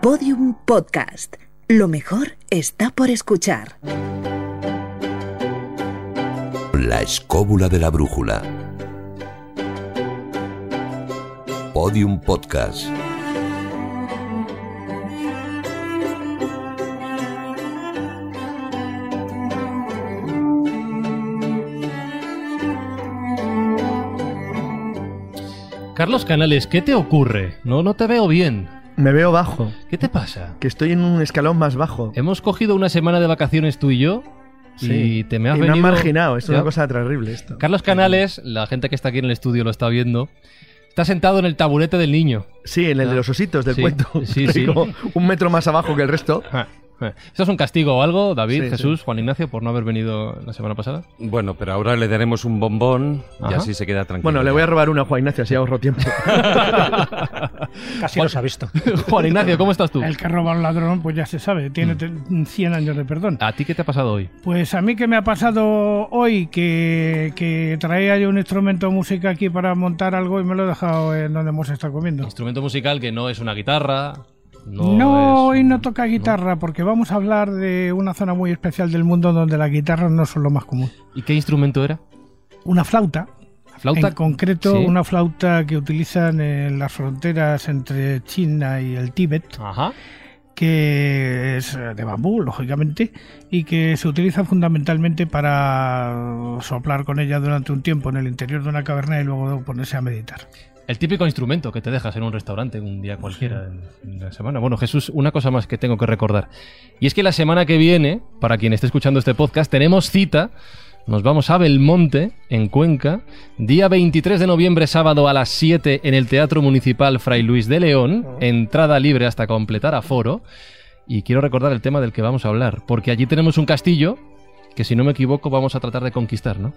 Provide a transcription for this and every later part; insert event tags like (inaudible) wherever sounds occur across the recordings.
Podium Podcast. Lo mejor está por escuchar. La escóbula de la brújula. Podium Podcast. Carlos Canales, ¿qué te ocurre? No, no te veo bien. Me veo bajo, ¿Qué te pasa? que estoy en un escalón más bajo. Hemos cogido una semana de vacaciones tú y yo y te me has y me han marginado, es Ya. una cosa terrible esto. Carlos Canales, la gente que está aquí en el estudio lo está viendo, está sentado en el taburete del niño. Sí, en el Ya. de los ositos del Sí, cuento. sí, (laughs) sí. como un metro más abajo que el resto. Ah. ¿Esto es un castigo o algo, David, Sí, Jesús, Juan Ignacio, por no haber venido la semana pasada? Bueno, pero ahora le daremos un bombón Ajá. y así se queda tranquilo. Bueno, le voy a robar una a Juan Ignacio, así ahorro tiempo. (laughs) Casi los ha visto. (laughs) Juan Ignacio, ¿cómo estás tú? El que roba a un ladrón, pues ya se sabe, tiene te- 100 años de perdón. ¿A ti qué te ha pasado hoy? Pues a mí que me ha pasado hoy que, que traía yo un instrumento de música aquí para montar algo y me lo he dejado en donde hemos estado comiendo. Instrumento musical que no es una guitarra. No, hoy no toca guitarra porque vamos a hablar de una zona muy especial del mundo donde las guitarras no son lo más común. ¿Y qué instrumento era? Una flauta, ¿La flauta? en concreto Sí. una flauta que utilizan en las fronteras entre China y el Tíbet. Ajá. que es eh, de bambú, lógicamente, y que se utiliza fundamentalmente para soplar con ella durante un tiempo en el interior de una caverna y luego ponerse a meditar. El típico instrumento que te dejas en un restaurante un día cualquiera en- en la semana. Bueno, Jesús, una cosa más que tengo que recordar. Y es que la semana que viene, para quien esté escuchando este podcast, tenemos cita. Nos vamos a Belmonte, en Cuenca, día 23 de noviembre, sábado a las 7 en el Teatro Municipal Fray Luis de León, entrada libre hasta completar aforo. Y quiero recordar el tema del que vamos a hablar, porque allí tenemos un castillo que, si no me equivoco, vamos a tratar de conquistar, ¿no?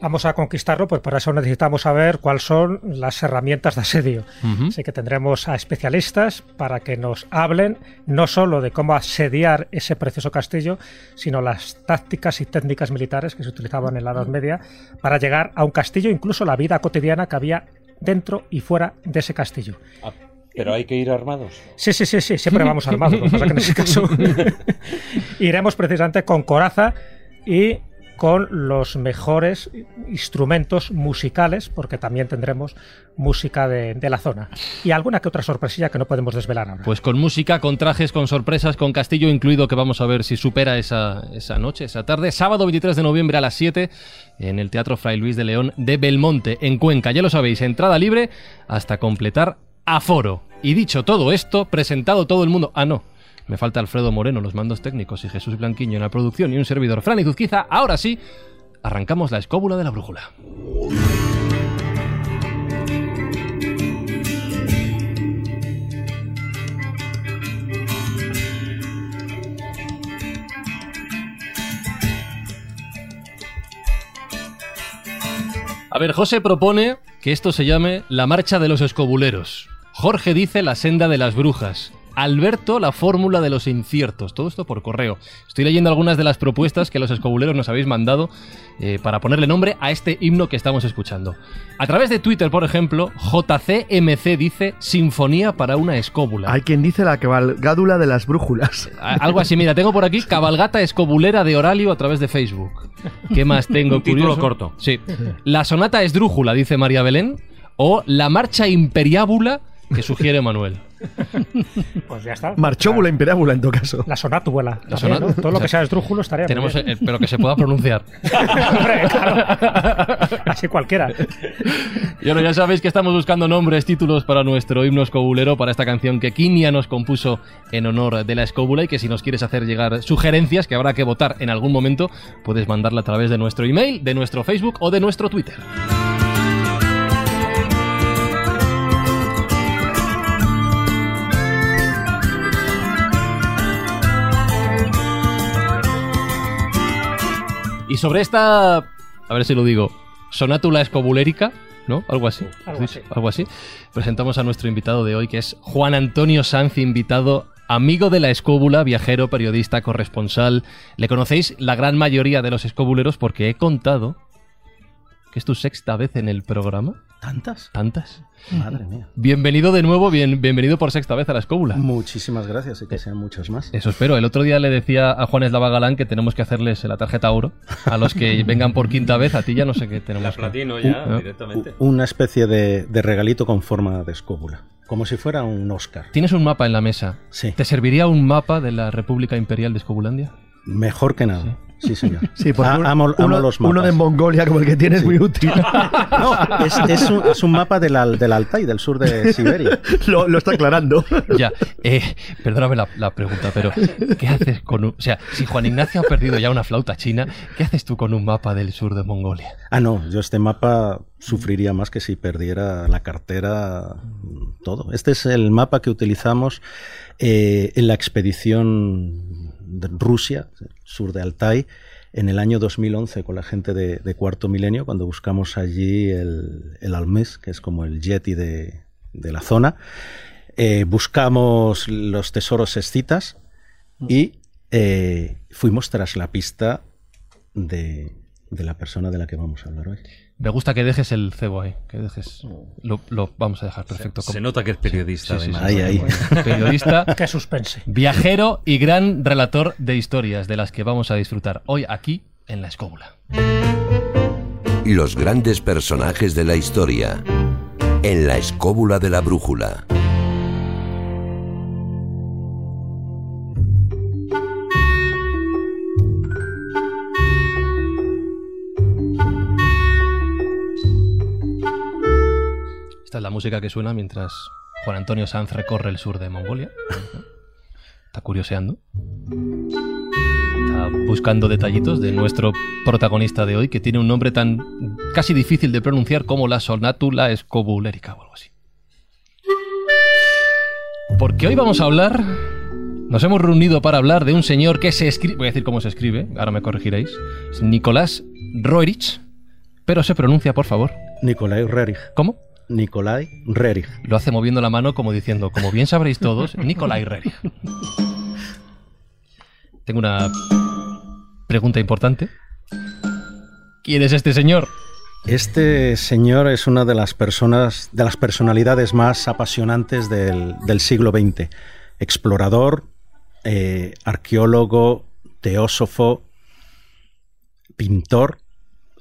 Vamos a conquistarlo, pues para eso necesitamos saber cuáles son las herramientas de asedio. Así que tendremos a especialistas para que nos hablen no solo de cómo asediar ese precioso castillo, sino las tácticas y técnicas militares que se utilizaban en la Edad Media para llegar a un castillo, incluso la vida cotidiana que había dentro y fuera de ese castillo. Ah, Pero hay que ir armados. Sí, sí, sí, sí, siempre vamos (laughs) armados. Lo que pasa que en ese caso (laughs) (laughs) iremos precisamente con coraza y con los mejores instrumentos musicales, porque también tendremos música de, la zona. Y alguna que otra sorpresilla que no podemos desvelar ahora. Pues con música, con trajes, con sorpresas, con castillo incluido, que vamos a ver si supera esa, esa noche, esa tarde. Sábado 23 de noviembre a las 7 en el Teatro Fray Luis de León de Belmonte, en Cuenca. Ya lo sabéis, entrada libre hasta completar aforo. Y dicho todo esto, presentado todo el mundo. Ah, no. Me falta Alfredo Moreno, los mandos técnicos y Jesús Blanquiño en la producción y un servidor, Fran Izuzquiza. Ahora sí, arrancamos la escóbula de la brújula. A ver, José propone que esto se llame la marcha de los escobuleros. Jorge dice la senda de las brujas. Alberto, la fórmula de los inciertos. Todo esto por correo. Estoy leyendo algunas de las propuestas que los escobuleros nos habéis mandado eh, para ponerle nombre a este himno que estamos escuchando. A través de Twitter, por ejemplo, JCMC dice Sinfonía para una escóbula. Hay quien dice la cabalgádula de las brújulas. (laughs) Algo así, mira, tengo por aquí cabalgata escobulera de Oralio a través de Facebook. ¿Qué más tengo? (laughs) Un título curioso? corto. Sí. La sonata esdrújula, dice María Belén. O la marcha imperiábula que sugiere Manuel. (laughs) Pues ya está. Marchóbula imperábula en todo caso. La sonátuela. La sonat- ¿no? Todo lo que sea esdrújulo estaría Tenemos, bien. eh, pero que se pueda pronunciar. (laughs) Hombre, claro. Así cualquiera. Y bueno, ya sabéis que estamos buscando nombres, títulos para nuestro himno escobulero, para esta canción que Kinia nos compuso en honor de la escóbula y que si nos quieres hacer llegar sugerencias que habrá que votar en algún momento, puedes mandarla a través de nuestro email, de nuestro Facebook o de nuestro Twitter. Y sobre esta, a ver si lo digo, sonátula escobulérica, ¿no? Algo así. Algo Sí, así. Algo así. Presentamos a nuestro invitado de hoy, que es Juan Antonio Sanz, invitado, amigo de la escóbula, viajero, periodista, corresponsal. Le conocéis la gran mayoría de los escobuleros porque he contado que es tu sexta vez en el programa. ¿Tantas? ¿Tantas? Madre mía. Bienvenido de nuevo, bien, bienvenido por sexta vez a la escóbula. Muchísimas gracias y que sean muchos más. Eso espero. El otro día le decía a Juan Eslava Galán que tenemos que hacerles la tarjeta oro a los que (laughs) vengan por quinta vez. A ti ya no sé qué tenemos. La que- platino ya, Uh, directamente. Una especie de, de regalito con forma de escóbula. Como si fuera un Oscar. Tienes un mapa en la mesa. Sí. ¿Te serviría un mapa de la República Imperial de Escobulandia? Mejor que nada. Sí, señor. (laughs) Sí, Ah, un- amo, amo uno, los uno mapas. de Mongolia como el que tienes es muy útil. (laughs) No, es, es un, es un mapa del, del Altai, del sur de Siberia. (laughs) lo, lo está aclarando. Ya, eh, perdóname la, la pregunta, pero ¿qué haces con un... O sea, si Juan Ignacio ha perdido ya una flauta china, ¿qué haces tú con un mapa del sur de Mongolia? Ah, no, yo este mapa sufriría más que si perdiera la cartera, todo. Este es el mapa que utilizamos eh, en la expedición de Rusia, sur de Altai, en el año 2011 con la gente de, de Cuarto Milenio, cuando buscamos allí el, el Almes, que es como el Yeti de, de la zona. Eh, buscamos los tesoros escitas y eh, fuimos tras la pista de, de la persona de la que vamos a hablar hoy. Me gusta que dejes el cebo ahí, que dejes... Lo, lo vamos a dejar perfecto. Se nota que es periodista, Sí, sí, sí. además. Ahí, ahí. Periodista, (laughs) Qué suspense. viajero y gran relator de historias de las que vamos a disfrutar hoy aquí en La Escóbula. Los grandes personajes de la historia. En la escóbula de la brújula. La música que suena mientras Juan Antonio Sanz recorre el sur de Mongolia. Está curioseando. Está buscando detallitos de nuestro protagonista de hoy, que tiene un nombre tan casi difícil de pronunciar como la sonátula escobulérica o algo así. Porque hoy vamos a hablar. Nos hemos reunido para hablar de un señor que se escribe. Voy a decir cómo se escribe, ahora me corregiréis. Es Nicolás Roerich, pero se pronuncia, por favor. Nikolai Rerich. ¿Cómo? Nikolai Rerich. Lo hace moviendo la mano como diciendo, como bien sabréis todos, Nicolai Rerich. Tengo una pregunta importante. ¿Quién es este señor? Este señor es una de las personas, de las personalidades más apasionantes del, del siglo XX. Explorador, eh, arqueólogo, teósofo, pintor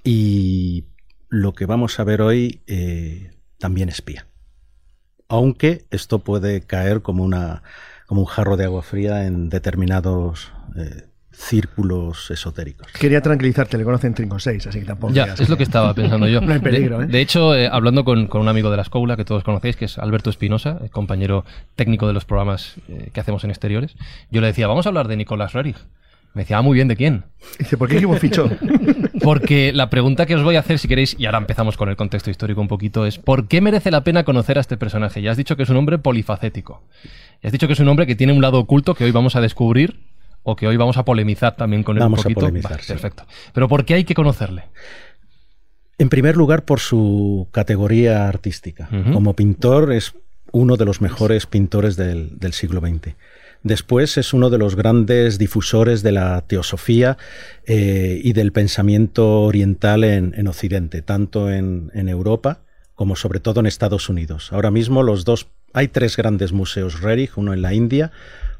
y lo que vamos a ver hoy eh, también espía. Aunque esto puede caer como, una, como un jarro de agua fría en determinados eh, círculos esotéricos. Quería tranquilizarte, le conocen Trinco 6, así que tampoco. Ya, es lo que estaba (laughs) pensando yo. No hay peligro, de, ¿eh? de hecho, eh, hablando con, con un amigo de la escuela que todos conocéis, que es Alberto Espinosa, el compañero técnico de los programas eh, que hacemos en exteriores, yo le decía, vamos a hablar de Nicolás Rerich. Me decía, ah, muy bien, ¿de quién? Dice, ¿por qué equipo fichó? (laughs) Porque la pregunta que os voy a hacer, si queréis, y ahora empezamos con el contexto histórico un poquito, es ¿por qué merece la pena conocer a este personaje? Ya has dicho que es un hombre polifacético. Ya has dicho que es un hombre que tiene un lado oculto que hoy vamos a descubrir o que hoy vamos a polemizar también con él Vamos a un poquito. polemizar, Vale, sí. Perfecto. Pero ¿por qué hay que conocerle? En primer lugar, por su categoría artística. Como pintor es uno de los mejores pintores del, del siglo XX. Después es uno de los grandes difusores de la teosofía eh, y del pensamiento oriental en, en Occidente, tanto en, Europa como sobre todo en Estados Unidos. Ahora mismo los dos, hay tres grandes museos Rerich, uno en la India,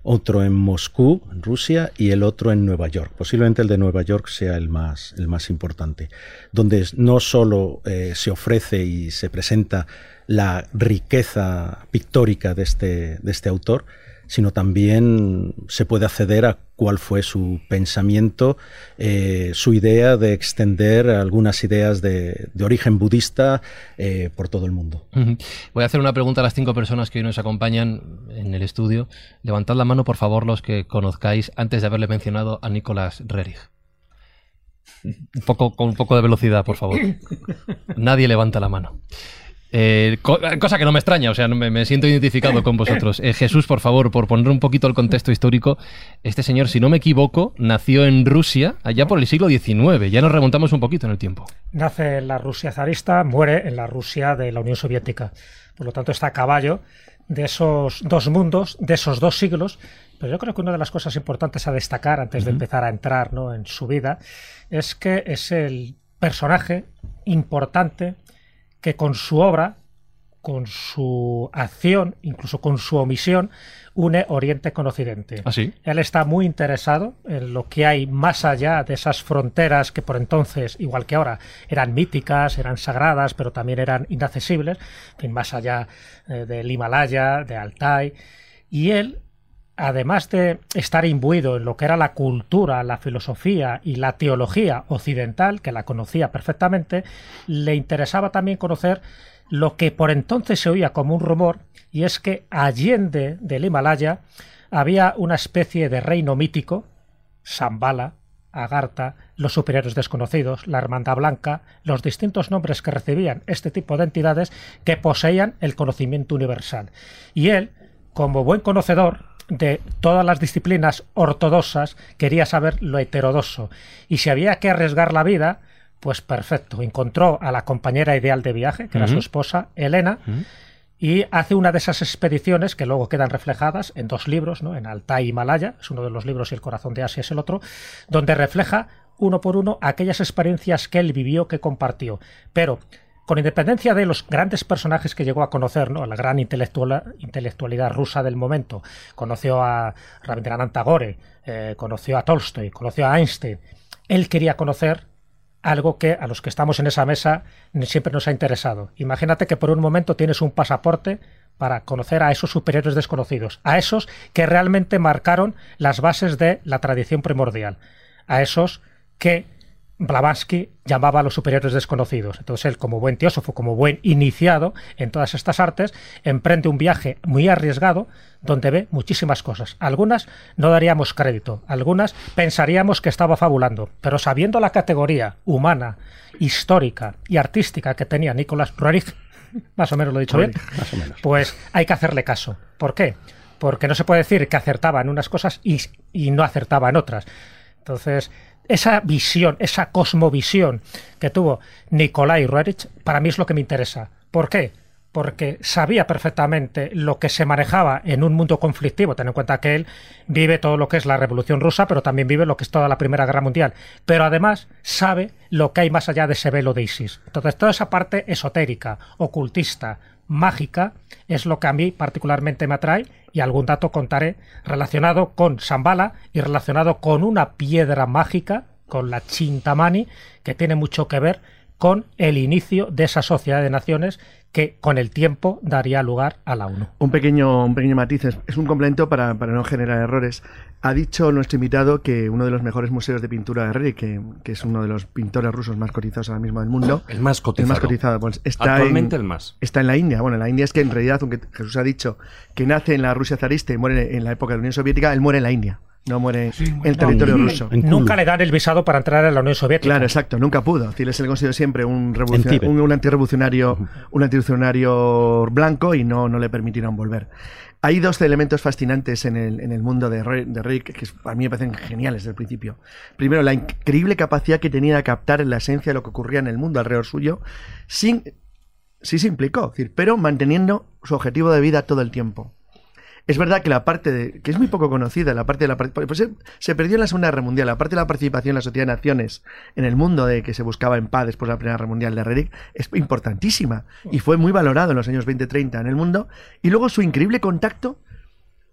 otro en Moscú, Rusia, y el otro en Nueva York. Posiblemente el de Nueva York sea el más, el más importante, donde no solo eh, se ofrece y se presenta la riqueza pictórica de este, de este autor, sino también se puede acceder a cuál fue su pensamiento, eh, su idea de extender algunas ideas de, de origen budista eh, por todo el mundo. Voy a hacer una pregunta a las cinco personas que hoy nos acompañan en el estudio. Levantad la mano, por favor, los que conozcáis antes de haberle mencionado a Nicolás Rerich. Un poco, con un poco de velocidad, por favor. (laughs) Nadie levanta la mano. Eh, co- cosa que no me extraña, o sea, me, me siento identificado con vosotros. Eh, Jesús, por favor, por poner un poquito el contexto histórico, este señor, si no me equivoco, nació en Rusia allá por el siglo XIX. Ya nos remontamos un poquito en el tiempo. Nace en la Rusia zarista, muere en la Rusia de la Unión Soviética. Por lo tanto, está a caballo de esos dos mundos, de esos dos siglos. Pero yo creo que una de las cosas importantes a destacar antes de empezar a entrar ¿no? en su vida es que es el personaje importante que con su obra, con su acción, incluso con su omisión, une Oriente con Occidente. ¿Ah, sí? Él está muy interesado en lo que hay más allá de esas fronteras que por entonces, igual que ahora, eran míticas, eran sagradas, pero también eran inaccesibles, en más allá eh, del Himalaya, de Altai. Y él, además de estar imbuido en lo que era la cultura, la filosofía y la teología occidental, que la conocía perfectamente, le interesaba también conocer lo que por entonces se oía como un rumor, y es que allende del Himalaya había una especie de reino mítico, Shambhala, Agartha, los superiores desconocidos, la Hermandad Blanca, los distintos nombres que recibían este tipo de entidades que poseían el conocimiento universal. Y él, como buen conocedor de todas las disciplinas ortodoxas, quería saber lo heterodoxo. Y si había que arriesgar la vida, pues perfecto. Encontró a la compañera ideal de viaje, que era su esposa, Elena, y hace una de esas expediciones que luego quedan reflejadas en dos libros, ¿no? en Altai y Himalaya, es uno de los libros y el corazón de Asia es el otro, donde refleja uno por uno aquellas experiencias que él vivió, que compartió. Pero con independencia de los grandes personajes que llegó a conocer, ¿no? la gran intelectualidad rusa del momento, conoció a Rabindranath Tagore, eh, conoció a Tolstoy, conoció a Einstein, él quería conocer algo que a los que estamos en esa mesa siempre nos ha interesado. Imagínate que por un momento tienes un pasaporte para conocer a esos superiores desconocidos, a esos que realmente marcaron las bases de la tradición primordial, a esos que Blavatsky llamaba a los superiores desconocidos. Entonces él, como buen teósofo, como buen iniciado en todas estas artes, emprende un viaje muy arriesgado donde ve muchísimas cosas. Algunas no daríamos crédito, algunas pensaríamos que estaba fabulando, pero sabiendo la categoría humana, histórica y artística que tenía Nicolás Roerich, (laughs) más o menos lo he dicho bien, pues hay que hacerle caso. ¿Por qué? Porque no se puede decir que acertaba en unas cosas y, y no acertaba en otras. Entonces, esa visión, esa cosmovisión que tuvo Nikolai Roerich, para mí es lo que me interesa. ¿Por qué? Porque sabía perfectamente lo que se manejaba en un mundo conflictivo. Ten en cuenta que él vive todo lo que es la Revolución Rusa, pero también vive lo que es toda la Primera Guerra Mundial. Pero además sabe lo que hay más allá de ese velo de ISIS. Entonces, toda esa parte esotérica, ocultista, mágica, es lo que a mí particularmente me atrae y algún dato contaré relacionado con Shambhala y relacionado con una piedra mágica, con la Chintamani, que tiene mucho que ver con el inicio de esa sociedad de naciones que con el tiempo daría lugar a la ONU. Un pequeño, un pequeño matiz, es un complemento para, para, no generar errores. Ha dicho nuestro invitado que uno de los mejores museos de pintura de Rey, que, que, es uno de los pintores rusos más cotizados ahora mismo del mundo. El más cotizado. El más cotizado. Pues está Actualmente en, el más. Está en la India. Bueno, la India es que en realidad, aunque Jesús ha dicho que nace en la Rusia zarista y muere en la época de la Unión Soviética, él muere en la India no muere en el territorio no, ruso. Nunca le dan el visado para entrar en la Unión Soviética. Claro, exacto, nunca pudo. Es decir, se le consideró siempre un, revolucionario, un, un, antirrevolucionario, un antirrevolucionario blanco y no, no le permitieron volver. Hay dos elementos fascinantes en el, en el mundo de, de Rick que a mí me parecen geniales desde el principio. Primero, la increíble capacidad que tenía de captar la esencia de lo que ocurría en el mundo alrededor suyo, sin, sí se implicó, decir, pero manteniendo su objetivo de vida todo el tiempo. Es verdad que la parte de, que es muy poco conocida, la parte de la pues se, perdió en la Segunda Guerra Mundial, la parte de la participación en la Sociedad de Naciones en el mundo de que se buscaba en paz después de la Primera Guerra Mundial de Rerick es importantísima y fue muy valorado en los años 20-30 en el mundo. Y luego su increíble contacto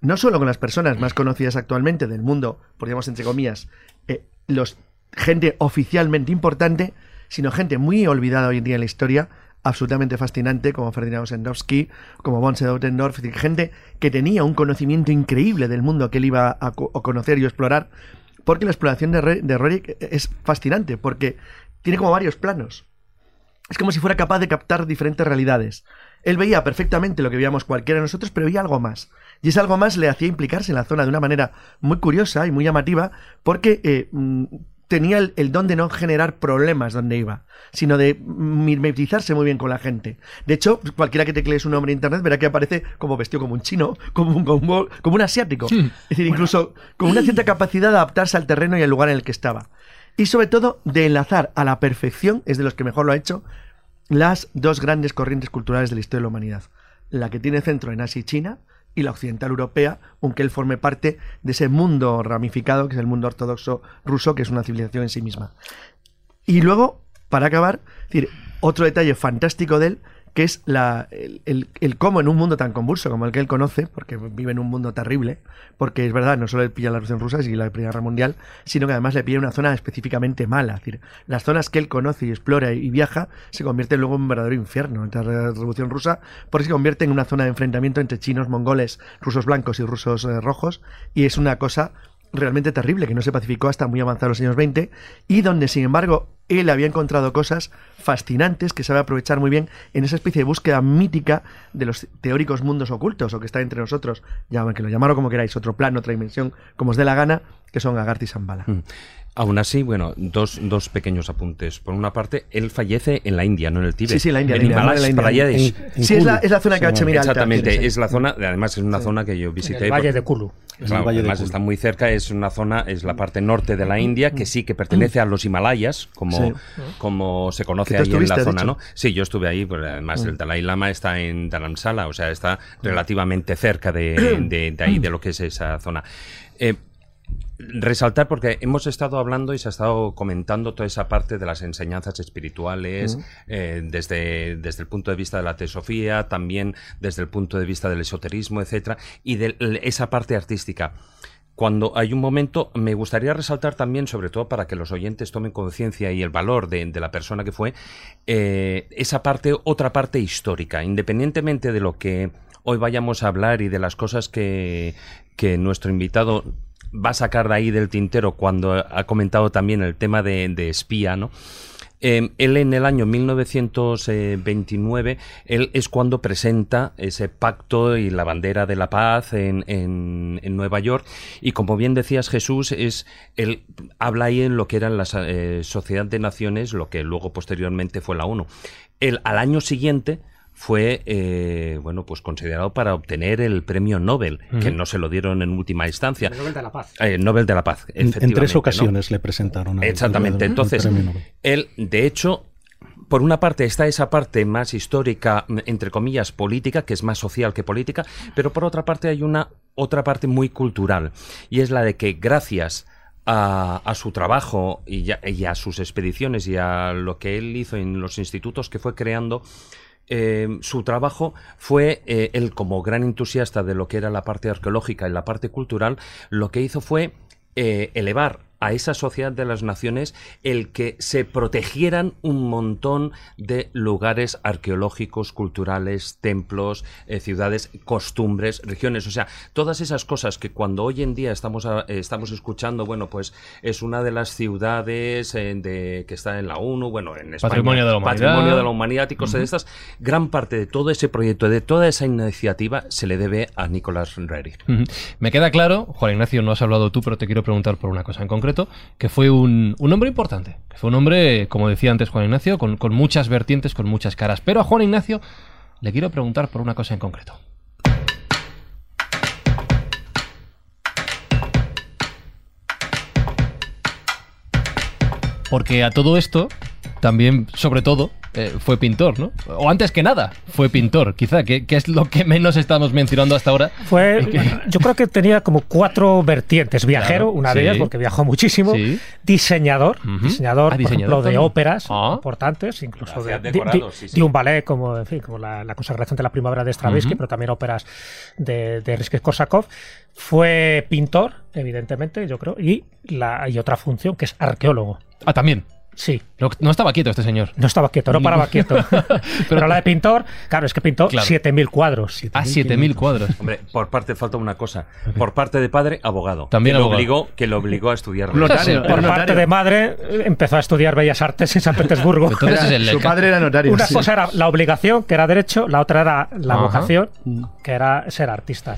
no solo con las personas más conocidas actualmente del mundo, podríamos entre comillas, eh, los gente oficialmente importante, sino gente muy olvidada hoy en día en la historia, absolutamente fascinante como Ferdinand Sendowski, como von Sedotendorf, gente que tenía un conocimiento increíble del mundo que él iba a, co a conocer y explorar, porque la exploración de, Re es fascinante, porque tiene como varios planos. Es como si fuera capaz de captar diferentes realidades. Él veía perfectamente lo que veíamos cualquiera de nosotros, pero veía algo más. Y ese algo más le hacía implicarse en la zona de una manera muy curiosa y muy llamativa, porque eh, tenía el, el, don de no generar problemas donde iba, sino de mimetizarse muy bien con la gente. De hecho, cualquiera que teclee su nombre en internet verá que aparece como vestido como un chino, como un, como, como un asiático. Sí. Es decir, incluso con una cierta capacidad de adaptarse al terreno y al lugar en el que estaba. Y sobre todo de enlazar a la perfección, es de los que mejor lo ha hecho, las dos grandes corrientes culturales de la historia de la humanidad. La que tiene centro en Asia y China, y la occidental europea, aunque él forme parte de ese mundo ramificado que es el mundo ortodoxo ruso, que es una civilización en sí misma. Y luego Para acabar, decir, otro detalle fantástico de él que es la, el, cómo en un mundo tan convulso como el que él conoce, porque vive en un mundo terrible, porque es verdad, no solo le pilla la Revolución Rusa y la Primera Guerra Mundial, sino que además le pilla una zona específicamente mala. Es decir, las zonas que él conoce y explora y viaja se convierten luego en un verdadero infierno. Entre la Revolución Rusa, porque se convierte en una zona de enfrentamiento entre chinos, mongoles, rusos blancos y rusos eh, rojos, y es una cosa realmente terrible que no se pacificó hasta muy avanzados los años 20 y donde sin embargo él había encontrado cosas fascinantes que sabe aprovechar muy bien en esa especie de búsqueda mítica de los teóricos mundos ocultos o que está entre nosotros, ya que lo llamaron como queráis, otro plano, otra dimensión, como os dé la gana, que son Agartha y Zambala. Mm. Aún así, bueno, dos, dos, pequeños apuntes. Por una parte, él fallece en la India, no en el Tíbet. Sí, sí, la India. En Himalayas, sí, es la, es la, zona que mira Exactamente, es la zona, además es una zona que yo visité. el Valle de Kulu. además está muy cerca, es una zona, es la parte norte de la India, que sí que pertenece a los Himalayas, como, como se conoce ahí en la zona, ¿no? Sí, yo estuve ahí, pues además el Dalai Lama está en Dharamsala, o sea, está relativamente cerca (clears throat) de, de ahí, de lo que es esa zona. Eh, resaltar porque hemos estado hablando y se ha estado comentando toda esa parte de las enseñanzas espirituales eh, desde, desde el punto de vista de la teosofía, también desde el punto de vista del esoterismo, etcétera, y de esa parte artística cuando hay un momento, me gustaría resaltar también, sobre todo para que los oyentes tomen conciencia y el valor de, la persona que fue, eh, esa parte, otra parte histórica, independientemente de lo que hoy vayamos a hablar y de las cosas que, que nuestro invitado va a sacar de ahí del tintero cuando ha comentado también el tema de, espía, ¿no? Em, él en el año 1929, él es cuando presenta ese pacto y la bandera de la paz en, en, Nueva York. Y como bien decías, Jesús, es él habla ahí en lo que era la eh, Sociedad de Naciones, lo que luego posteriormente fue la ONU. Él al año siguiente fue eh, bueno pues considerado para obtener el premio Nobel, que no se lo dieron en última instancia. El Nobel de la Paz. Eh, Nobel de la Paz, en, en tres ocasiones le presentaron. Exactamente. Entonces, él, de hecho, por una parte está esa parte más histórica, entre comillas, política, que es más social que política, pero por otra parte hay una otra parte muy cultural, y es la de que gracias a, su trabajo y, y, a sus expediciones y a lo que él hizo en los institutos que fue creando, eh, su trabajo fue, eh, él como gran entusiasta de lo que era la parte arqueológica y la parte cultural, lo que hizo fue eh, elevar a esa sociedad de las naciones el que se protegieran un montón de lugares arqueológicos, culturales, templos, eh, ciudades, costumbres, regiones, o sea, todas esas cosas que cuando hoy en día estamos, estamos escuchando, bueno, pues es una de las ciudades eh, de, que está en la ONU, bueno, en España, Patrimonio de la Humanidad, Patrimonio de la Humanidad y cosas de estas, gran parte de todo ese proyecto, de toda esa iniciativa se le debe a Nicolás Reri. Me queda claro, Juan Ignacio, no has hablado tú, pero te quiero preguntar por una cosa en concreto que fue un, hombre importante, fue un hombre, como decía antes Juan Ignacio, con, con muchas vertientes, con muchas caras. Pero a Juan Ignacio le quiero preguntar por una cosa en concreto. Porque a todo esto, también, sobre todo, eh, fue pintor, ¿no? O antes que nada, fue pintor, quizá, que, es lo que menos estamos mencionando hasta ahora. Fue, (laughs) yo creo que tenía como cuatro vertientes. Viajero, una de ellas, porque viajó muchísimo. Diseñador, diseñador, por ejemplo, de óperas ah. importantes, incluso de, un ballet como, en fin, como la, consagración de la primavera de Stravinsky, pero también óperas de, de korsakov Fue pintor, evidentemente, yo creo, y, la, y otra función que es arqueólogo. Ah, también. Sí. No, estaba quieto este señor. No estaba quieto, no paraba (laughs) quieto. Pero la de pintor, claro, es que pintó 7.000 cuadros. ah, 7.000 cuadros. Hombre, por parte falta una cosa. Por parte de padre, abogado. También que Lo obligó, que lo obligó a estudiar. por parte de madre, empezó a estudiar Bellas Artes en San Petersburgo. su padre era notario. Una cosa era la obligación, que era derecho, la otra era la vocación, que era ser artista.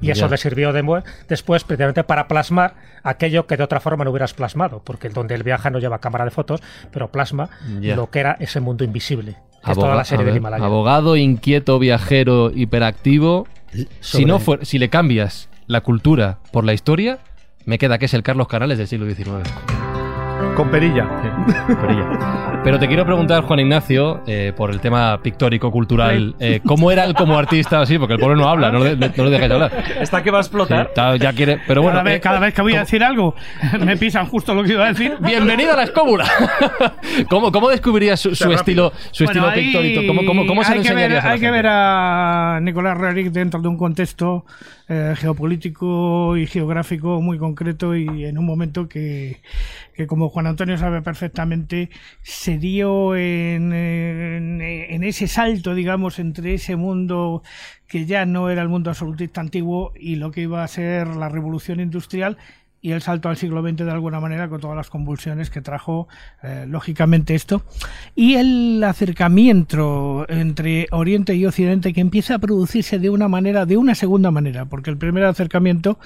Y eso le sirvió de, después precisamente para plasmar aquello que de otra forma no hubieras plasmado, porque donde él viaja no lleva cámara de fotos, pero plasma lo que era ese mundo invisible. toda la serie Himalaya. Abogado, inquieto, viajero, hiperactivo. Si, no si le cambias la cultura por la historia, me queda que es el Carlos Canales del siglo XIX. Con perilla. Pero te quiero preguntar, Juan Ignacio, eh, por el tema pictórico, cultural, eh, ¿cómo era él como artista así? Porque el pueblo no habla, no, lo dejáis hablar. ¿Está que va a explotar? ya quiere, pero bueno. Cada vez, cada vez que voy a decir algo, (laughs) me pisan justo lo que iba a decir. Bienvenido a la escóbula. (laughs) ¿Cómo, ¿Cómo descubrirías su, estilo, su estilo pictórico? ¿Cómo, cómo, cómo se hay lo que ver, Hay que ver a Nicolás Rerick dentro de un contexto eh, geopolítico y geográfico muy concreto y en un momento que, que como Juan Antonio sabe perfectamente, se dio en, en, ese salto, digamos, entre ese mundo que ya no era el mundo absolutista antiguo y lo que iba a ser la revolución industrial y el salto al siglo XX de alguna manera con todas las convulsiones que trajo eh, lógicamente esto. Y el acercamiento entre Oriente y Occidente que empieza a producirse de una manera de una segunda manera porque el primer acercamiento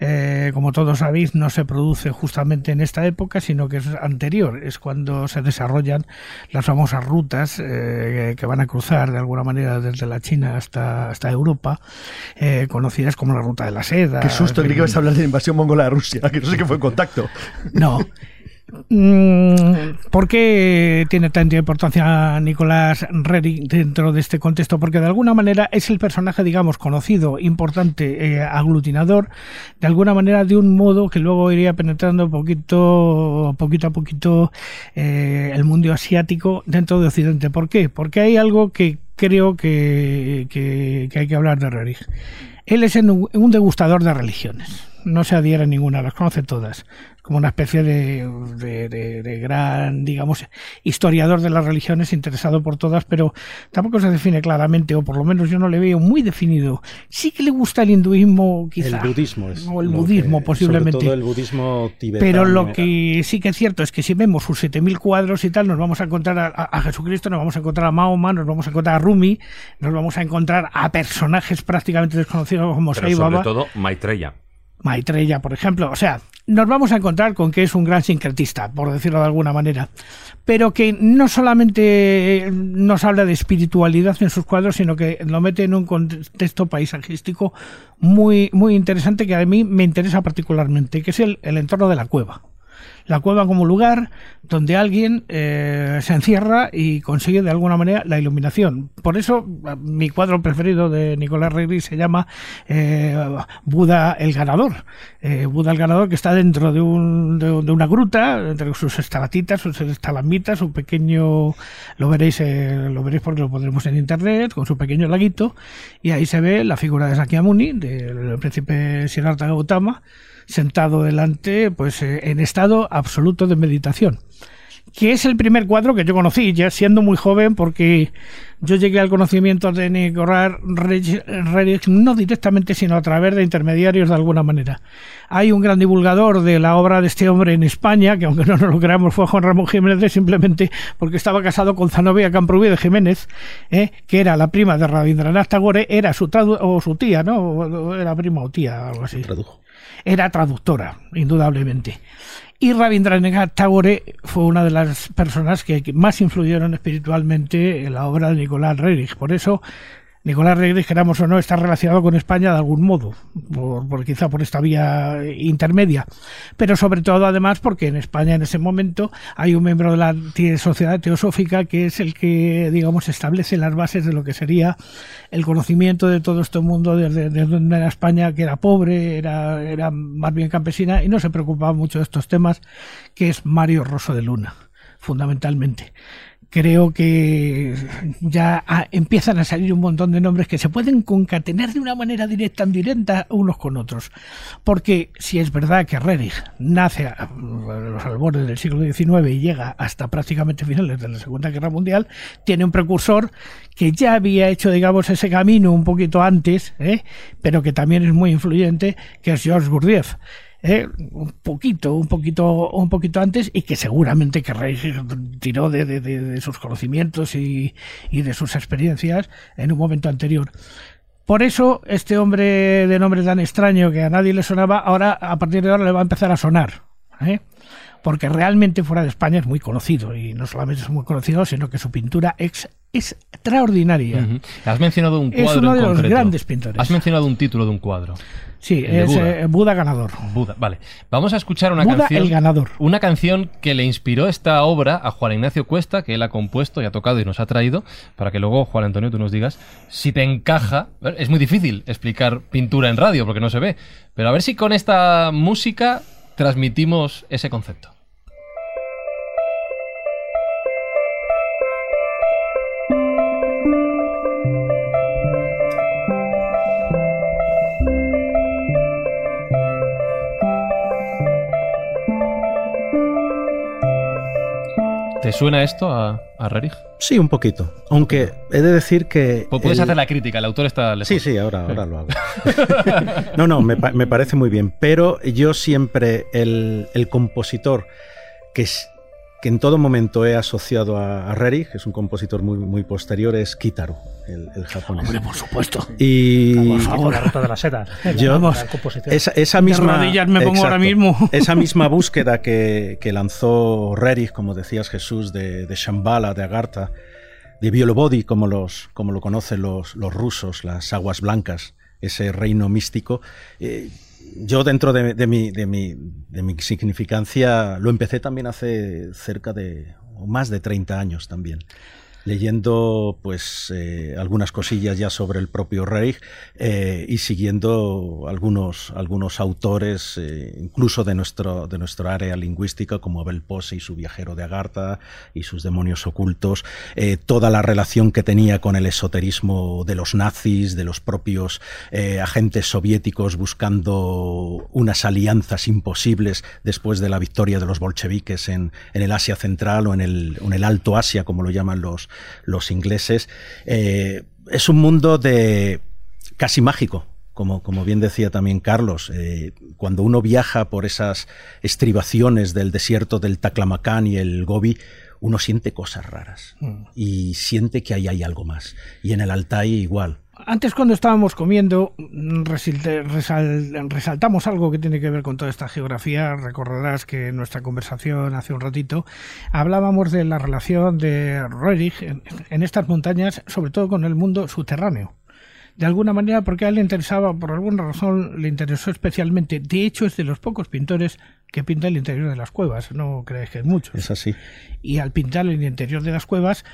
eh, como todos sabéis no se produce justamente en esta época sino que es anterior es cuando se desarrollan las famosas rutas eh, que van a cruzar de alguna manera desde la China hasta hasta Europa conocidas como la ruta de la seda qué susto creí que ibas a hablar de la invasión mongola de Rusia que no sé qué fue en contacto. No. Mm, ¿Por qué tiene tanta importancia Nicolás Rering dentro de este contexto? Porque de alguna manera es el personaje, digamos, conocido, importante, eh, aglutinador, de alguna manera de un modo que luego iría penetrando poquito, poquito a poquito eh, el mundo asiático dentro de Occidente. ¿Por qué? Porque hay algo que creo que, hay que hablar de Rering. Él es un degustador de religiones no se adhiere a ninguna, las conoce todas. Como una especie de, de, gran, digamos, historiador de las religiones, interesado por todas, pero tampoco se define claramente, o por lo menos yo no le veo muy definido. Sí que le gusta el hinduismo, quizá. El budismo es. O el budismo, posiblemente. Sobre todo el budismo tibetano. Pero lo que sí que es cierto es que si vemos sus 7.000 cuadros y tal, nos vamos a encontrar a, a, Jesucristo, nos vamos a encontrar a Mahoma, nos vamos a encontrar a Rumi, nos vamos a encontrar a personajes prácticamente desconocidos como Sai Baba. Sobre todo Maitreya. Maitreya, por ejemplo. O sea, nos vamos a encontrar con que es un gran sincretista, por decirlo de alguna manera, pero que no solamente nos habla de espiritualidad en sus cuadros, sino que lo mete en un contexto paisajístico muy, muy interesante que a mí me interesa particularmente, que es el entorno de la cueva la cueva como lugar donde alguien eh, se encierra y consigue de alguna manera la iluminación. Por eso mi cuadro preferido de Nicolás Regri se llama eh, Buda el ganador. Eh, Buda el ganador que está dentro de, un, de, una gruta, entre sus estalatitas, sus estalamitas, su pequeño, lo veréis, lo veréis porque lo pondremos en internet, con su pequeño laguito, y ahí se ve la figura de Sakyamuni, del príncipe Siddhartha Gautama, sentado delante, pues eh, en estado absoluto de meditación. Que es el primer cuadro que yo conocí, ya siendo muy joven, porque yo llegué al conocimiento de Nicolás no directamente, sino a través de intermediarios de alguna manera. Hay un gran divulgador de la obra de este hombre en España, que aunque no nos lo creamos fue Juan Ramón Jiménez, simplemente porque estaba casado con Zanovia Camprubí de Jiménez, ¿eh? que era la prima de Rabindranath Tagore, era su, o su tía, ¿no? Era prima o tía, algo así. Tradujo era traductora, indudablemente. Y Rabindranath Tagore fue una de las personas que más influyeron espiritualmente en la obra de Nicolás Reich. Por eso Nicolás Regres, queramos o no, está relacionado con España de algún modo, por, quizá por esta vía intermedia, pero sobre todo además porque en España en ese momento hay un miembro de la sociedad teosófica que es el que, digamos, establece las bases de lo que sería el conocimiento de todo este mundo desde, desde España, que era pobre, era, era más bien campesina y no se preocupaba mucho de estos temas, que es Mario Rosso de Luna, fundamentalmente creo que ya empiezan a salir un montón de nombres que se pueden concatenar de una manera directa o indirecta unos con otros. Porque si es verdad que Redig nace a los albores del siglo XIX y llega hasta prácticamente finales de la Segunda Guerra Mundial, tiene un precursor que ya había hecho, digamos, ese camino un poquito antes, ¿eh? pero que también es muy influyente, que es Georges Gurdjieff. ¿Eh? un poquito, un poquito, un poquito antes y que seguramente que Rey tiró de, sus conocimientos y, de sus experiencias en un momento anterior. Por eso, este hombre de nombre tan extraño que a nadie le sonaba, ahora, a partir de ahora, le va a empezar a sonar. ¿eh? Porque realmente fuera de España es muy conocido y no solamente es muy conocido, sino que su pintura es, extraordinaria. Has mencionado un cuadro es uno de los grandes pintores. Has mencionado un título de un cuadro. Sí, es eh, Buda. ganador. Buda, vale. Vamos a escuchar una Buda canción. el ganador. Una canción que le inspiró esta obra a Juan Ignacio Cuesta, que él ha compuesto y ha tocado y nos ha traído, para que luego, Juan Antonio, tú nos digas si te encaja. Es muy difícil explicar pintura en radio porque no se ve, pero a ver si con esta música transmitimos ese concepto. ¿Te suena esto a, a Rerich? Sí, un poquito. Aunque he de decir que. Puedes hacer la crítica, el autor está lejos. Sí, sí, ahora, ahora lo hago. (laughs) no, no, me, me, parece muy bien. Pero yo siempre, el, el compositor que, que en todo momento he asociado a, a Rerich, que es un compositor muy, muy posterior, es Kitaro, el, japonés. Hombre, por supuesto. Y por favor, la ruta de la seda. (laughs) Yo, esa, esa, misma, me pongo ahora mismo. (laughs) esa misma búsqueda que, que, lanzó Rerich, como decías Jesús, de, de Shambhala, de Agartha, de Biolobody, como, los, como lo conocen los, los rusos, las aguas blancas, ese reino místico. Eh, yo dentro de, de, mi, de, mi, de mi significancia lo empecé también hace cerca de, o más de 30 años también leyendo pues eh, algunas cosillas ya sobre el propio Reich eh, y siguiendo algunos, algunos autores eh, incluso de nuestro, de nuestro área lingüística como Abel Pose y su viajero de Agartha y sus demonios ocultos, toda la relación que tenía con el esoterismo de los nazis, de los propios agentes soviéticos buscando unas alianzas imposibles después de la victoria de los bolcheviques en, en el Asia Central o en el, en el Alto Asia, como lo llaman los, los ingleses, eh, es un mundo de casi mágico. Como, como bien decía también Carlos, eh, cuando uno viaja por esas estribaciones del desierto del Taclamacán y el Gobi, uno siente cosas raras mm. y siente que ahí hay algo más. Y en el Altai igual. Antes cuando estábamos comiendo resaltamos algo que tiene que ver con toda esta geografía. Recordarás que en nuestra conversación hace un ratito hablábamos de la relación de Roerich en estas montañas, sobre todo con el mundo subterráneo de alguna manera porque a él le interesaba, por alguna razón le interesó especialmente. De hecho, es de los pocos pintores que pinta el interior de las cuevas, no crees que es mucho. Es así. Y al pintar el interior de las cuevas,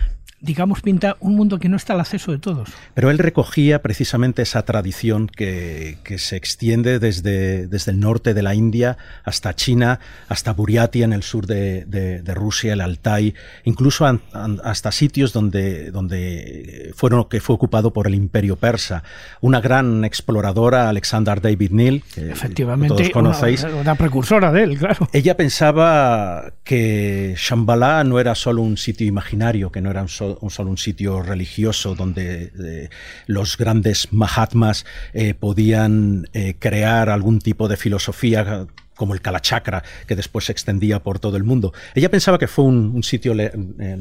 digamos, pinta un mundo que no está al acceso de todos. Pero él recogía precisamente esa tradición que, que se extiende desde, desde, el norte de la India hasta China, hasta Buriatia en el sur de, de, de Rusia, el Altai, incluso an, an, hasta sitios donde, donde fueron, que fue ocupado por el imperio persa. Una gran exploradora, Alexander David Neal, que Efectivamente, todos conocéis. Una, una precursora de él, claro. Ella pensaba que Shambhala no era solo un sitio imaginario, que no era un solo un solo un sitio religioso donde eh, los grandes Mahatmas eh, podían eh, crear algún tipo de filosofía como el Kalachakra, que después se extendía por todo el mundo. Ella pensaba que fue un, sitio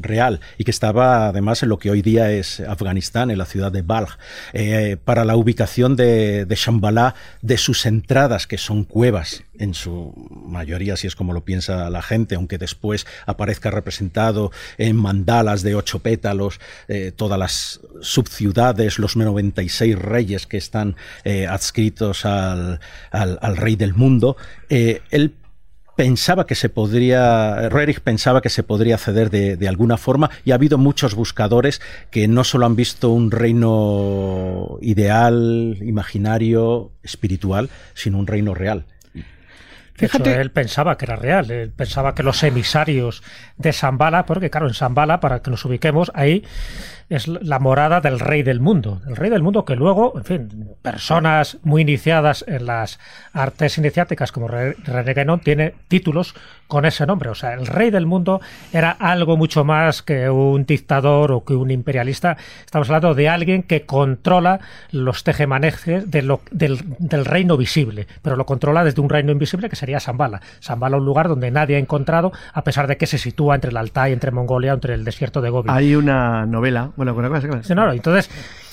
real y que estaba además en lo que hoy día es Afganistán, en la ciudad de Balj. Para la ubicación de, de Shambhala, de sus entradas, que son cuevas, en su mayoría, si es como lo piensa la gente, aunque después aparezca representado en mandalas de ocho pétalos, eh, todas las subciudades, los 96 reyes que están eh, adscritos al, al, rey del mundo, eh, él pensaba que se podría, Rerich pensaba que se podría acceder de, de, alguna forma y ha habido muchos buscadores que no solo han visto un reino ideal, imaginario, espiritual, sino un reino real. Fíjate. Hecho, él pensaba que era real, él pensaba que los emisarios de Zambala, porque claro, en Zambala, para que nos ubiquemos, ahí es la morada del rey del mundo. El rey del mundo que luego, en fin, personas muy iniciadas en las artes iniciáticas como René Guénon tiene títulos con ese nombre. O sea, el rey del mundo era algo mucho más que un dictador o que un imperialista. Estamos hablando de alguien que controla los tejemanejes del, del, reino visible, pero lo controla desde un reino invisible que sería Shambhala. Shambhala un lugar donde nadie ha encontrado, a pesar de que se sitúa entre el Altai, entre Mongolia, entre el desierto de Gobi. Hay una novela, bueno, no, entonces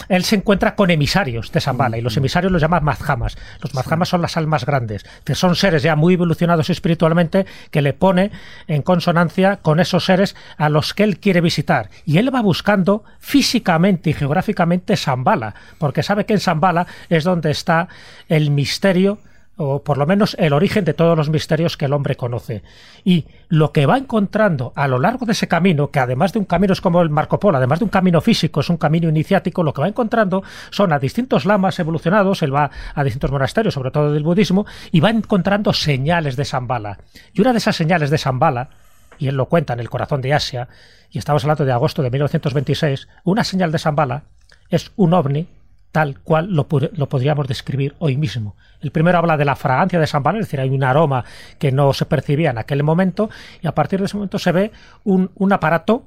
él se encuentra con emisarios de Shambhala y los mm. emisarios los llama Mazhamas. Los Mazhamas son las almas grandes, que son seres ya muy evolucionados espiritualmente que le pone en consonancia con esos seres a los que él quiere visitar. Y él va buscando físicamente y geográficamente Shambhala, porque sabe que en Shambhala es donde está el misterio o por lo menos el origen de todos los misterios que el hombre conoce. Y lo que va encontrando a lo largo de ese camino, que además de un camino es como el Marco Polo, además de un camino físico, es un camino iniciático, lo que va encontrando son a distintos lamas evolucionados, él va a distintos monasterios, sobre todo del budismo, y va encontrando señales de Zambala. Y una de esas señales de Zambala, y él lo cuenta en El corazón de Asia, y estamos hablando de agosto de 1926, una señal de Zambala es un ovni tal cual lo, podríamos describir hoy mismo. El primero habla de la fragancia de San es decir, hay un aroma que no se percibía en aquel momento, y a partir de ese momento se ve un, un aparato,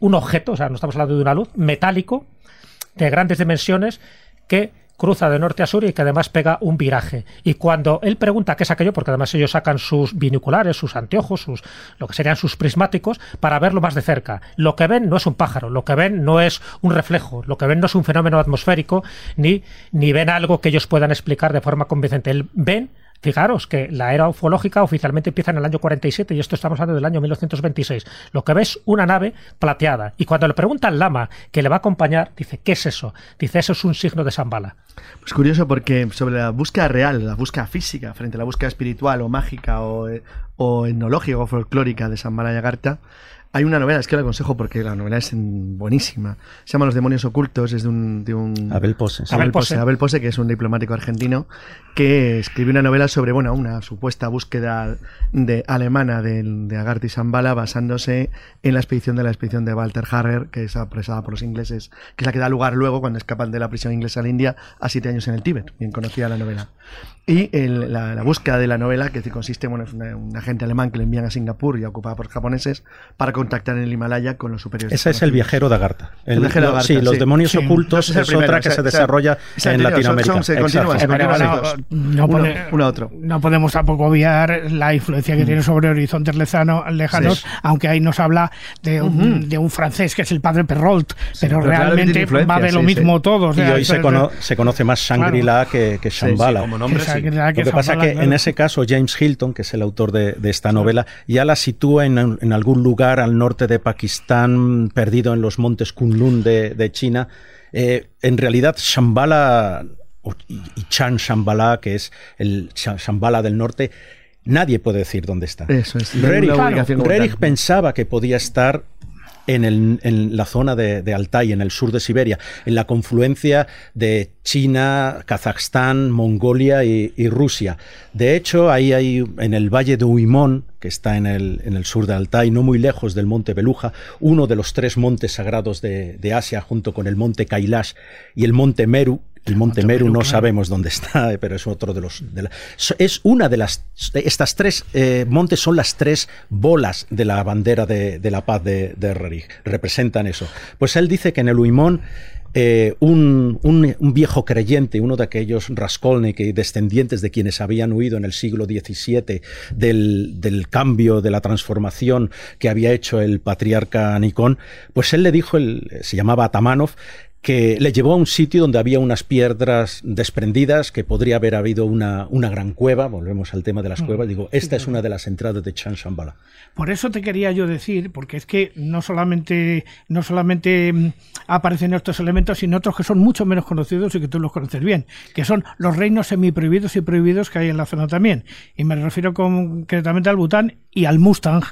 un objeto, o sea, no estamos hablando de una luz, metálico, de grandes dimensiones, que cruza de norte a sur y que además pega un viraje. Y cuando él pregunta qué es aquello, porque además ellos sacan sus binoculares, sus anteojos, sus, lo que serían sus prismáticos, para verlo más de cerca. Lo que ven no es un pájaro, lo que ven no es un reflejo, lo que ven no es un fenómeno atmosférico, ni, ni ven algo que ellos puedan explicar de forma convincente. Él ven Fijaros que la era ufológica oficialmente empieza en el año 47 y esto estamos hablando del año 1926. Lo que ves una nave plateada y cuando le pregunta al lama que le va a acompañar, dice, ¿qué es eso? Dice, eso es un signo de Zambala. Pues curioso porque sobre la búsqueda real, la búsqueda física frente a la búsqueda espiritual o mágica o, o etnológica o folclórica de Zambala y Agartha, hay una novela, es que la aconsejo porque la novela es buenísima. Se llama Los demonios ocultos, es de un... De un Abel Pose. Abel Pose. Abel Pose, que es un diplomático argentino, que escribió una novela sobre, bueno, una supuesta búsqueda de, alemana de, de Agartha y Zambala basándose en la expedición de la expedición de Walter Harrer, que es apresada por los ingleses, que es la que da lugar luego, cuando escapan de la prisión inglesa a la India, a siete años en el Tíbet. Bien conocida la novela. Y la, búsqueda de la novela, que consiste, bueno, es un agente alemán que le envían a Singapur y ocupada por japoneses para contactar en el Himalaya con los superiores. Ese es el viajero de Agartha. El, viajero de Agartha sí, los demonios ocultos es, otra que se, desarrolla en Latinoamérica. se no, no podemos tampoco obviar la influencia que tiene sobre horizontes lejanos, aunque ahí nos habla de un, de un, francés que es el padre Perrault, pero realmente va de lo mismo todo. y hoy se, conoce más Shangri-La que, que Shambhala. como nombre, lo que pasa es que en ese caso James Hilton, que es el autor de, esta novela, ya la sitúa en, algún lugar al norte de Pakistán, perdido en los montes Kunlun de, China. Eh, en realidad, Shambhala y Chan Shambhala, que es el Shambhala del norte, nadie puede decir dónde está. Eso es. Rerich pensaba que podía estar en, la zona de, Altai, en el sur de Siberia, en la confluencia de China, Kazajstán, Mongolia y, Rusia. De hecho, ahí hay en el valle de Uimón, que está en el, en el, sur de Altai, no muy lejos del monte Beluja, uno de los tres montes sagrados de, de Asia, junto con el monte Kailash y el monte Meru, el Monte Meru no sabemos dónde está, eh, pero es otro de los. es una de las. Estas tres eh, montes son las tres bolas de la bandera de, la paz de, de Representan eso. Pues él dice que en el Uimón eh, un, viejo creyente, uno de aquellos Raskolnik y descendientes de quienes habían huido en el siglo XVII del, del, cambio, de la transformación que había hecho el patriarca Nikon, pues él le dijo, se llamaba Atamanov, que le llevó a un sitio donde había unas piedras desprendidas, que podría haber habido una, una gran cueva, volvemos al tema de las mm. cuevas, digo, esta es una de las entradas de Chan Shambhala. Por eso te quería yo decir, porque es que no solamente, no solamente mm, aparecen estos elementos, sino otros que son mucho menos conocidos y que tú los conoces bien, que son los reinos semiprohibidos y prohibidos que hay en la zona también. Y me refiero concretamente al Bután y al Mustang,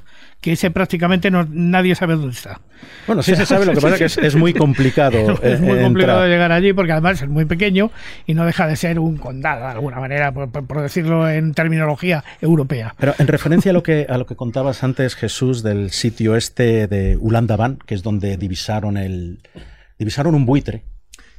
que ese prácticamente no, nadie sabe dónde está. Bueno, sí se sabe, lo que pasa es que es, muy complicado. (laughs) es muy eh, complicado llegar allí porque además es muy pequeño y no deja de ser un condado de alguna manera, por, decirlo en terminología europea. Pero en referencia a lo que a lo que contabas antes, Jesús, del sitio este de Ulandaban, que es donde divisaron el divisaron un buitre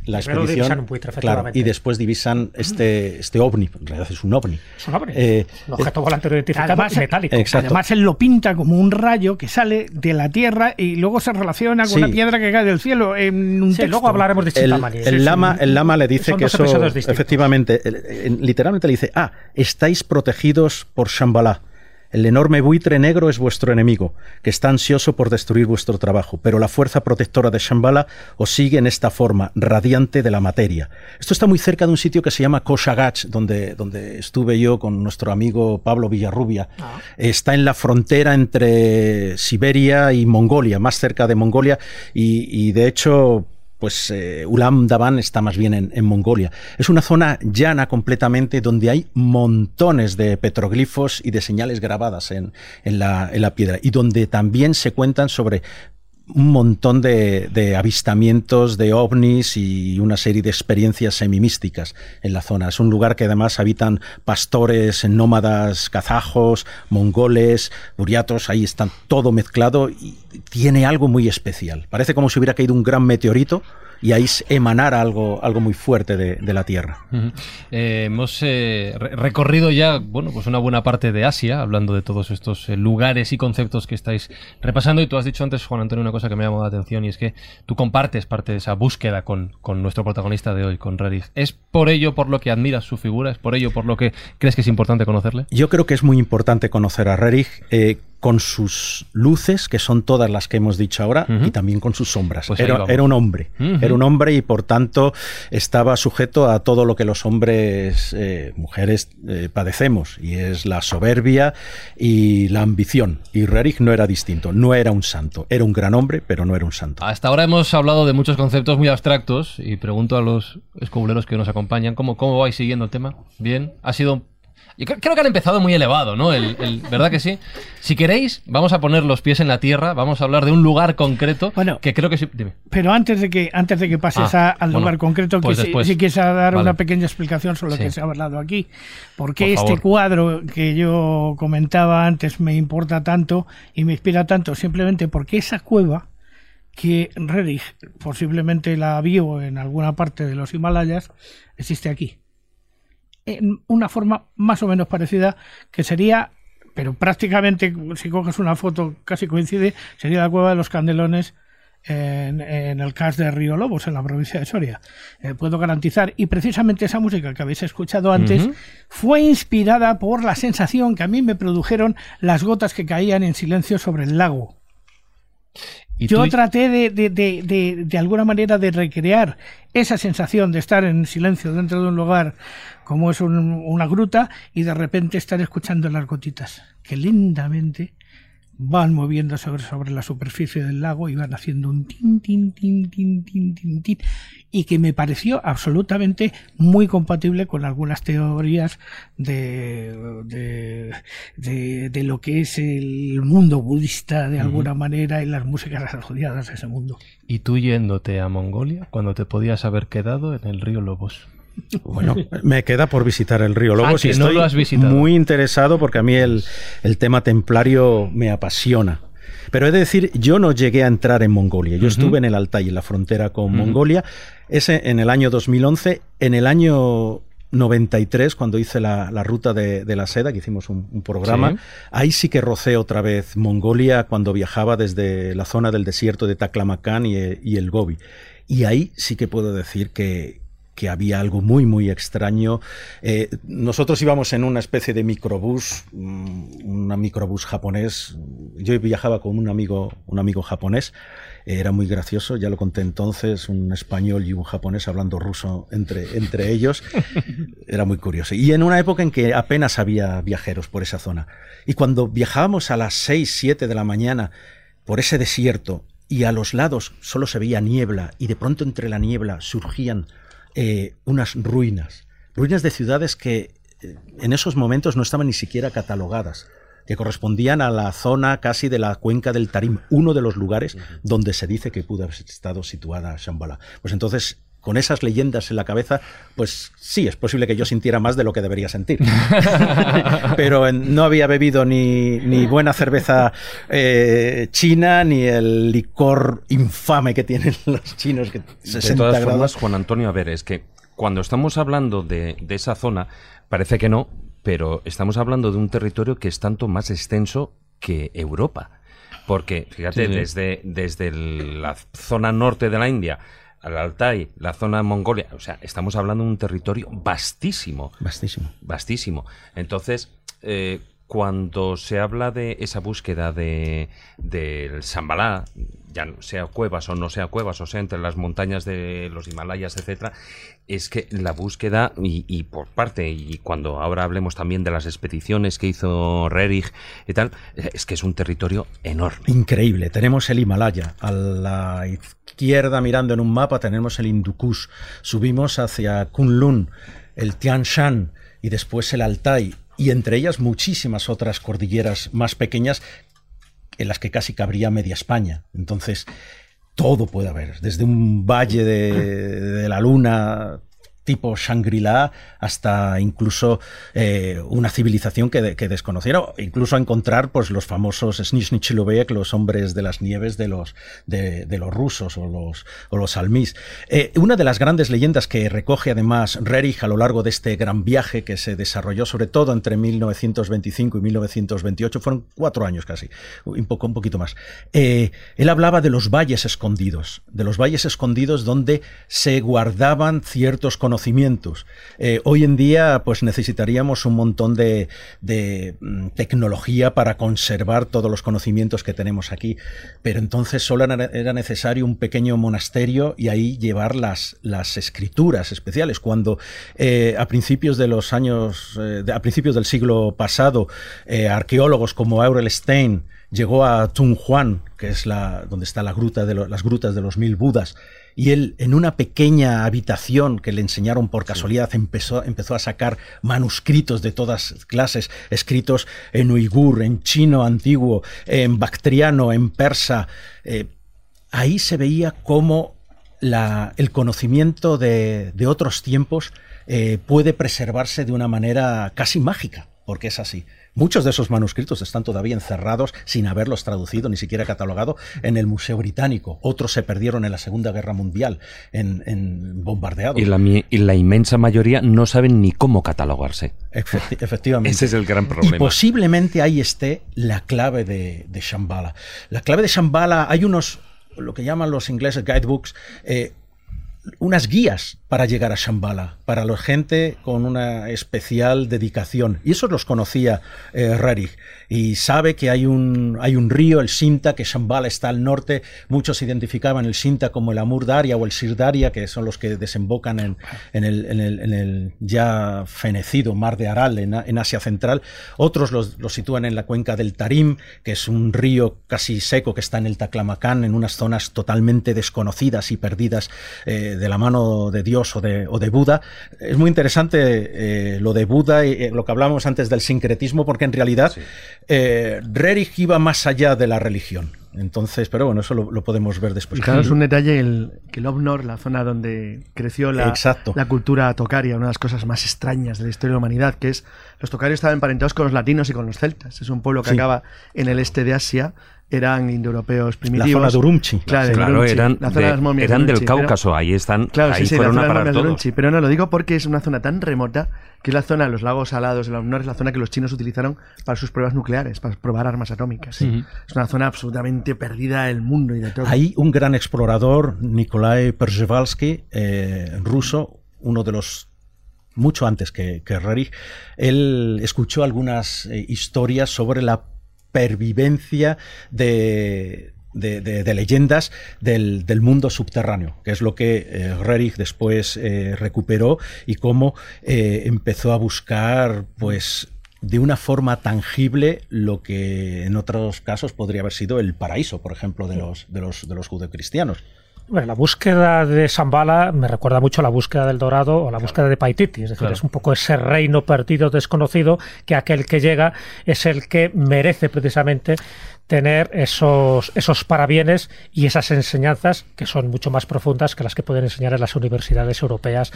la expedición. claro, y después divisan este, este ovni, en realidad es un ovni. Es un ovni. Eh, un objeto volante identificado además, metálico. Además, él lo pinta como un rayo que sale de la Tierra y luego se relaciona con una piedra que cae del cielo. En un luego hablaremos de Chintamani. El, el, lama, el lama le dice que eso, efectivamente, literalmente le dice, ah, estáis protegidos por Shambhala el enorme buitre negro es vuestro enemigo, que está ansioso por destruir vuestro trabajo, pero la fuerza protectora de Shambhala os sigue en esta forma, radiante de la materia. Esto está muy cerca de un sitio que se llama Koshagach, donde, donde estuve yo con nuestro amigo Pablo Villarrubia. Ah. Está en la frontera entre Siberia y Mongolia, más cerca de Mongolia, y, y de hecho pues eh, Ulam Daban está más bien en, Mongolia. Es una zona llana completamente donde hay montones de petroglifos y de señales grabadas en, la, en la piedra y donde también se cuentan sobre un montón de, avistamientos de ovnis y una serie de experiencias semimísticas en la zona. Es un lugar que además habitan pastores, nómadas kazajos, mongoles, buriatos, ahí están todo mezclado y tiene algo muy especial. Parece como si hubiera caído un gran meteorito y ahí emanar algo, algo muy fuerte de, la Tierra. Eh, hemos eh, recorrido ya bueno, pues una buena parte de Asia, hablando de todos estos eh, lugares y conceptos que estáis repasando. Y tú has dicho antes, Juan Antonio, una cosa que me ha llamado la atención y es que tú compartes parte de esa búsqueda con, con nuestro protagonista de hoy, con Rerich. ¿Es por ello por lo que admiras su figura? ¿Es por ello por lo que crees que es importante conocerle? Yo creo que es muy importante conocer a Rerich con sus luces, que son todas las que hemos dicho ahora, y también con sus sombras. Pues era, un hombre, era un hombre y por tanto estaba sujeto a todo lo que los hombres, eh, mujeres, eh, padecemos, y es la soberbia y la ambición. Y Rerich no era distinto, no era un santo, era un gran hombre, pero no era un santo. Hasta ahora hemos hablado de muchos conceptos muy abstractos y pregunto a los escobuleros que nos acompañan, ¿cómo, cómo vais siguiendo el tema? ¿Bien? ¿Ha sido yo creo que han empezado muy elevado, ¿no? El, ¿Verdad que sí? Si queréis, vamos a poner los pies en la tierra, vamos a hablar de un lugar concreto bueno, que creo que sí. Pero antes de que, antes de que pases ah, al lugar concreto, pues que si, quieres dar una pequeña explicación sobre lo que se ha hablado aquí. ¿Por qué este cuadro que yo comentaba antes me importa tanto y me inspira tanto? Simplemente porque esa cueva que Rerich posiblemente la vio en alguna parte de los Himalayas, existe aquí en una forma más o menos parecida, que sería, pero prácticamente, si coges una foto casi coincide, sería la cueva de los Candelones en, el CAS de Río Lobos, en la provincia de Soria. Eh, puedo garantizar, y precisamente esa música que habéis escuchado antes fue inspirada por la sensación que a mí me produjeron las gotas que caían en silencio sobre el lago. Yo traté de, de, de, de, alguna manera de recrear esa sensación de estar en silencio dentro de un lugar como es una gruta y de repente estar escuchando las gotitas que lentamente van moviendo sobre, sobre la superficie del lago y van haciendo un tin, tin, tin, tin, tin, tin, tin, y que me pareció absolutamente muy compatible con algunas teorías de, de, de, lo que es el mundo budista de alguna manera y las músicas asociadas a ese mundo. ¿Y tú yéndote a Mongolia cuando te podías haber quedado en el río Lobos? Bueno, me queda por visitar el río Lobos ah, y estoy lo has muy interesado porque a mí el, tema templario me apasiona. Pero he de decir, yo no llegué a entrar en Mongolia. Yo estuve en el Altai, en la frontera con Mongolia, ese en el año 2011. En el año 93, cuando hice la, ruta de, la seda, que hicimos un, programa, ahí sí que rocé otra vez Mongolia cuando viajaba desde la zona del desierto de Taklamakan y, y el Gobi. Y ahí sí que puedo decir que, que había algo muy, muy extraño. Eh, nosotros íbamos en una especie de microbús, mm, un microbús japonés. Yo viajaba con un amigo, un amigo japonés. Era muy gracioso, ya lo conté entonces, un español y un japonés hablando ruso entre, entre ellos. (laughs) Era muy curioso. Y en una época en que apenas había viajeros por esa zona. Y cuando viajábamos a las 6, 7 de la mañana por ese desierto y a los lados solo se veía niebla y de pronto entre la niebla surgían eh, unas ruinas, ruinas de ciudades que eh, en esos momentos no estaban ni siquiera catalogadas, que correspondían a la zona casi de la cuenca del Tarim, uno de los lugares donde se dice que pudo haber estado situada Shambhala. Pues entonces con esas leyendas en la cabeza, pues sí, es posible que yo sintiera más de lo que debería sentir. (laughs) Pero no había bebido ni, ni buena cerveza eh, china, ni el licor infame que tienen (laughs) los chinos. Que de todas formas, Juan Antonio, a ver, es que cuando estamos hablando de, esa zona, parece que no, pero estamos hablando de un territorio que es tanto más extenso que Europa. Porque, fíjate, desde, desde la zona norte de la India al Altai, la zona de Mongolia, o sea, estamos hablando de un territorio vastísimo. Vastísimo. Vastísimo. Entonces, eh, cuando se habla de esa búsqueda de del Sambalá, ya sea cuevas o no sea cuevas, o sea entre las montañas de los Himalayas, etcétera, es que la búsqueda y, por parte y cuando ahora hablemos también de las expediciones que hizo Rerich y tal, es que es un territorio enorme. Increíble. Tenemos el Himalaya a la izquierda mirando en un mapa tenemos el Hindu subimos hacia Kunlun, el Tian Shan y después el Altai y entre ellas muchísimas otras cordilleras más pequeñas en las que casi cabría media España. Entonces, todo puede haber, desde un valle de, de la luna tipo Shangri-La hasta incluso eh, una civilización que, que, desconociera, incluso a encontrar pues, los famosos Snizhnichilovek, los hombres de las nieves de los, de, los rusos o los, o los almís. Eh, una de las grandes leyendas que recoge además Rerich a lo largo de este gran viaje que se desarrolló sobre todo entre 1925 y 1928, fueron cuatro años casi, un, poco, un poquito más. Eh, él hablaba de los valles escondidos, de los valles escondidos donde se guardaban ciertos conocimientos conocimientos. Eh, hoy en día, pues necesitaríamos un montón de, mm, tecnología para conservar todos los conocimientos que tenemos aquí. Pero entonces solo era, necesario un pequeño monasterio y ahí llevar las, las escrituras especiales. Cuando eh, a principios de los años, eh, a principios del siglo pasado, arqueólogos como Aurel Stein llegó a Juan, que es la, donde está la gruta las grutas de los mil Budas, y él en una pequeña habitación que le enseñaron por casualidad empezó, empezó a sacar manuscritos de todas clases, escritos en uigur, en chino antiguo, en bactriano, en persa. Eh, ahí se veía cómo la, el conocimiento de, de otros tiempos eh, puede preservarse de una manera casi mágica, porque es así. Muchos de esos manuscritos están todavía encerrados sin haberlos traducido, ni siquiera catalogado, en el Museo Británico. Otros se perdieron en la Segunda Guerra Mundial, en, bombardeados. Y la, inmensa mayoría no saben ni cómo catalogarse. (laughs) efectivamente. Ese es el gran problema. Y posiblemente ahí esté la clave de, de Shambhala. La clave de Shambhala, hay unos, lo que llaman los ingleses guidebooks, eh, unas guías para llegar a Shambhala, para la gente con una especial dedicación. Y eso los conocía eh, Y sabe que hay un, hay un río, el Sinta, que Shambhala está al norte. Muchos identificaban el Sinta como el Amur Daria o el Sir Daria, que son los que desembocan en, en, el, en, el, en el, ya fenecido mar de Aral, en, Asia Central. Otros los, los, sitúan en la cuenca del Tarim, que es un río casi seco que está en el Taclamacán, en unas zonas totalmente desconocidas y perdidas. Eh, de, la mano de Dios o de, o de Buda. Es muy interesante eh, lo de Buda y eh, lo que hablábamos antes del sincretismo, porque en realidad eh, Rerich iba más allá de la religión. Entonces, pero bueno, eso lo, podemos ver después. Claro, es un detalle el, que el Obnor, la zona donde creció la, la cultura tocaria, una de las cosas más extrañas de la historia de la humanidad, que es los tocarios estaban emparentados con los latinos y con los celtas. Es un pueblo que acaba en el este de Asia eran indoeuropeos primitivos. La zona de Urumchi. Claro, eran, eran del Cáucaso, ahí están. Claro, ahí sí, fueron a parar pero no, lo digo porque es una zona tan remota que es la zona, los lagos salados de la UNOR, es la zona que los chinos utilizaron para sus pruebas nucleares, para probar armas atómicas. Es una zona absolutamente perdida del mundo y de todo. Hay un gran explorador, Nikolai Przhevalsky, eh, ruso, uno de los mucho antes que, que Rerich, él escuchó algunas eh, historias sobre la pervivencia de, de, leyendas del, mundo subterráneo, que es lo que eh, Rerich después eh, recuperó y cómo eh, empezó a buscar, pues, de una forma tangible lo que en otros casos podría haber sido el paraíso, por ejemplo, de los, de los, de los judeocristianos. Bueno, la búsqueda de Zambala me recuerda mucho a la búsqueda del Dorado o la búsqueda de Paititi, es decir, es un poco ese reino perdido, desconocido, que aquel que llega es el que merece precisamente tener esos, esos parabienes y esas enseñanzas que son mucho más profundas que las que pueden enseñar en las universidades europeas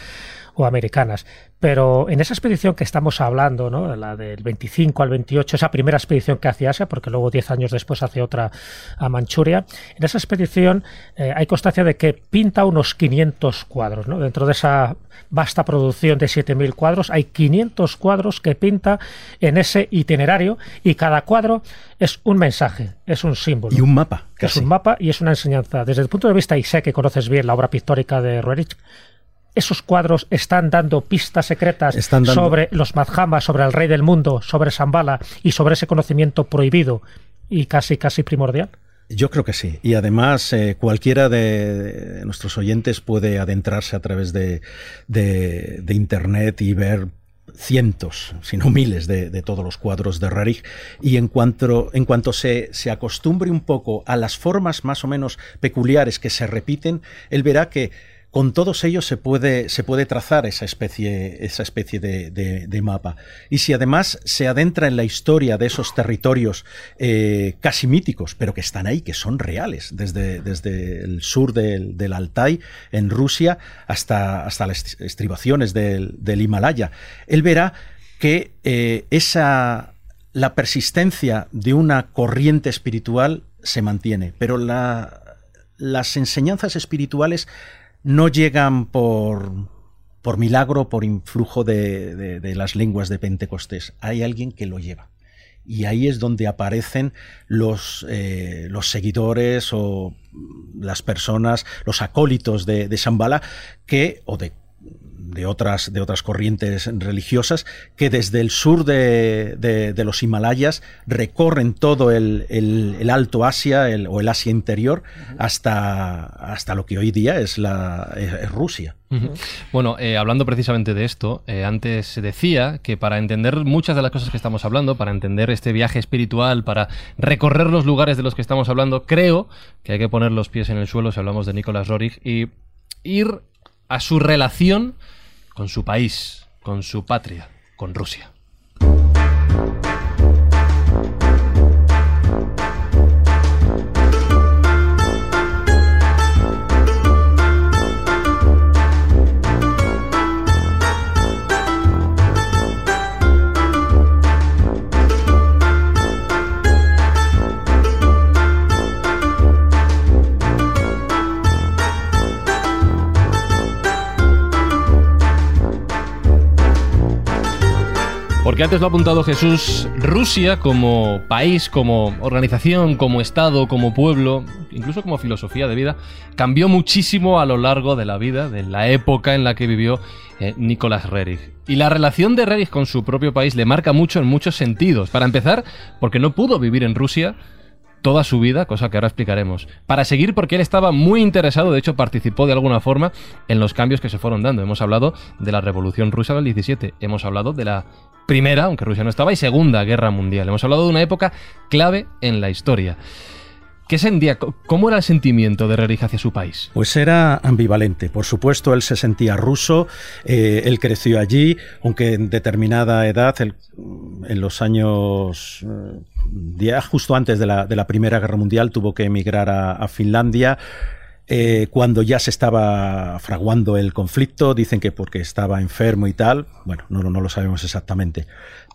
o americanas. Pero en esa expedición que estamos hablando, ¿no? la del 25 al 28, esa primera expedición que hace Asia, porque luego 10 años después hace otra a Manchuria, en esa expedición eh, hay constancia de que pinta unos 500 cuadros. ¿no? Dentro de esa vasta producción de 7.000 cuadros, hay 500 cuadros que pinta en ese itinerario y cada cuadro es un mensaje, es un símbolo. Y un mapa. Es un mapa y es una enseñanza. Desde el punto de vista, y sé que conoces bien la obra pictórica de Roerich, esos cuadros están dando pistas secretas sobre los Madhamas, sobre el rey del mundo, sobre Zambala y sobre ese conocimiento prohibido y casi casi primordial? Yo creo que sí. Y además, eh, cualquiera de nuestros oyentes puede adentrarse a través de, Internet y ver cientos, si no miles, de, todos los cuadros de Rarich. Y en cuanto, en cuanto se, se, acostumbre un poco a las formas más o menos peculiares que se repiten, él verá que con todos ellos se puede, se puede trazar esa especie, esa especie de, mapa. Y si además se adentra en la historia de esos territorios eh, casi míticos, pero que están ahí, que son reales, desde, desde el sur del, Altai, en Rusia, hasta, hasta las estribaciones del, Himalaya, él verá que eh, esa, la persistencia de una corriente espiritual se mantiene, pero la, las enseñanzas espirituales no llegan por, por milagro, por influjo de, las lenguas de Pentecostés. Hay alguien que lo lleva. Y ahí es donde aparecen los, eh, los seguidores o las personas, los acólitos de, de Shambhala, que, o de de otras, de otras corrientes religiosas que desde el sur de, los Himalayas recorren todo el, Alto Asia o el Asia interior hasta, hasta lo que hoy día es, la, Rusia. Bueno, eh, hablando precisamente de esto, eh, antes se decía que para entender muchas de las cosas que estamos hablando, para entender este viaje espiritual, para recorrer los lugares de los que estamos hablando, creo que hay que poner los pies en el suelo si hablamos de Nicolás Rorig y ir a su relación con su país, con su patria, con Rusia. Porque antes lo ha apuntado Jesús, Rusia como país, como organización, como Estado, como pueblo, incluso como filosofía de vida, cambió muchísimo a lo largo de la vida, de la época en la que vivió eh, Nicolás Rerich. Y la relación de Rerich con su propio país le marca mucho en muchos sentidos. Para empezar, porque no pudo vivir en Rusia toda su vida, cosa que ahora explicaremos. Para seguir, porque él estaba muy interesado, de hecho participó de alguna forma en los cambios que se fueron dando. Hemos hablado de la Revolución Rusa del 17, hemos hablado de la Primera, aunque Rusia no estaba, y Segunda Guerra Mundial. Hemos hablado de una época clave en la historia. ¿Qué sentía? ¿Cómo era el sentimiento de Rerich hacia su país? Pues era ambivalente. Por supuesto, él se sentía ruso, eh, él creció allí, aunque en determinada edad, en los años, justo antes de la, Primera Guerra Mundial, tuvo que emigrar a Finlandia. Eh, cuando ya se estaba fraguando el conflicto, dicen que porque estaba enfermo y tal, bueno, no, no lo sabemos exactamente,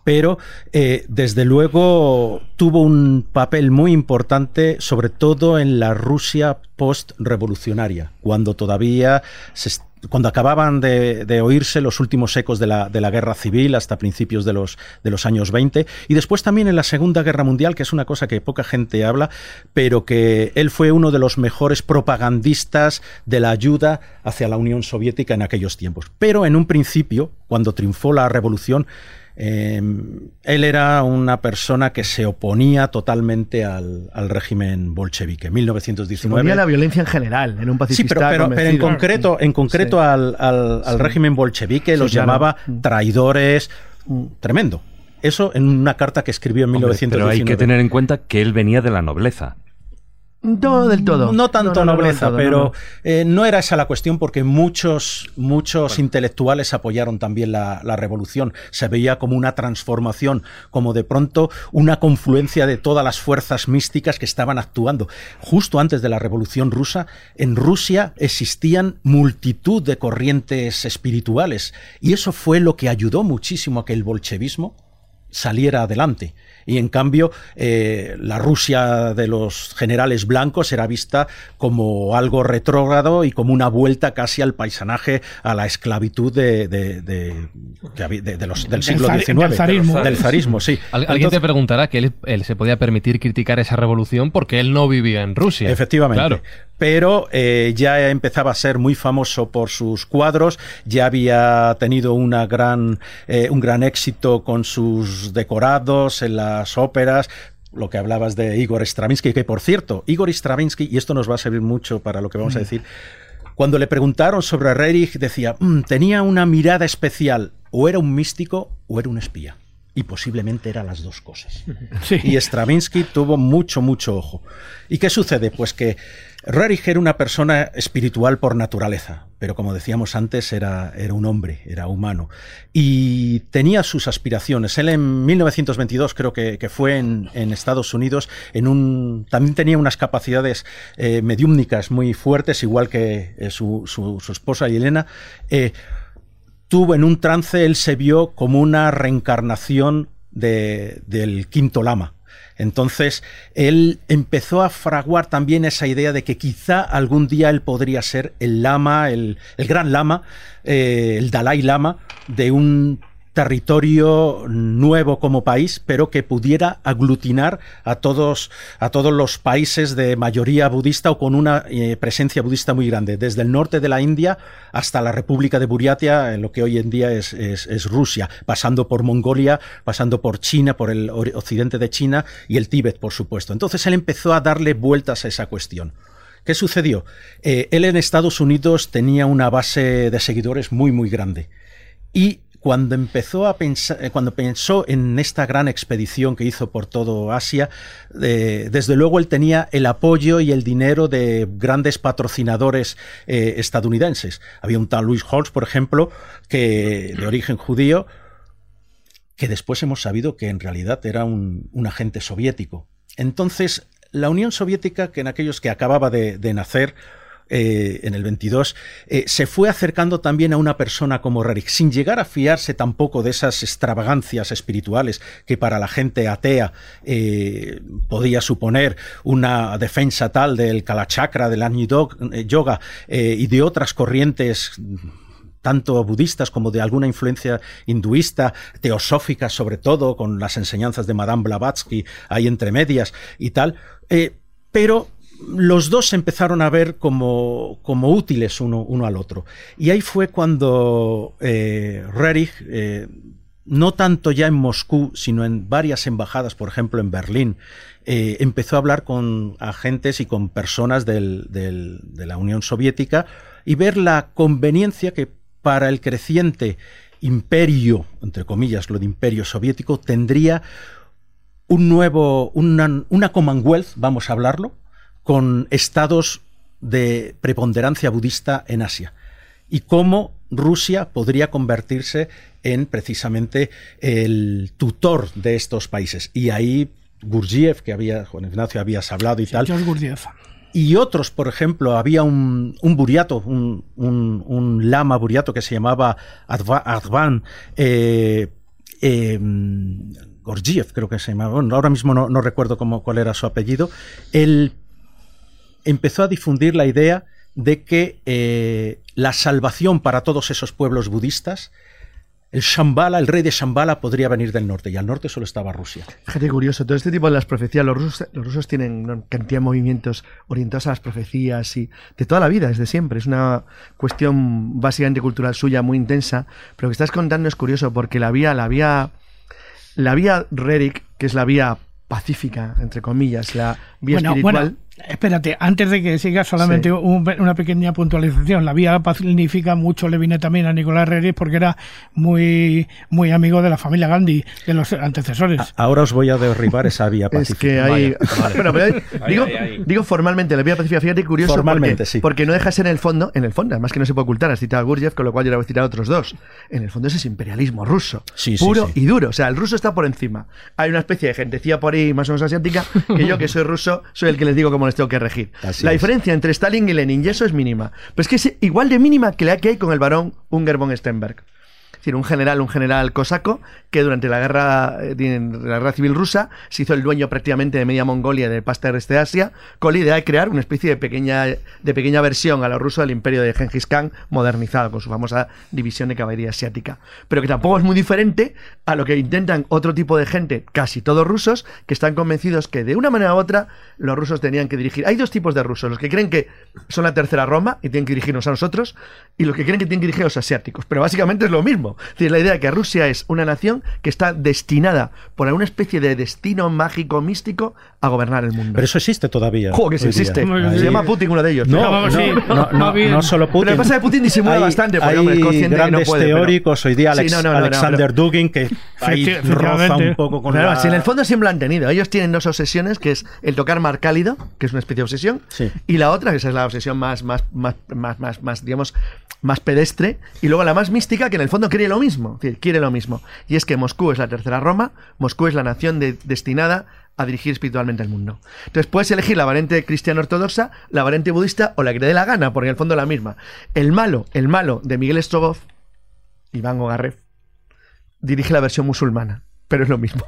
pero eh, desde luego tuvo un papel muy importante, sobre todo en la Rusia post-revolucionaria, cuando todavía se cuando acababan de, oírse los últimos ecos de la, de la, guerra civil hasta principios de los, de los años 20 y después también en la Segunda Guerra Mundial, que es una cosa que poca gente habla, pero que él fue uno de los mejores propagandistas de la ayuda hacia la Unión Soviética en aquellos tiempos. Pero en un principio, cuando triunfó la revolución, Em, él era una persona que se oponía totalmente al, régimen bolchevique. 1919. Se oponía a la violencia en general, en un pacifista. Sí, pero, en concreto, en concreto al, régimen bolchevique los llamaba mm. traidores. Mm, tremendo. Eso en una carta que escribió en 1919. Pero hay que tener en cuenta que él venía de la nobleza. No del todo. No tanto nobleza, pero eh, no era esa la cuestión porque muchos, muchos intelectuales apoyaron también la, revolución. Se veía como una transformación, como de pronto una confluencia de todas las fuerzas místicas que estaban actuando. Justo antes de la revolución rusa, en Rusia existían multitud de corrientes espirituales y eso fue lo que ayudó muchísimo a que el bolchevismo saliera adelante y en cambio eh, la Rusia de los generales blancos era vista como algo retrógrado y como una vuelta casi al paisanaje, a la esclavitud de, los, del siglo XIX. Del zarismo. sí. alguien te preguntará que él, se podía permitir criticar esa revolución porque él no vivía en Rusia. Efectivamente. Claro pero eh, ya empezaba a ser muy famoso por sus cuadros, ya había tenido una gran, eh, un gran éxito con sus decorados en las óperas, lo que hablabas de Igor Stravinsky, que por cierto, Igor Stravinsky, y esto nos va a servir mucho para lo que vamos a mm. decir, cuando le preguntaron sobre Rerich decía, mm, tenía una mirada especial, o era un místico o era un espía. Y posiblemente eran las dos cosas. Y Stravinsky tuvo mucho, mucho ojo. ¿Y qué sucede? Pues que Rerich era una persona espiritual por naturaleza, pero como decíamos antes, era, era, un hombre, era humano. Y tenía sus aspiraciones. Él en 1922, creo que, fue en, Estados Unidos, en un, también tenía unas capacidades eh, mediúmnicas muy fuertes, igual que eh, su, su, esposa Elena. Eh, tuvo en un trance, él se vio como una reencarnación del quinto lama entonces, él empezó a fraguar también esa idea de que quizá algún día él podría ser el lama, el, gran lama, eh, el Dalai Lama de un territorio nuevo como país, pero que pudiera aglutinar a todos, a todos los países de mayoría budista o con una eh, presencia budista muy grande, desde el norte de la India hasta la República de Buriatia, en lo que hoy en día es, es Rusia, pasando por Mongolia, pasando por China, por el occidente de China y el Tíbet, por supuesto. Entonces él empezó a darle vueltas a esa cuestión. ¿Qué sucedió? Eh, él en Estados Unidos tenía una base de seguidores muy, muy grande. Y cuando empezó a pensar, eh, cuando pensó en esta gran expedición que hizo por todo Asia, eh, desde luego él tenía el apoyo y el dinero de grandes patrocinadores eh, estadounidenses. Había un tal Louis Holtz, por ejemplo, que de origen judío, que después hemos sabido que en realidad era un, agente soviético. Entonces, la Unión Soviética, que en aquellos que acababa de nacer, eh, en el 22, eh, se fue acercando también a una persona como Rerich, sin llegar a fiarse tampoco de esas extravagancias espirituales que para la gente atea eh, podía suponer una defensa tal del Kalachakra, del Agni Yoga y de otras corrientes tanto budistas como de alguna influencia hinduista, teosófica sobre todo, con las enseñanzas de Madame Blavatsky ahí entre medias y tal, pero los dos se empezaron a ver como, como útiles uno, uno, al otro. Y ahí fue cuando eh, Rerich, eh, no tanto ya en Moscú, sino en varias embajadas, por ejemplo en Berlín, eh, empezó a hablar con agentes y con personas del, de la Unión Soviética y ver la conveniencia que para el creciente imperio, entre comillas, lo de imperio soviético, tendría un nuevo, una, una Commonwealth, vamos a hablarlo, con estados de preponderancia budista en Asia y cómo Rusia podría convertirse en precisamente el tutor de estos países. Y ahí Gurdjieff, que había, Juan Ignacio habías hablado y tal. Y otros, por ejemplo, había un, buriato, un, lama buriato que se llamaba Advan, eh, em, creo que se llamaba, ahora mismo no, no recuerdo cómo, cuál era su apellido, él empezó a difundir la idea de que eh, la salvación para todos esos pueblos budistas, el Shambhala, el rey de Shambhala, podría venir del norte, y al norte solo estaba Rusia. Fíjate curioso, todo este tipo de las profecías, los rusos, los rusos tienen cantidad de movimientos orientados a las profecías y de toda la vida, desde siempre. Es una cuestión básicamente cultural suya muy intensa, pero lo que estás contando es curioso porque la vía, la vía, la vía Rerik, que es la vía pacífica, entre comillas, la vía espiritual. Espérate, antes de que siga, solamente una pequeña puntualización. La vía pacífica mucho le viene también a Nicolás Reris porque era muy, muy amigo de la familia Gandhi, de los antecesores. Ahora os voy a derribar esa vía (laughs) pacífica. (laughs) digo, formalmente, la vía pacífica, fíjate, curioso. Formalmente, porque, sí. Porque no deja ser en el fondo, en el fondo, además que no se puede ocultar, has citado a Gurdjieff, con lo cual yo le voy a citar a otros dos. En el fondo es ese imperialismo ruso. puro y duro. O sea, el ruso está por encima. Hay una especie de gentecía por ahí, más o menos asiática, que yo que soy ruso, soy el que les digo cómo les tengo que regir. la diferencia entre Stalin y Lenin, y eso es mínima. Pero es que es igual de mínima que la que hay con el varón Unger von Stenberg decir, un general, un general cosaco, que durante la guerra, eh, la guerra civil rusa se hizo el dueño prácticamente de media Mongolia de pasta del este Asia, con la idea de crear una especie de pequeña, de pequeña versión a los rusos del imperio de Genghis Khan modernizado, con su famosa división de caballería asiática. Pero que tampoco es muy diferente a lo que intentan otro tipo de gente, casi todos rusos, que están convencidos que de una manera u otra los rusos tenían que dirigir. Hay dos tipos de rusos, los que creen que son la tercera Roma y tienen que dirigirnos a nosotros, y los que creen que tienen que dirigir a los asiáticos. Pero básicamente es lo mismo. Es decir, la idea de que Rusia es una nación que está destinada por alguna especie de destino mágico, místico, a gobernar el mundo. Pero eso existe todavía. Joder, que sí existe. Se llama Putin uno de ellos. No, no, no, (laughs) no, solo Putin. Pero lo que pasa es que Putin disimula bastante. Hay hombre, grandes teóricos, hoy día Alexander Dugin, que ahí roza un poco con la... Si en el fondo siempre lo han tenido. Ellos tienen dos obsesiones, que es el tocar mar cálido, que es una especie de obsesión, y la otra, que es la obsesión más, más, más, más, más, más digamos, más pedestre, y luego la más mística, que en el fondo quiere lo mismo, quiere lo mismo. Y es que Moscú es la tercera Roma, Moscú es la nación destinada a dirigir espiritualmente el mundo. Entonces puedes elegir la variante cristiana ortodoxa, la variante budista o la que te dé la gana, porque en el fondo es la misma. El malo, el malo de Miguel Strogoff, Iván Ogarrev, dirige la versión musulmana, pero es lo mismo.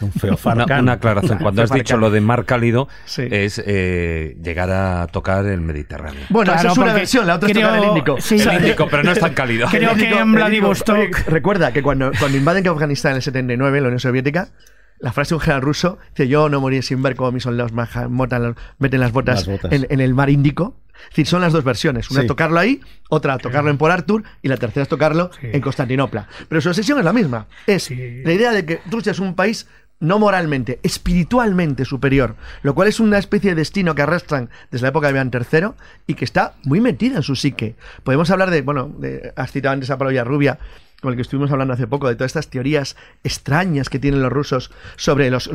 Un feo una, una, aclaración. Cuando has dicho lo de mar cálido, es eh, llegar a tocar el Mediterráneo. Bueno, esa es una versión, la otra es tocar el Índico. el Índico, pero no es tan cálido. (laughs) Creo que en Vladivostok... recuerda que cuando, cuando invaden Afganistán en el 79, la Unión Soviética, la frase de un general ruso dice: Yo no moriré sin ver cómo mis soldados meten las botas, En, el mar Índico. Es decir, son las dos versiones. Una tocarlo ahí, otra tocarlo en Port Arthur y la tercera es tocarlo en Constantinopla. Pero su obsesión es la misma. Es la idea de que Rusia es un país no moralmente, espiritualmente superior, lo cual es una especie de destino que arrastran desde la época de Iván III y que está muy metida en su psique. Podemos hablar de, bueno, de, has citado antes a Pablo Rubia, con el que estuvimos hablando hace poco, de todas estas teorías extrañas que tienen los rusos sobre los,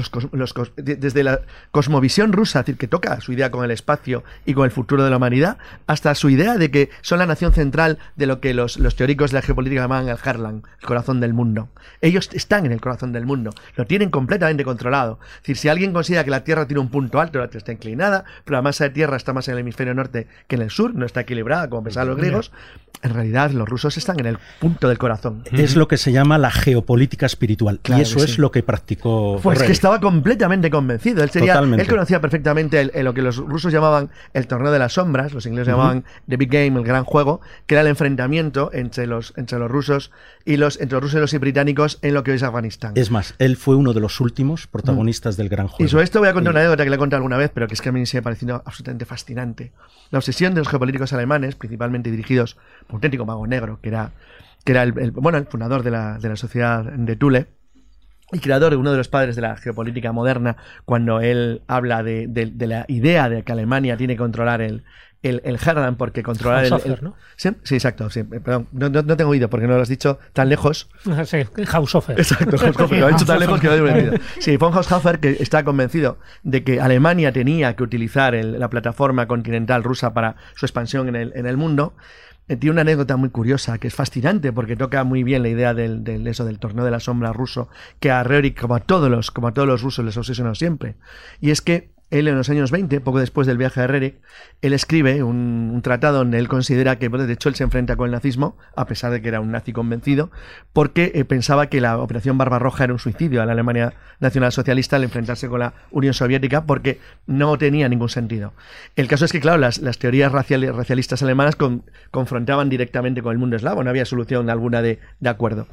desde la cosmovisión rusa, es decir, que toca su idea con el espacio y con el futuro de la humanidad, hasta su idea de que son la nación central de lo que los, teóricos de la geopolítica llaman el Herland, el corazón del mundo. Ellos están en el corazón del mundo, lo tienen completamente controlado. Es decir, si alguien considera que la Tierra tiene un punto alto, la Tierra está inclinada, pero la masa de Tierra está más en el hemisferio norte que en el sur, no está equilibrada, como pensaban los griegos, en realidad los rusos están en el punto del corazón. Es lo que se llama la geopolítica espiritual. y eso es lo que practicó. Pues que estaba completamente convencido. Él, sería, él conocía perfectamente lo que los rusos llamaban el torneo de las sombras, los ingleses llamaban The Big Game, el gran juego, que era el enfrentamiento entre los, entre los rusos y los, entre los rusos y los británicos en lo que hoy es Afganistán. Es más, él fue uno de los últimos protagonistas del gran juego. Y sobre esto voy a contar una anécdota que le he contado alguna vez, pero que es que a mí me ha parecido absolutamente fascinante. La obsesión de los geopolíticos alemanes, principalmente dirigidos un auténtico mago negro, que era, que era el, bueno, el fundador de la, de la sociedad de Thule, y creador de uno de los padres de la geopolítica moderna, cuando él habla de, de, la idea de que Alemania tiene que controlar el, el, el porque controlar el, ¿no? ¿Sí? sí, exacto. Sí, perdón, no, no, tengo oído porque no lo has dicho tan lejos. Sí, Haushofer. Exacto, Haushofer. Lo ha dicho tan lejos que no he entendido. (laughs) Sí, von Haushofer que está convencido de que Alemania tenía que utilizar la plataforma continental rusa para su expansión en el, en el mundo. Eh, tiene una anécdota muy curiosa que es fascinante porque toca muy bien la idea del, eso del torneo de la sombra ruso que a Reoric como a todos los como a todos los rusos les obsesionó siempre. Y es que él en los años 20, poco después del viaje a Rerik, él escribe un, tratado donde él considera que, de hecho, él se enfrenta con el nazismo, a pesar de que era un nazi convencido, porque eh, pensaba que la Operación Barbarroja era un suicidio a la Alemania nacionalsocialista al enfrentarse con la Unión Soviética, porque no tenía ningún sentido. El caso es que, claro, las, teorías racialistas alemanas confrontaban directamente con el mundo eslavo, no había solución alguna de, de acuerdo.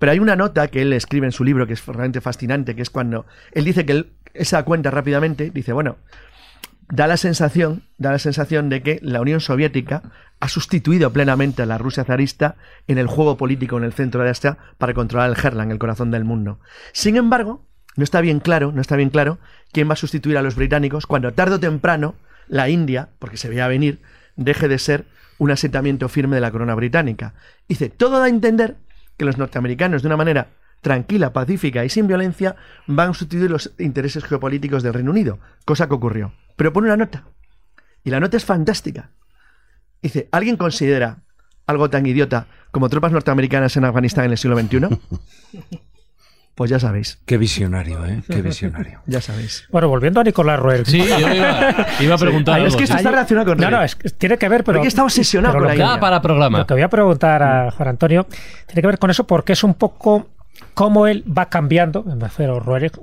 Pero hay una nota que él escribe en su libro que es realmente fascinante, que es cuando él dice que él esa cuenta rápidamente, dice, bueno, da la sensación, da la sensación de que la Unión Soviética ha sustituido plenamente a la Rusia zarista en el juego político en el centro de Asia para controlar el Herland, el corazón del mundo. Sin embargo, no está bien claro, no está bien claro quién va a sustituir a los británicos cuando tarde o temprano la India, porque se veía venir, deje de ser un asentamiento firme de la corona británica. Dice, todo da a entender que los norteamericanos, de una manera tranquila, pacífica y sin violencia, van a sustituir los intereses geopolíticos del Reino Unido, cosa que ocurrió. Pero pone una nota. Y la nota es fantástica. Dice, ¿alguien considera algo tan idiota como tropas norteamericanas en Afganistán en el siglo XXI? (laughs) Pues ya sabéis. Qué visionario, ¿eh? Qué visionario. ya sabéis. Bueno, volviendo a Nicolás Roel. Sí, yo iba, a preguntar. Es que esto está relacionado con. No, no, tiene que ver, pero. Porque está obsesionado con la para programa. Lo que voy a preguntar a Juan Antonio tiene que ver con eso porque es un poco cómo él va cambiando,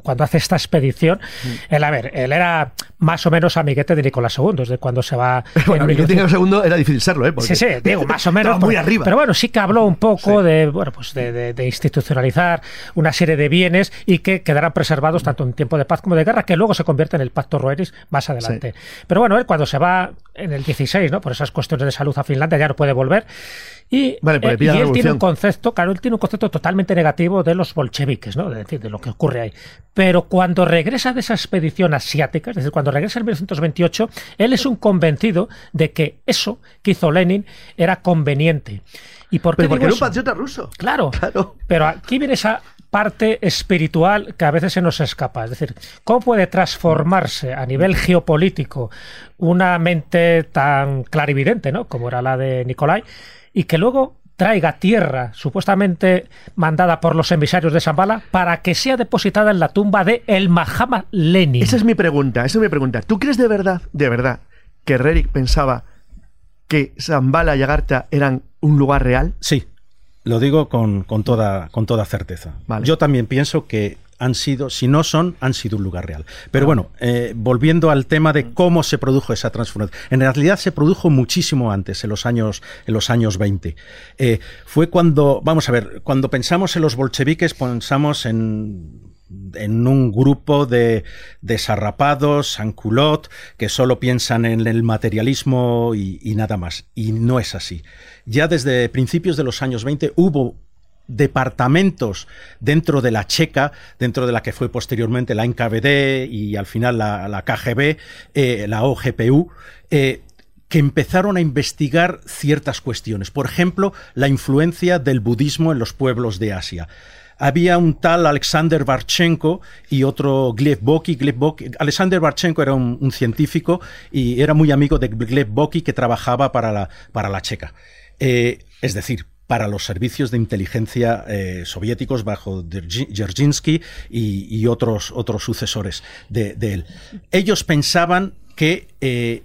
cuando hace esta expedición. Mm. Él, a ver, él era más o menos amiguete de Nicolás II, desde cuando se va... (laughs) bueno, amiguete de Nicolás II era difícil serlo, ¿eh? sí, sí, digo, (laughs) más o menos. muy arriba. Pero bueno, sí que habló un poco de, bueno, pues de, institucionalizar una serie de bienes y que quedarán preservados tanto en tiempo de paz como de guerra, que luego se convierte en el Pacto Roeris más adelante. Pero bueno, él cuando se va en el 16, ¿no? Por esas cuestiones de salud a Finlandia, ya no puede volver. Y, vale, eh, y él tiene un concepto, claro, él tiene un concepto totalmente negativo de los bolcheviques, ¿no? De decir, de lo que ocurre ahí. Pero cuando regresa de esa expedición asiática, es decir, cuando regresa en 1928, él es un convencido de que eso que hizo Lenin era conveniente. ¿Y por qué pero porque era un patriota ruso. Claro, claro. Pero aquí viene esa parte espiritual que a veces se nos escapa. Es decir, ¿cómo puede transformarse a nivel geopolítico una mente tan clarividente, ¿no? como era la de Nicolai, y que luego traiga tierra supuestamente mandada por los emisarios de Zambala para que sea depositada en la tumba de el Mahama Lenin. Esa es mi pregunta, esa es mi pregunta. ¿Tú crees de verdad, de verdad, que Rerik pensaba que Zambala y Agartha eran un lugar real? Sí, lo digo con, toda, con toda certeza. Yo también pienso que han sido, si no son, han sido un lugar real. Pero bueno, eh, volviendo al tema de cómo se produjo esa transformación. En realidad se produjo muchísimo antes, en los años, en los años 20. Eh, fue cuando, vamos a ver, cuando pensamos en los bolcheviques, pensamos en en un grupo de desarrapados, culot, que solo piensan en el materialismo y, nada más. Y no es así. Ya desde principios de los años 20 hubo departamentos dentro de la Checa, dentro de la que fue posteriormente la NKVD y al final la, KGB, eh, la OGPU, eh, que empezaron a investigar ciertas cuestiones. Por ejemplo, la influencia del budismo en los pueblos de Asia había un tal Alexander Barchenko y otro Gleb Boki. Alexander Barchenko era un, científico y era muy amigo de Gleb Boki que trabajaba para la, para la Checa. Eh, es decir, para los servicios de inteligencia eh, soviéticos bajo Dzerzhinsky y, otros, otros sucesores de, él. Ellos pensaban que eh,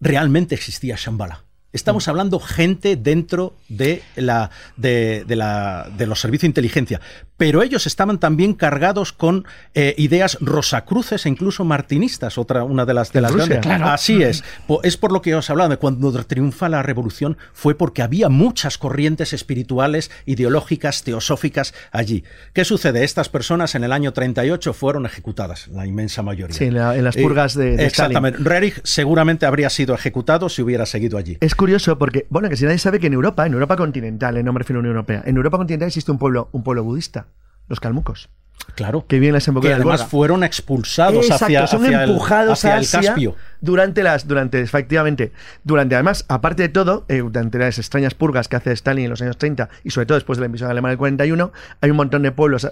realmente existía Shambhala. Estamos hablando gente dentro de, la, de, la, de los servicios de inteligencia pero ellos estaban también cargados con eh, ideas rosacruces e incluso martinistas, otra una de las de las grandes. Así es. Es por lo que os hablaba de cuando triunfa la revolución fue porque había muchas corrientes espirituales, ideológicas, teosóficas allí. ¿Qué sucede? Estas personas en el año 38 fueron ejecutadas, la inmensa mayoría. Sí, en, las purgas de, de, Exactamente. Rerich seguramente habría sido ejecutado si hubiera seguido allí. Es curioso porque, bueno, que si nadie sabe que en Europa, en Europa continental, en nombre de la Unión Europea, en Europa continental existe un pueblo, un pueblo budista los calmucos. Claro. Que vienen la Que además fueron expulsados hacia, son empujados el, hacia el Caspio. Durante las, durante, efectivamente, durante además, aparte de todo, eh, durante las extrañas purgas que hace Stalin en los años 30 y sobre todo después de la invasión alemana del 41, hay un montón de pueblos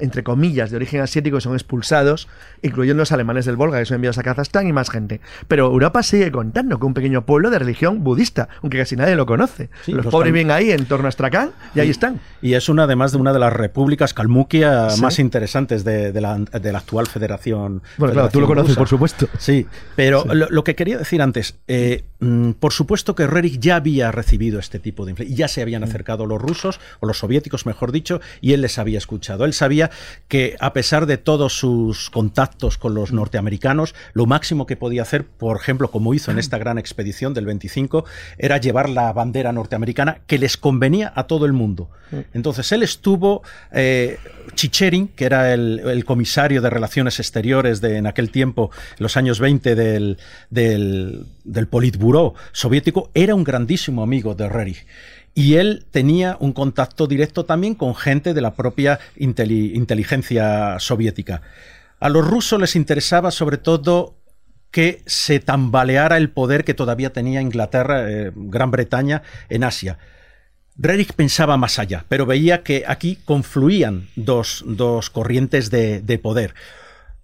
entre comillas, de origen asiático son expulsados, incluyendo los alemanes del Volga, que son enviados a Kazajstán y más gente. Pero Europa sigue contando que un pequeño pueblo de religión budista, aunque casi nadie lo conoce. los, pobres vienen ahí en torno a Astrakhan y ahí están. Y es una, además de una de las repúblicas calmuquia más interesantes de, la, actual federación. Bueno, claro, tú lo conoces, por supuesto. Sí, pero Lo, que quería decir antes, eh, mm, por supuesto que Rerik ya había recibido este tipo de influencia, ya se habían mm. acercado los rusos, o los soviéticos, mejor dicho, y él les había escuchado. Él sabía que a pesar de todos sus contactos con los norteamericanos, lo máximo que podía hacer, por ejemplo, como hizo en esta gran expedición del 25, era llevar la bandera norteamericana que les convenía a todo el mundo. Entonces él estuvo, eh, Chicherin, que era el, comisario de Relaciones Exteriores de en aquel tiempo, los años 20 del, del, del soviético, era un grandísimo amigo de Rerich y él tenía un contacto directo también con gente de la propia inteligencia soviética. A los rusos les interesaba sobre todo que se tambaleara el poder que todavía tenía Inglaterra, eh, Gran Bretaña, en Asia. Rerich pensaba más allá, pero veía que aquí confluían dos, corrientes de, poder.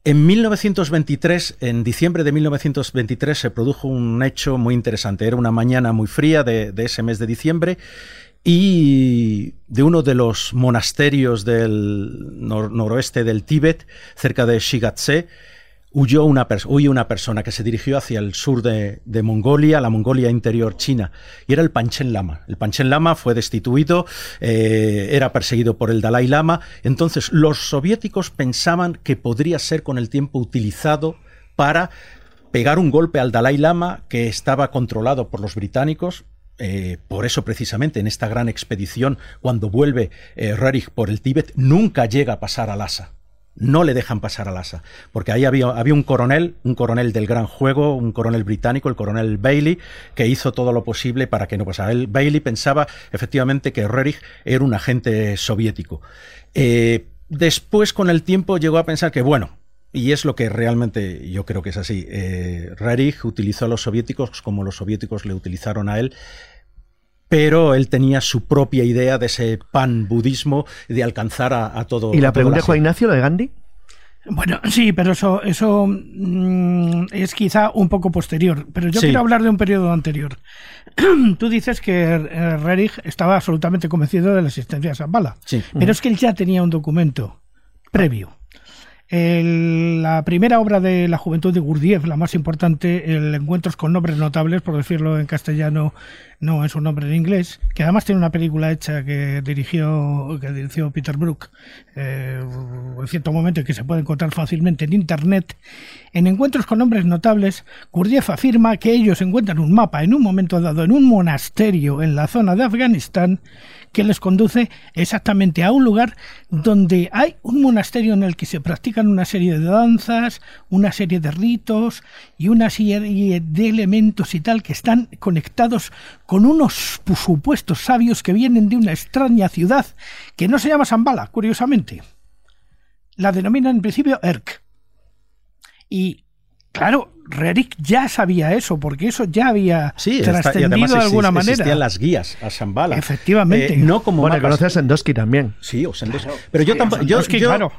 En 1923, en diciembre de 1923, se produjo un hecho muy interesante. Era una mañana muy fría de, ese mes de diciembre y de uno de los monasterios del noroeste del Tíbet, cerca de Shigatse, huyó una, persona que se dirigió hacia el sur de, Mongolia, la Mongolia interior china, y era el Panchen Lama. El Panchen Lama fue destituido, eh, era perseguido por el Dalai Lama, entonces los soviéticos pensaban que podría ser con el tiempo utilizado para pegar un golpe al Dalai Lama que estaba controlado por los británicos, eh, por eso precisamente en esta gran expedición, cuando vuelve eh, Rerich por el Tíbet, nunca llega a pasar a Lhasa no le dejan pasar al asa, porque ahí había, había, un coronel, un coronel del gran juego, un coronel británico, el coronel Bailey, que hizo todo lo posible para que no pasara. El Bailey pensaba efectivamente que Rerich era un agente soviético. Eh, después, con el tiempo, llegó a pensar que, bueno, y es lo que realmente yo creo que es así, eh, Rerich utilizó a los soviéticos como los soviéticos le utilizaron a él, pero él tenía su propia idea de ese pan budismo de alcanzar a, todo. ¿Y la pregunta de Juan Ignacio, lo de Gandhi? Bueno, sí, pero eso, eso mm, es quizá un poco posterior. Pero yo quiero hablar de un periodo anterior. (clears throat) Tú dices que eh, Rerich estaba absolutamente convencido de la existencia de Zambala. Sí. Pero es que él ya tenía un documento previo la primera obra de la juventud de Gurdjieff, la más importante, el Encuentros con nombres notables, por decirlo en castellano, no es un nombre en inglés, que además tiene una película hecha que dirigió, que dirigió Peter Brook, eh, en cierto momento que se puede encontrar fácilmente en internet. En Encuentros con nombres notables, Gurdjieff afirma que ellos encuentran un mapa en un momento dado en un monasterio en la zona de Afganistán que les conduce exactamente a un lugar donde hay un monasterio en el que se practican una serie de danzas, una serie de ritos y una serie de elementos y tal que están conectados con unos supuestos sabios que vienen de una extraña ciudad que no se llama Zambala, curiosamente. La denominan en principio Erk. Y claro, Rerich ya sabía eso, porque eso ya había trascendido de alguna manera. Existían las guías a Shambhala. Efectivamente. Eh, no como bueno, conoces a Sendosky también. Sí, o Sendosky. Pero yo tampoco. Yo, claro.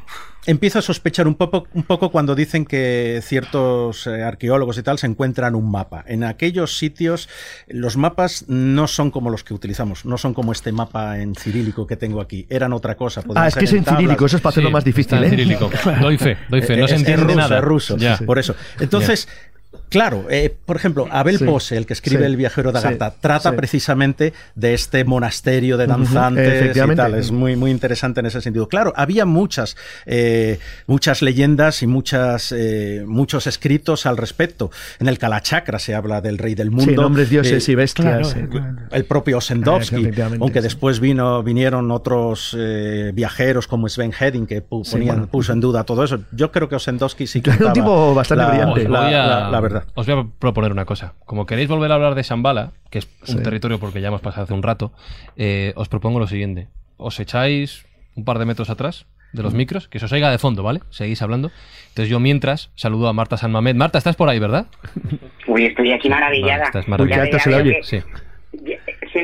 Empiezo a sospechar un poco, un poco cuando dicen que ciertos eh, arqueólogos y tal se encuentran un mapa. En aquellos sitios, los mapas no son como los que utilizamos, no son como este mapa en cirílico que tengo aquí. Eran otra cosa. Ah, es que es en cirílico, eso es para hacerlo más difícil. ¿eh? cirílico. (laughs) Doy fe, doy fe. No se entiende nada. Es ruso, por eso. Entonces. Claro, eh, por ejemplo, Abel Pose, el que escribe El viajero de Agatha, trata precisamente de este monasterio de danzantes y tal. Es muy, muy interesante en ese sentido. Claro, había muchas, eh, muchas leyendas y muchas, eh, muchos escritos al respecto. En el Kalachakra se habla del rey del mundo. nombres dioses y bestias. el propio Osendowski, aunque después vino, vinieron otros viajeros como Sven Hedin que puso en duda todo eso. Yo creo que Osendowski sí que... un tipo bastante brillante. la verdad. Os voy a proponer una cosa. Como queréis volver a hablar de Shambhala, que es un territorio porque ya hemos pasado hace un rato, eh, os propongo lo siguiente. Os echáis un par de metros atrás de los micros, que se os oiga de fondo, ¿vale? Seguís hablando. Entonces yo mientras saludo a Marta San Mamed. Marta, estás por ahí, ¿verdad? Uy, estoy aquí maravillada. estás maravillada. se le oye. Sí.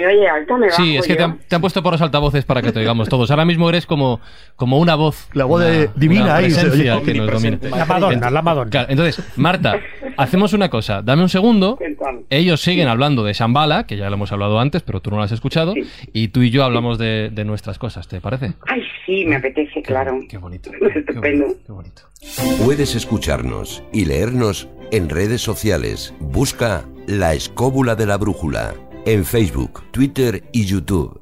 Se oye alto, me Sí, es que te han, puesto por los altavoces para que te oigamos todos. Ahora mismo eres como, como una voz. La voz divina ahí. que nos domina. La Madonna, la Madonna. entonces, Marta, hacemos una cosa. Dame un segundo. Ellos siguen hablando de Shambhala, que ya lo hemos hablado antes, pero tú no lo has escuchado. Y tú y yo hablamos de, nuestras cosas, ¿te parece? Ay, sí, me apetece, claro. Qué bonito. (laughs) Estupendo. qué bonito. Puedes escucharnos y leernos en redes sociales. Busca La Escóbula de la Brújula en Facebook, Twitter y YouTube.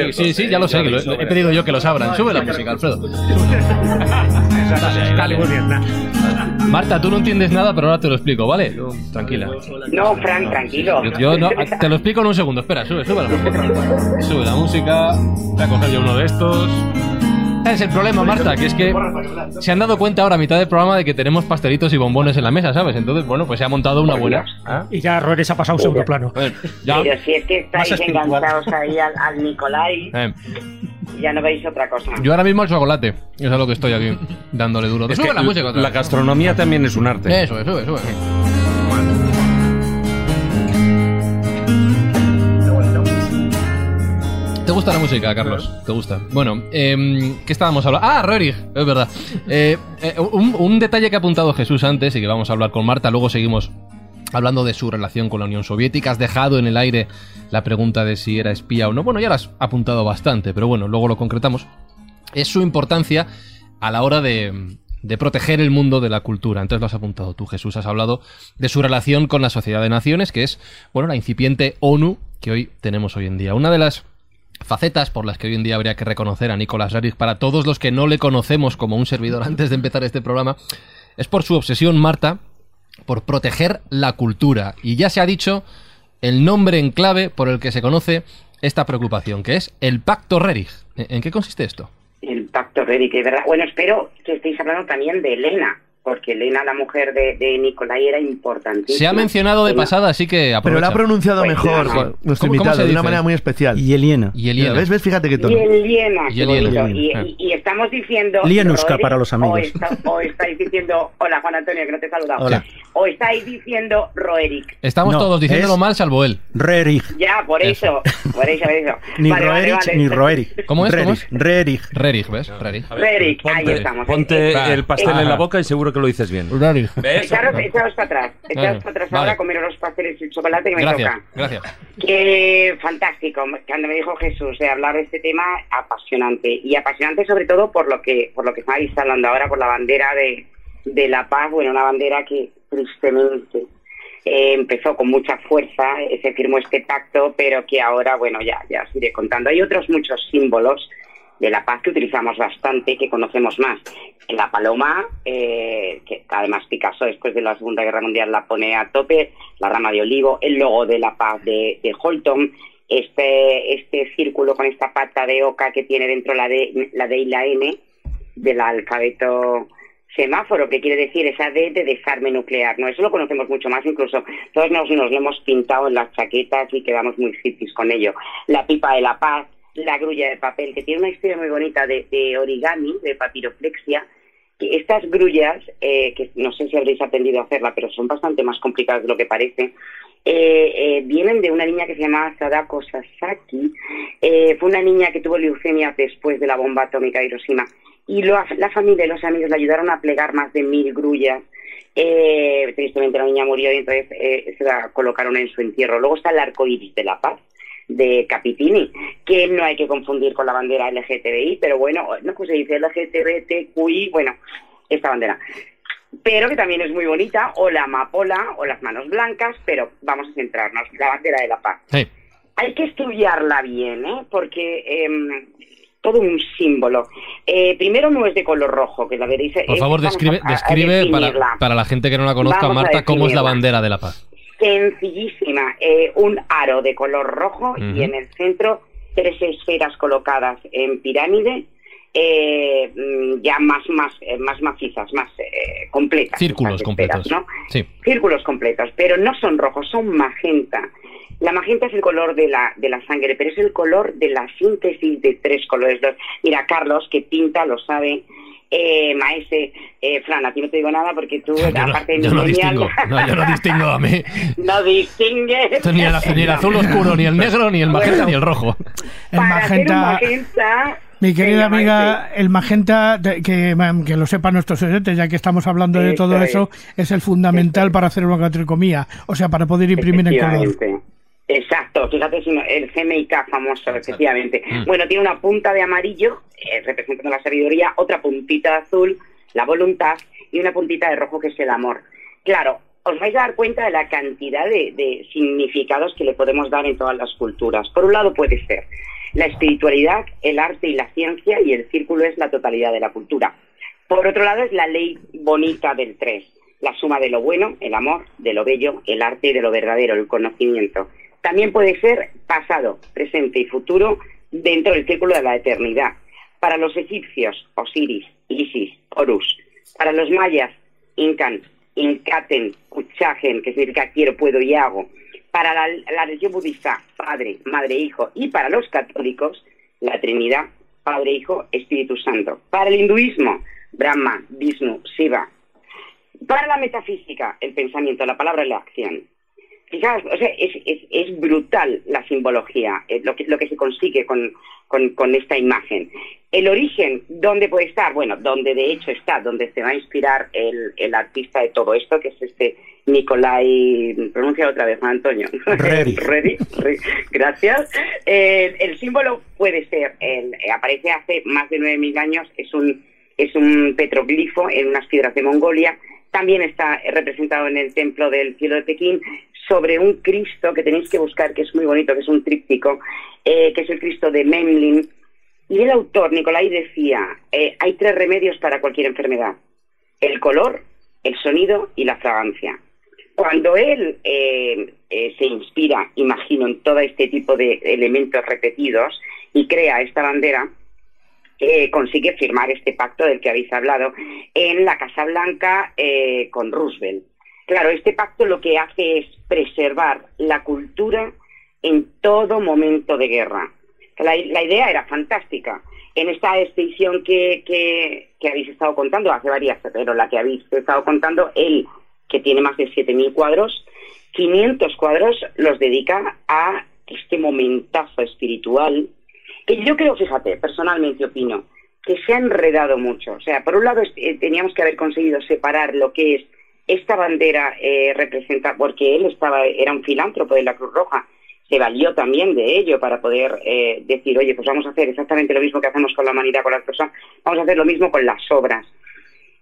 Abiertos. Sí, sí, ya lo sé. he pedido yo que los abran. Sube la música, Alfredo. (laughs) (laughs) Marta, tú no entiendes nada, pero ahora te lo explico, ¿vale? Tranquila. No, Fran, tranquilo. Yo, no, (laughs) te lo explico en un segundo. Espera, sube, sube la música. Sube la música. Voy a coger yo uno de estos. Es el problema, Marta, que es que se han dado cuenta ahora a mitad del programa de que tenemos pastelitos y bombones en la mesa, ¿sabes? Entonces, bueno, pues se ha montado una buena. ¿Ah? Y ya Roeres ha pasado un segundo plano. Pero si es que estáis enganchados ahí al, al Nicolai, eh. ya no veis otra cosa. Yo ahora mismo el chocolate, eso es lo que estoy aquí dándole duro. Es la música. La gastronomía también es un arte. Eso, eso, eso. ¿Te gusta la música, Carlos? ¿Te gusta? Bueno, eh, ¿qué estábamos hablando? Ah, Roerich, es verdad. Eh, eh, un, un, detalle que ha apuntado Jesús antes y que vamos a hablar con Marta, luego seguimos hablando de su relación con la Unión Soviética. Has dejado en el aire la pregunta de si era espía o no. Bueno, ya la has apuntado bastante, pero bueno, luego lo concretamos. Es su importancia a la hora de, de proteger el mundo de la cultura. Entonces lo has apuntado tú, Jesús. Has hablado de su relación con la Sociedad de Naciones, que es, bueno, la incipiente ONU que hoy tenemos hoy en día. Una de las facetas por las que hoy en día habría que reconocer a Nicolás Rerich para todos los que no le conocemos como un servidor (laughs) antes de empezar este programa, es por su obsesión, Marta, por proteger la cultura. Y ya se ha dicho el nombre en clave por el que se conoce esta preocupación, que es el Pacto Rerich. ¿En qué consiste esto? El Pacto Rerich, ¿verdad? Bueno, espero que estéis hablando también de Elena, porque Elena, la mujer de, de Nicolai, era importantísima. Se ha mencionado de pasada, así que aprovecha. Pero la ha pronunciado pues mejor nuestro invitado, de una manera muy especial. Y Eliena. Y Eliena. ¿Ves? ¿Ves? Fíjate que todo. Y Eliena. Y, Eliena. Y, y, estamos diciendo... Lienuska para los amigos. O, estáis diciendo... Hola, Juan Antonio, que no te he saludado. Hola. O estáis diciendo Roeric. Estamos todos diciéndolo mal, salvo él. Rerich. Ya, por eso. Por eso, por eso. (laughs) ni vale, Roerich vale, ni Roerich. ¿Cómo es? Rerich. Rerich. Rerich, ¿ves? Rerich. Rerich, ahí estamos. Ponte el pastel en la boca y seguro que lo dices bien. Echaros, echaros para atrás. Echaros para atrás ahora a comer los pasteles y chocolate que me gracias, toca. Gracias. Que fantástico. Cuando me dijo Jesús de hablar de este tema, apasionante. Y apasionante sobre todo por lo que, por lo que estáis hablando ahora, por la bandera de, de la paz. Bueno, una bandera que tristemente eh, empezó con mucha fuerza, se firmó este pacto, pero que ahora, bueno, ya, ya os iré contando. Hay otros muchos símbolos de la paz que utilizamos bastante, que conocemos más. La paloma, eh, que además Picasso después de la Segunda Guerra Mundial la pone a tope, la rama de olivo, el logo de la paz de, de Holton, este, este círculo con esta pata de oca que tiene dentro la D, la D y la N del alfabeto semáforo, que quiere decir esa D de desarme nuclear, ¿no? Eso lo conocemos mucho más, incluso todos nos, nos lo hemos pintado en las chaquetas y quedamos muy hippies con ello. La pipa de la paz, la grulla de papel, que tiene una historia muy bonita de, origami, de papiroflexia, que estas grullas, eh, que no sé si habréis aprendido a hacerla, pero son bastante más complicadas de lo que parece, eh, eh, vienen de una niña que se llamaba Sadako Sasaki. Fue una niña que tuvo leucemia después de la bomba atómica de Hiroshima. Y lo, la familia y los amigos le ayudaron a plegar más de mil grullas. Eh, tristemente la niña murió y entonces eh, se la colocaron en su entierro. Luego está el arco iris de la paz de Capitini, que no hay que confundir con la bandera LGTBI, pero bueno, no pues se dice LGTBTQI, bueno, esta bandera. Pero que también es muy bonita, o la amapola, o las manos blancas, pero vamos a centrarnos, la bandera de la paz. Sí. Hay que estudiarla bien, ¿eh? porque eh, todo un símbolo. Eh, primero no es de color rojo, que la veréis. Por favor, describe, a, describe a para, para, la gente que no la conozca, vamos Marta, cómo es la bandera de la paz sencillísima, eh, un aro de color rojo uh -huh. y en el centro tres esferas colocadas en pirámide, eh, ya más más eh, más macizas, más completas. Círculos esferas, completos, ¿no? Sí. Círculos completos, pero no son rojos, son magenta. La magenta es el color de la, de la sangre, pero es el color de la síntesis de tres colores. Mira, Carlos, que pinta, lo sabe, eh, maese, eh, Fran, a ti no te digo nada porque tú, (laughs) yo aparte no, de yo no distingo, no, yo no distingo a mí. (laughs) no distingue. Esto ni, el, ni el azul oscuro, ni el negro, ni el magenta, bueno, ni el rojo. El magenta, magenta mi querida amiga, el magenta, que, que, lo sepan nuestros oyentes, ya que estamos hablando de todo eso, es, el fundamental para hacer una catricomía, o sea, para poder imprimir en color. Exacto, fíjate el CMYK famoso, efectivamente. Mm. Bueno, tiene una punta de amarillo, eh, representando la sabiduría, otra puntita de azul, la voluntad, y una puntita de rojo, que es el amor. Claro, os vais a dar cuenta de la cantidad de, significados que le podemos dar en todas las culturas. Por un lado puede ser la espiritualidad, el arte y la ciencia, y el círculo es la totalidad de la cultura. Por otro lado es la ley bonita del tres, la suma de lo bueno, el amor, de lo bello, el arte y de lo verdadero, el conocimiento. También puede ser pasado, presente y futuro dentro del círculo de la eternidad. Para los egipcios, Osiris, Isis, Horus. Para los mayas, Incan, Incaten, Kuchagen, que significa quiero, puedo y hago. Para la, religión budista, Padre, Madre, Hijo. Y para los católicos, la Trinidad, Padre, Hijo, Espíritu Santo. Para el hinduismo, Brahma, Vishnu, Shiva. Para la metafísica, el pensamiento, la palabra y la acción. Fijaos, o sea, es, es, brutal la simbología, eh, lo, que, lo que se consigue con, con, esta imagen. El origen, ¿dónde puede estar? Bueno, donde de hecho está, donde se va a inspirar el, el artista de todo esto, que es este Nicolai, pronuncia otra vez, Juan Antonio. (laughs) Ready. Gracias. Eh, el símbolo puede ser, el, aparece hace más de 9.000 años, es un, es un petroglifo en unas piedras de Mongolia, también está representado en el templo del cielo de Pekín sobre un Cristo que tenéis que buscar, que es muy bonito, que es un tríptico, eh, que es el Cristo de Memling. Y el autor, Nicolai, decía, eh, hay tres remedios para cualquier enfermedad. El color, el sonido y la fragancia. Cuando él eh, se inspira, imagino, en todo este tipo de elementos repetidos y crea esta bandera, consigue firmar este pacto del que habéis hablado en la Casa Blanca con Roosevelt. Claro, este pacto lo que hace es preservar la cultura en todo momento de guerra. La, idea era fantástica. En esta expedición que, que, habéis estado contando, hace varias, pero la que habéis estado contando, él, que tiene más de 7.000 cuadros, 500 cuadros los dedica a este momentazo espiritual, que yo creo, fíjate, personalmente opino, que se ha enredado mucho. O sea, por un lado eh, teníamos que haber conseguido separar lo que es esta bandera eh, representa, porque él estaba, era un filántropo de la Cruz Roja, se valió también de ello para poder eh, decir, oye, pues vamos a hacer exactamente lo mismo que hacemos con la humanidad, con las personas, vamos a hacer lo mismo con las obras.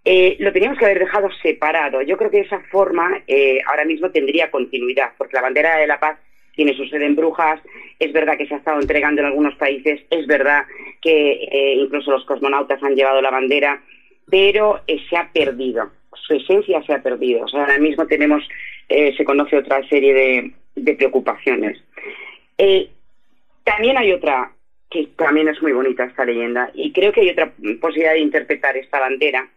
Eh, lo teníamos que haber dejado separado. Yo creo que esa forma ahora mismo tendría continuidad, porque la bandera de la paz tiene su sede en Brujas, es verdad que se ha estado entregando en algunos países, es verdad que incluso los cosmonautas han llevado la bandera, pero se ha perdido su esencia se ha perdido. O sea, ahora mismo tenemos, eh, se conoce otra serie de, preocupaciones. Eh, también hay otra, que también es muy bonita esta leyenda, y creo que hay otra posibilidad de interpretar esta bandera,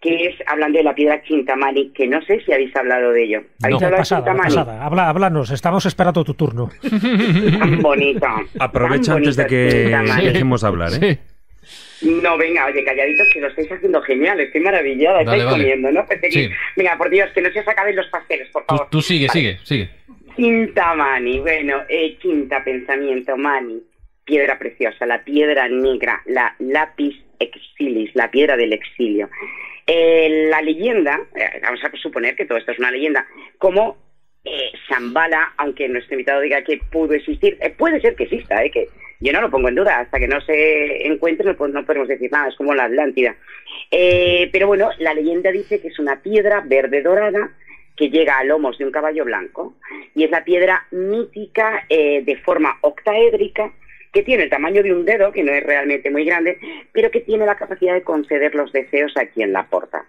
que es hablando de la piedra Chintamani, que no sé si habéis hablado de ello. ¿Habéis hablado pasada, de Pasada. Habla, háblanos, estamos esperando tu turno. Tan bonita. Aprovecha antes de que dejemos hablar, ¿eh? No, venga, oye, calladitos que lo estáis haciendo genial, estoy maravillada, estáis comiendo, ¿no? Pues venga, por Dios, que no se os acaben los pasteles, por favor. Tú, sigue, sigue, sigue. Quinta mani, bueno, eh, quinta pensamiento, mani, piedra preciosa, la piedra negra, la lápiz exilis, la piedra del exilio. Eh, la leyenda, eh, vamos a suponer que todo esto es una leyenda, como eh, Zambala, aunque nuestro invitado diga que pudo existir, eh, puede ser que exista, eh, que yo no lo pongo en duda, hasta que no se encuentre no, no podemos decir nada, es como la Atlántida. Eh, pero bueno, la leyenda dice que es una piedra verde dorada que llega a lomos de un caballo blanco y es la piedra mítica de forma octaédrica que tiene el tamaño de un dedo, que no es realmente muy grande, pero que tiene la capacidad de conceder los deseos a quien la porta.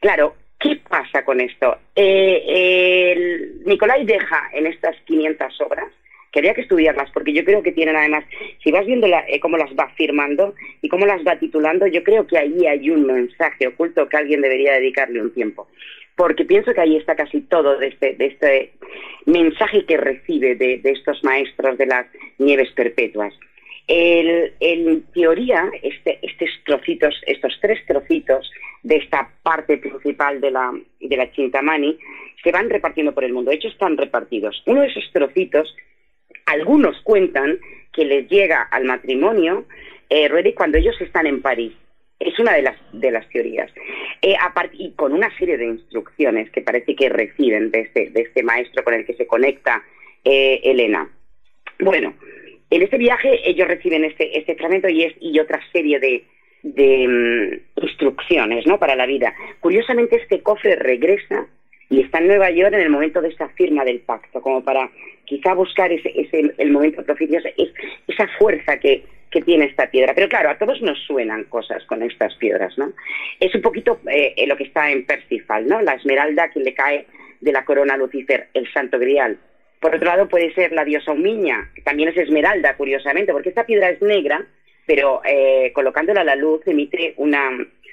Claro, ¿Qué pasa con esto? Eh, Nicolai deja en estas 500 obras, que habría que estudiarlas, porque yo creo que tienen además, si vas viendo eh, cómo las va firmando y cómo las va titulando, yo creo que ahí hay un mensaje oculto que alguien debería dedicarle un tiempo. Porque pienso que ahí está casi todo de este, de este mensaje que recibe de estos maestros de las nieves perpetuas. En teoría, este, estos trocitos, estos tres trocitos de esta parte principal de la, de la Chintamani se van repartiendo por el mundo. De hecho, están repartidos. Uno de esos trocitos, algunos cuentan que les llega al matrimonio eh, cuando ellos están en París. Es una de las, de las teorías. Eh, y con una serie de instrucciones que parece que reciben de este, de este maestro con el que se conecta eh, Elena. Bueno, en este viaje ellos reciben este, este fragmento y, es, y otra serie de, de mm, instrucciones ¿no? para la vida. Curiosamente este cofre regresa y está en Nueva York en el momento de esa firma del pacto, como para quizá buscar ese, ese el momento propicio, esa fuerza que, que tiene esta piedra. Pero claro, a todos nos suenan cosas con estas piedras, ¿no? Es un poquito eh, lo que está en Percival, ¿no? La esmeralda que le cae de la corona a Lucifer, el santo grial. Por otro lado, puede ser la diosa Humiña, que también es esmeralda, curiosamente, porque esta piedra es negra, pero eh, colocándola a la luz emite una,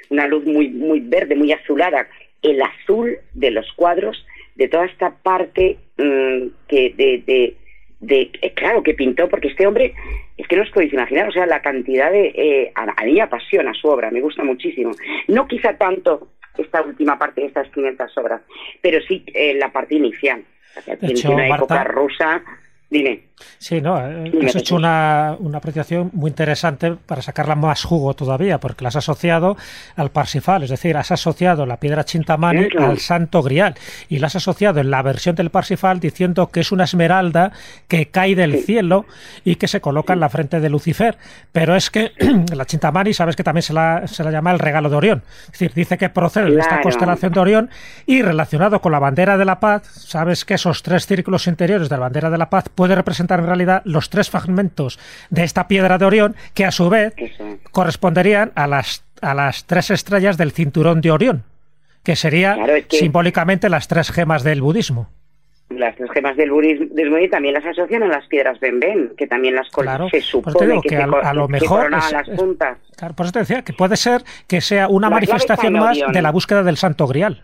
una luz muy, muy verde, muy azulada. El azul de los cuadros, de toda esta parte mm, que de, de, eh, claro, que pintó, porque este hombre, es que no os podéis imaginar, o sea, la cantidad de... Eh, a, mí me apasiona su obra, me gusta muchísimo. No quizá tanto esta última parte de estas 500 obras, pero sí la parte inicial. en una época rusa Dime. Sí, no, eh, has hecho una, una, apreciación muy interesante para sacarla más jugo todavía, porque la has asociado al Parsifal, es decir, has asociado la piedra Chintamani al Santo Grial, y la has asociado en la versión del Parsifal diciendo que es una esmeralda que cae del cielo y que se coloca en la frente de Lucifer. Pero es que (clears throat) la Chintamani, sabes que también se la, se la llama el regalo de Orión, es decir, dice que procede de esta constelación de Orión y relacionado con la bandera de la paz, sabes que esos tres círculos interiores de la bandera de la paz puede representar en realidad los tres fragmentos de esta piedra de Orión, que a su vez corresponderían a las, a las tres estrellas del cinturón de Orión, que sería simbólicamente las tres gemas del budismo las tres gemas del budismo y también las asocian a las piedras Ben, que también las claro. se supone que, a, lo mejor a las puntas. por eso te decía que puede ser que sea una manifestación más de la búsqueda del Santo Grial.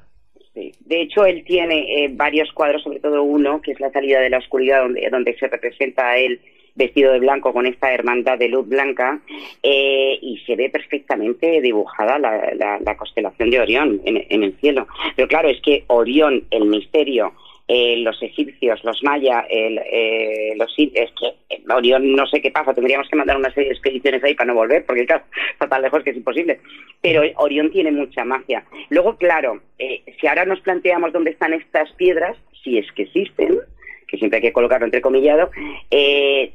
De hecho, él tiene eh, varios cuadros, sobre todo uno, que es la salida de la oscuridad, donde, donde se representa a él vestido de blanco con esta hermandad de luz blanca eh, y se ve perfectamente dibujada la, constelación de Orión en, en, el cielo. Pero claro, es que Orión, el misterio, eh, los egipcios, los mayas, eh, los es que Orión no sé qué pasa, tendríamos que mandar una serie de expediciones ahí para no volver, porque claro, (laughs) está tan lejos que es imposible. Pero Orión tiene mucha magia. Luego, claro, eh, si ahora nos planteamos dónde están estas piedras, si es que existen, que siempre hay que colocarlo entrecomillado, eh,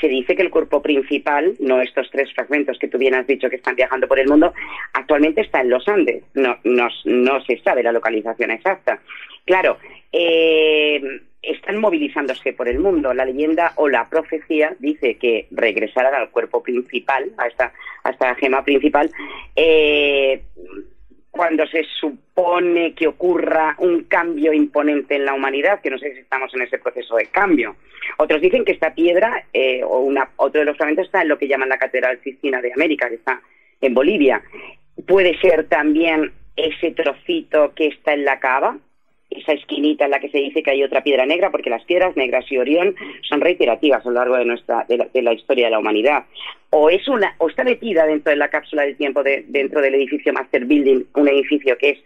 se dice que el cuerpo principal, no estos tres fragmentos que tú bien has dicho que están viajando por el mundo, actualmente está en los Andes. No, no, no se sabe la localización exacta. Claro, eh, están movilizándose por el mundo. La leyenda o la profecía dice que regresarán al cuerpo principal, a esta, gema principal, eh, cuando se supone que ocurra un cambio imponente en la humanidad, que no sé si estamos en ese proceso de cambio. Otros dicen que esta piedra, eh, o una, otro de los fragmentos, está en lo que llaman la Catedral Sistina de América, que está en Bolivia. Puede ser también ese trocito que está en la cava, esa esquinita en la que se dice que hay otra piedra negra, porque las piedras negras y Orión son reiterativas a lo largo de nuestra de la, historia de la humanidad. O es una o está metida dentro de la cápsula del tiempo de, dentro del edificio Master Building, un edificio que es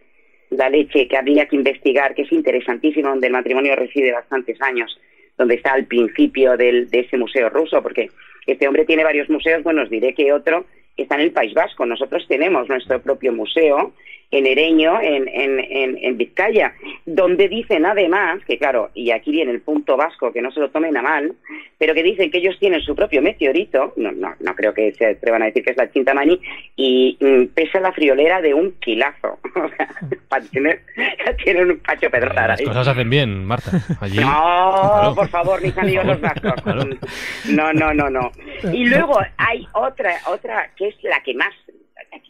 la leche que habría que investigar, que es interesantísimo, donde el matrimonio reside bastantes años, donde está al principio del, de ese museo ruso, porque este hombre tiene varios museos, bueno, os diré que otro está en el País Vasco. Nosotros tenemos nuestro propio museo en Ereño, en, en, en, Vizcaya, donde dicen además, que claro, y aquí viene el punto vasco, que no se lo tomen a mal, pero que dicen que ellos tienen su propio meteorito, no, no, no creo que se atrevan a decir que es la Chintamani, y mm, pesa la friolera de un kilazo. (laughs) o sea, para tener, tienen un pacho pedrotar Las cosas hacen bien, Marta. Allí. No, por favor, ni salidos los vascos. No, no, no, no. Y luego hay otra, otra que es la que más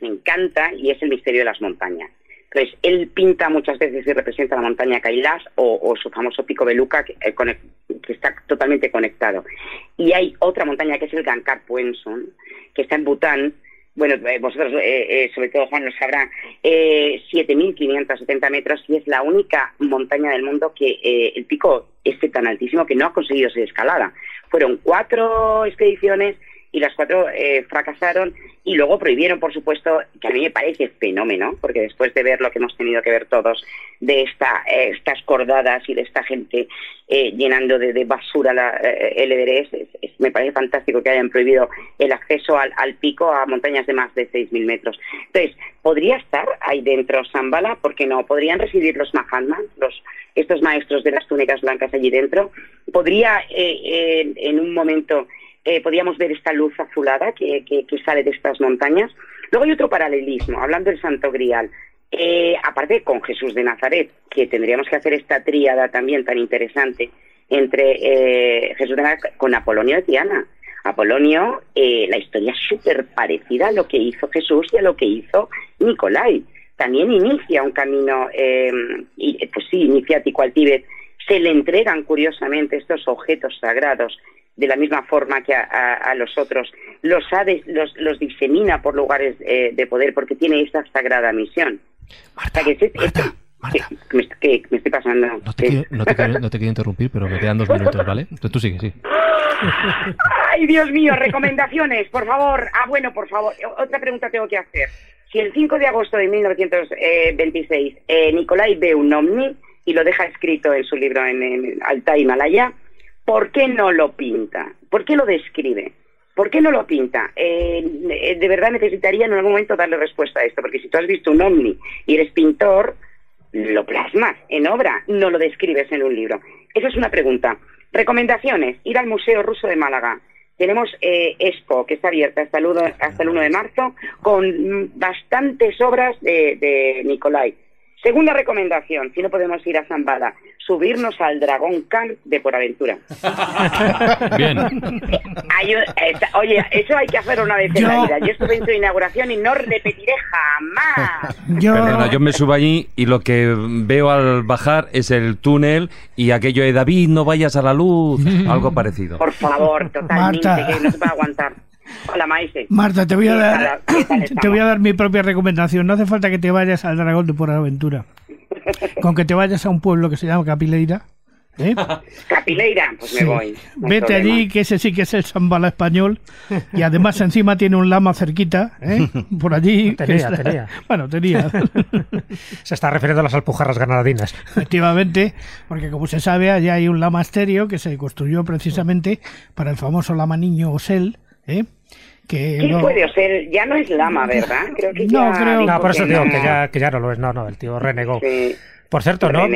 me encanta y es el misterio de las montañas. Entonces, él pinta muchas veces y representa la montaña Kailash o, su famoso pico Beluca, que, eh, que, está totalmente conectado. Y hay otra montaña que es el Gankar Puenson, que está en Bután. Bueno, eh, vosotros, eh, sobre todo Juan lo sabrá, 7.570 metros y es la única montaña del mundo que el pico esté tan altísimo que no ha conseguido ser escalada. Fueron cuatro expediciones y las cuatro eh, fracasaron y luego prohibieron, por supuesto, que a mí me parece fenómeno, porque después de ver lo que hemos tenido que ver todos de esta, eh, estas cordadas y de esta gente eh, llenando de, basura la, el Everest, me parece fantástico que hayan prohibido el acceso al, pico a montañas de más de 6.000 metros. Entonces, ¿podría estar ahí dentro Zambala? porque no? ¿Podrían residir los Mahatmas, los, estos maestros de las túnicas blancas allí dentro? ¿Podría en un momento eh, podíamos ver esta luz azulada que, que, sale de estas montañas. Luego hay otro paralelismo, hablando del Santo Grial. Eh, aparte con Jesús de Nazaret, que tendríamos que hacer esta tríada también tan interesante entre eh, Jesús de Nazaret con Apolonio de Tiana. Apolonio, eh, la historia es súper parecida a lo que hizo Jesús y a lo que hizo Nicolai. También inicia un camino, y, pues sí, iniciático al Tíbet. Se le entregan curiosamente estos objetos sagrados de la misma forma que a, los otros, los, los, los, disemina por lugares de poder porque tiene esta sagrada misión. Marta, Marta, Marta. ¿Qué, me estoy pasando? No te, quiero, no, te quiero, no te, quiero, interrumpir, pero me quedan dos minutos, ¿vale? Entonces tú sigue, sí. (laughs) Ay, Dios mío, recomendaciones, por favor. Ah, bueno, por favor. Otra pregunta tengo que hacer. Si el 5 de agosto de 1926 eh, Nicolai ve un ovni y lo deja escrito en su libro en, en Alta Himalaya, ¿por qué no lo pinta? ¿Por qué lo describe? ¿Por qué no lo pinta? Eh, eh, de verdad necesitaría en algún momento darle respuesta a esto, porque si tú has visto un ovni y eres pintor, lo plasmas en obra, no lo describes en un libro. Esa es una pregunta. Recomendaciones, ir al Museo Ruso de Málaga. Tenemos eh, Expo, que está abierta hasta el, 1, hasta el 1 de marzo, con bastantes obras de, de Nicolai. Segunda recomendación, si no podemos ir a Zambada, subirnos al Dragón Khan de Por Aventura. (laughs) Bien. oye, eso hay que hacer una vez en la vida. Yo estuve en su inauguración y no repetiré jamás. Yo... yo me subo allí y lo que veo al bajar es el túnel y aquello de David, no vayas a la luz, algo parecido. Por favor, totalmente, que no se puede aguantar. Hola, Maise. Marta, te voy a dar, (coughs) te voy a dar mi propia recomendación. No hace falta que te vayas al Dragón de Por Aventura. (laughs) Con que te vayas a un pueblo que se llama Capileira. ¿eh? Capileira, pues me voy. Vete allí, que ese sí que es el Zambala español. Y además encima tiene un lama cerquita, ¿eh? (laughs) por allí. Tenía, tenía. (laughs) Bueno, tenía. se está refiriendo a las alpujarras granadinas. Efectivamente, porque como se sabe, allá hay un lama estéreo que se construyó precisamente para el famoso lama niño Osel, ¿eh? ¿Quién puede ser? Ya no es Lama, ¿verdad? Creo que no, ya creo. No, por eso digo que ya, que ya no lo es. No, no, el tío renegó. Por cierto, ¿no?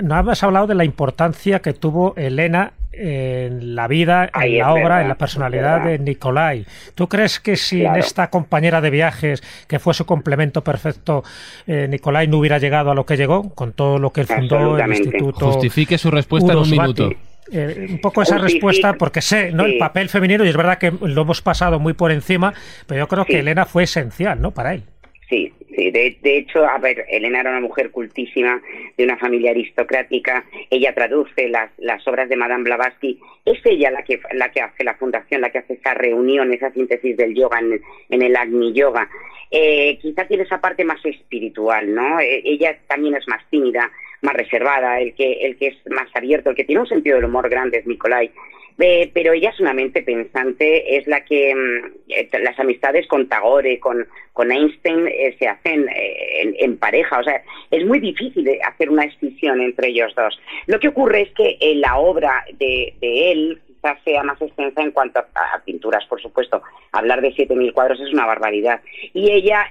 No has hablado de la importancia que tuvo Elena en la vida, en la obra, en la personalidad de Nicolai. ¿Tú crees que sin esta compañera de viajes, que fue su complemento perfecto, eh, Nicolai no hubiera llegado a lo que llegó, con todo lo que él fundó, el instituto? Justifique su respuesta en un minuto. Eh, un poco esa respuesta, porque sé, ¿no? El papel femenino, y es verdad que lo hemos pasado muy por encima, pero yo creo que Elena fue esencial, ¿no? Para él. Sí, sí. De, hecho, a ver, Elena era una mujer cultísima, de una familia aristocrática. Ella traduce las, las obras de Madame Blavatsky. Es ella la que, la que hace la fundación, la que hace esa reunión, esa síntesis del yoga en, en el Agni Yoga. Eh, quizá tiene esa parte más espiritual, ¿no? Eh, ella también es más tímida más reservada, el que, el que es más abierto, el que tiene un sentido del humor grande es Nicolai. Eh, pero ella es una mente pensante, es la que mm, eh, las amistades con Tagore, con, con Einstein eh, se hacen en, pareja, o sea, es muy difícil hacer una extinción entre ellos dos. Lo que ocurre es que la obra de, de él quizás sea más extensa en cuanto a, pinturas, por supuesto. Hablar de 7.000 cuadros es una barbaridad. Y ella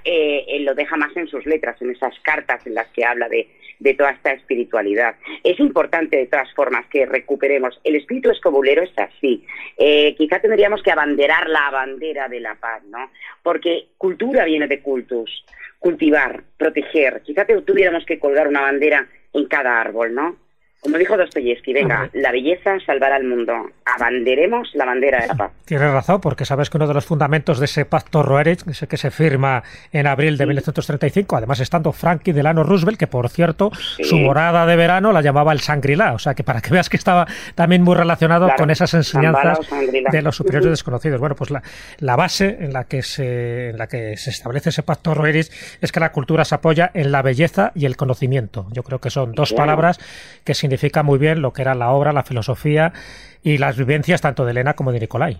lo deja más en sus letras, en esas cartas en las que habla de, de toda esta espiritualidad. Es importante, de todas formas, que recuperemos. El espíritu escobulero es así. Eh, quizá tendríamos que abanderar la bandera de la paz, ¿no? Porque cultura viene de cultus. Cultivar, proteger. Quizá tuviéramos que colgar una bandera en cada árbol, ¿no? Como dijo Dostoyevsky, venga, la belleza salvará al mundo. Abanderemos la bandera de la paz. Tienes razón, porque sabes que uno de los fundamentos de ese pacto Roerich, que se firma en abril de 1935, además estando Frankie Delano Roosevelt, que por cierto, su morada de verano la llamaba el Shangri-La, o sea que para que veas que estaba también muy relacionado con esas enseñanzas de los superiores (laughs) desconocidos. Bueno, pues la, la, base en la, que se, en la que se establece ese pacto Roerich es que la cultura se apoya en la belleza y el conocimiento. Yo creo que son dos palabras que sin significa muy bien lo que era la obra, la filosofía y las vivencias tanto de Elena como de Nicolai.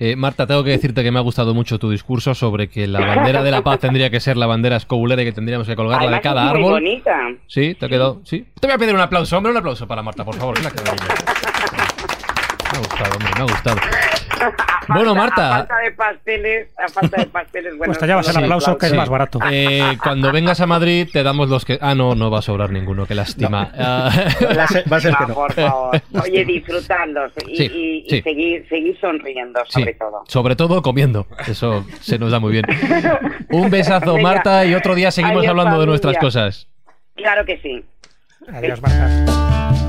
Eh, Marta, tengo que decirte que me ha gustado mucho tu discurso sobre que la bandera de la paz tendría que ser la bandera escobulera y que tendríamos que colgarla de cada árbol. Muy bonita. Sí, te ha quedado. Sí. Te voy a pedir un aplauso, hombre, un aplauso para Marta, por favor. Me ha gustado, hombre, me ha gustado. (laughs) bueno, Marta. A falta de pasteles, a falta de pasteles, bueno. Pues te llevas el aplauso que es más barato. Eh, cuando vengas a Madrid te damos los que. Ah, no, no va a sobrar ninguno, qué lástima. Ah. va a ser que no. por favor. Oye, disfrutando y, y, seguir, seguir sonriendo, sobre todo. Sobre todo comiendo. Eso se nos da muy bien. (laughs) Un besazo, Marta, y otro día seguimos hablando de nuestras cosas. Claro que sí. Adiós, Marta.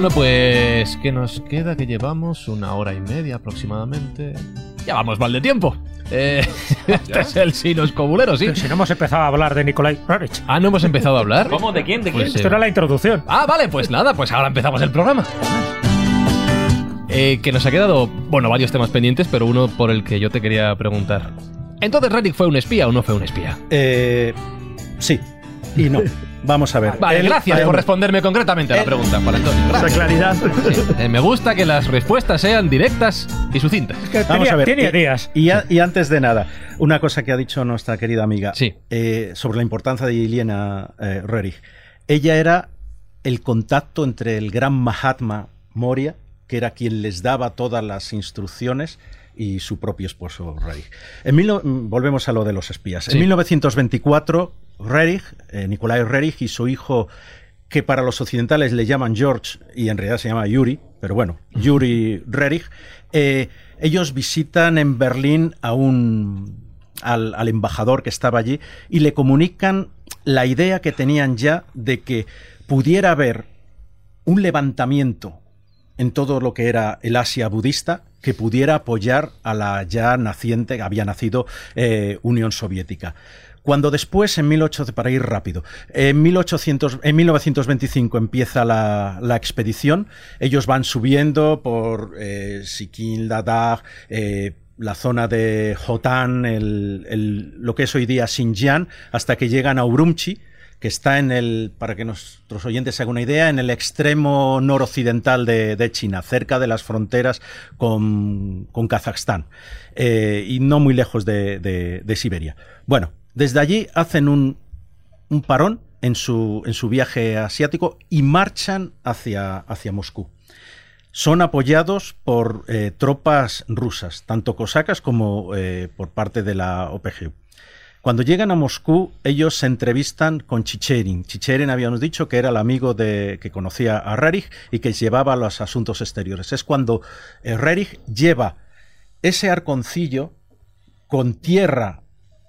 Bueno, pues, ¿qué nos queda? Que llevamos una hora y media aproximadamente. Ya vamos mal de tiempo. Eh, (laughs) este es el Sinos Cobulero, sí. si no hemos empezado a hablar de Nikolai Rarich. Ah, ¿no hemos empezado a hablar? ¿Cómo? ¿De quién? ¿De quién? Pues, Esto era la introducción. Ah, vale, pues nada, pues ahora empezamos el programa. Eh, que nos ha quedado, bueno, varios temas pendientes, pero uno por el que yo te quería preguntar. Entonces, ¿Rarich fue un espía o no fue un espía? Eh, sí (laughs) y no. Vamos a ver. Vale, gracias por responderme concretamente a la pregunta, Juan Antonio. Esa claridad. Eh, me gusta que las respuestas sean directas y sucintas. Vamos a ver. Tiene ideas. Y, y, antes de nada, una cosa que ha dicho nuestra querida amiga sí. Eh, sobre la importancia de Iliana eh, Rerich. Ella era el contacto entre el gran Mahatma Moria, que era quien les daba todas las instrucciones, y su propio esposo Rerich. En volvemos a lo de los espías. En 1924 Rerich, eh, Nikolai Rerich y su hijo, que para los occidentales le llaman George y en realidad se llama Yuri, pero bueno, Yuri Rerich, eh, ellos visitan en Berlín a un, al, al, embajador que estaba allí y le comunican la idea que tenían ya de que pudiera haber un levantamiento en todo lo que era el Asia budista que pudiera apoyar a la ya naciente, había nacido eh, Unión Soviética. Cuando después, en 1800, para ir rápido, en, 1800, en 1925 empieza la, expedición, ellos van subiendo por eh, Sikkim, Ladakh, eh, la zona de Hotan, lo que es hoy día Xinjiang, hasta que llegan a Urumqi, que está en el, para que nuestros oyentes se hagan una idea, en el extremo noroccidental de, China, cerca de las fronteras con, con Kazajstán eh, y no muy lejos de, de Siberia. Bueno, desde allí hacen un, parón en su, en su, viaje asiático y marchan hacia, hacia Moscú. Son apoyados por eh, tropas rusas, tanto cosacas como eh, por parte de la OPG. Cuando llegan a Moscú, ellos se entrevistan con Chicherin. Chicherin habíamos dicho que era el amigo de, que conocía a Rerich y que llevaba los asuntos exteriores. Es cuando eh, Rerich lleva ese arconcillo con tierra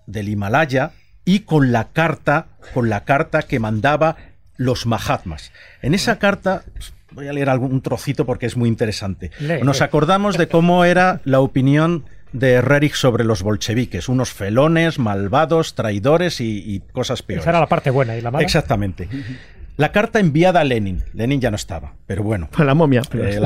del Himalaya y con la carta, con la carta que mandaba los Mahatmas. En esa carta voy a leer algún trocito porque es muy interesante. Nos acordamos de cómo era la opinión de Rerich sobre los bolcheviques, unos felones, malvados, traidores y, cosas peores. Esa era la parte buena y la mala. Exactamente. La carta enviada a Lenin. Lenin ya no estaba, pero bueno. Fue la momia. Eh,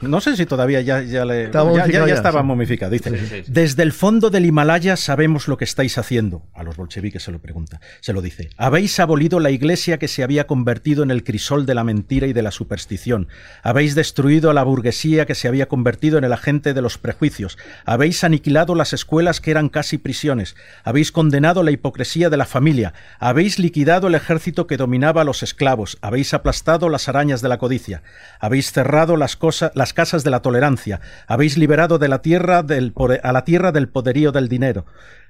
no sé si todavía ya, ya, le, ya, estaba momificado. Dice, desde el fondo del Himalaya sabemos lo que estáis haciendo. A los bolcheviques se lo pregunta. Se lo dice. Habéis abolido la iglesia que se había convertido en el crisol de la mentira y de la superstición. Habéis destruido a la burguesía que se había convertido en el agente de los prejuicios. Habéis aniquilado las escuelas que eran casi prisiones. Habéis condenado la hipocresía de la familia. Habéis liquidado el ejército que dominaba a los esclavos habéis aplastado las arañas de la codicia, habéis cerrado las, casas de la tolerancia, habéis liberado de la tierra del, a la tierra del poderío del dinero,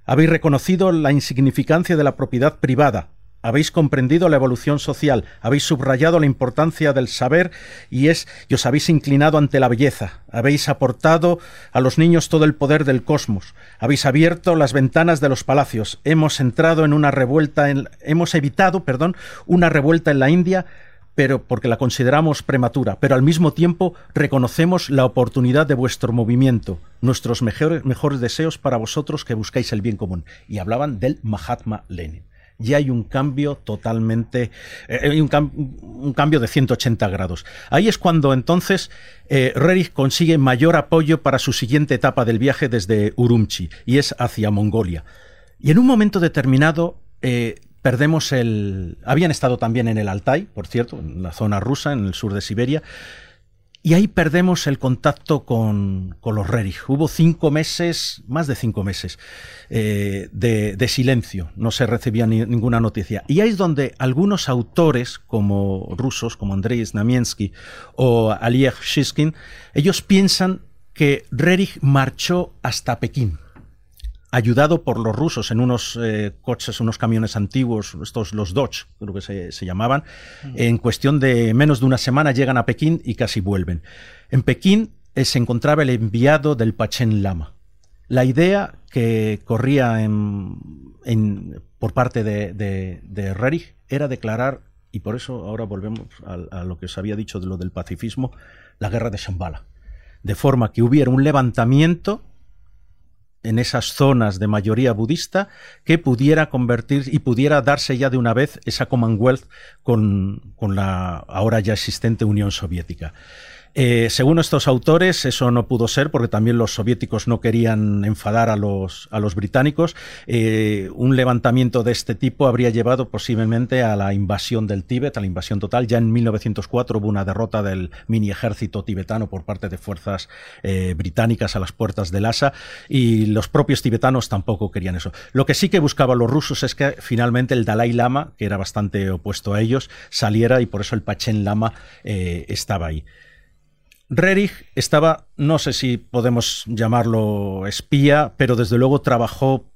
habéis reconocido la insignificancia de la propiedad privada, habéis comprendido la evolución social, habéis subrayado la importancia del saber y es y os habéis inclinado ante la belleza, habéis aportado a los niños todo el poder del cosmos, habéis abierto las ventanas de los palacios, hemos entrado en una revuelta en, hemos evitado, una revuelta en la India pero porque la consideramos prematura, pero al mismo tiempo reconocemos la oportunidad de vuestro movimiento, nuestros mejores, mejores deseos para vosotros que buscáis el bien común. Y hablaban del Mahatma Lenin. Ya hay un cambio totalmente, eh, un, cambio de 180 grados. Ahí es cuando entonces eh, consigue mayor apoyo para su siguiente etapa del viaje desde Urumqi, y es hacia Mongolia. Y en un momento determinado eh, perdemos el... Habían estado también en el Altai, por cierto, en la zona rusa, en el sur de Siberia, y ahí perdemos el contacto con, los Rerich. Hubo cinco meses, más de cinco meses, eh, de, silencio. No se recibía ninguna noticia. Y ahí es donde algunos autores, como rusos, como Andrei Znamiensky o Aliyev Shishkin, ellos piensan que Rerich marchó hasta Pekín ayudado por los rusos en unos eh, coches, unos camiones antiguos, estos los Dodge, creo que se, llamaban. En cuestión de menos de una semana llegan a Pekín y casi vuelven. En Pekín eh, se encontraba el enviado del Pachen Lama. La idea que corría en, por parte de, de, Rerich era declarar, y por eso ahora volvemos a, a, lo que os había dicho de lo del pacifismo, la guerra de Shambhala. De forma que hubiera un levantamiento en esas zonas de mayoría budista que pudiera convertir y pudiera darse ya de una vez esa Commonwealth con, con la ahora ya existente Unión Soviética. Eh, según estos autores, eso no pudo ser porque también los soviéticos no querían enfadar a los, a los británicos. Eh, un levantamiento de este tipo habría llevado posiblemente a la invasión del Tíbet, a la invasión total. Ya en 1904 hubo una derrota del mini ejército tibetano por parte de fuerzas eh, británicas a las puertas del Lhasa y los propios tibetanos tampoco querían eso. Lo que sí que buscaban los rusos es que finalmente el Dalai Lama, que era bastante opuesto a ellos, saliera y por eso el Pachen Lama estaba ahí. Rerich estaba, no sé si podemos llamarlo espía, pero desde luego trabajó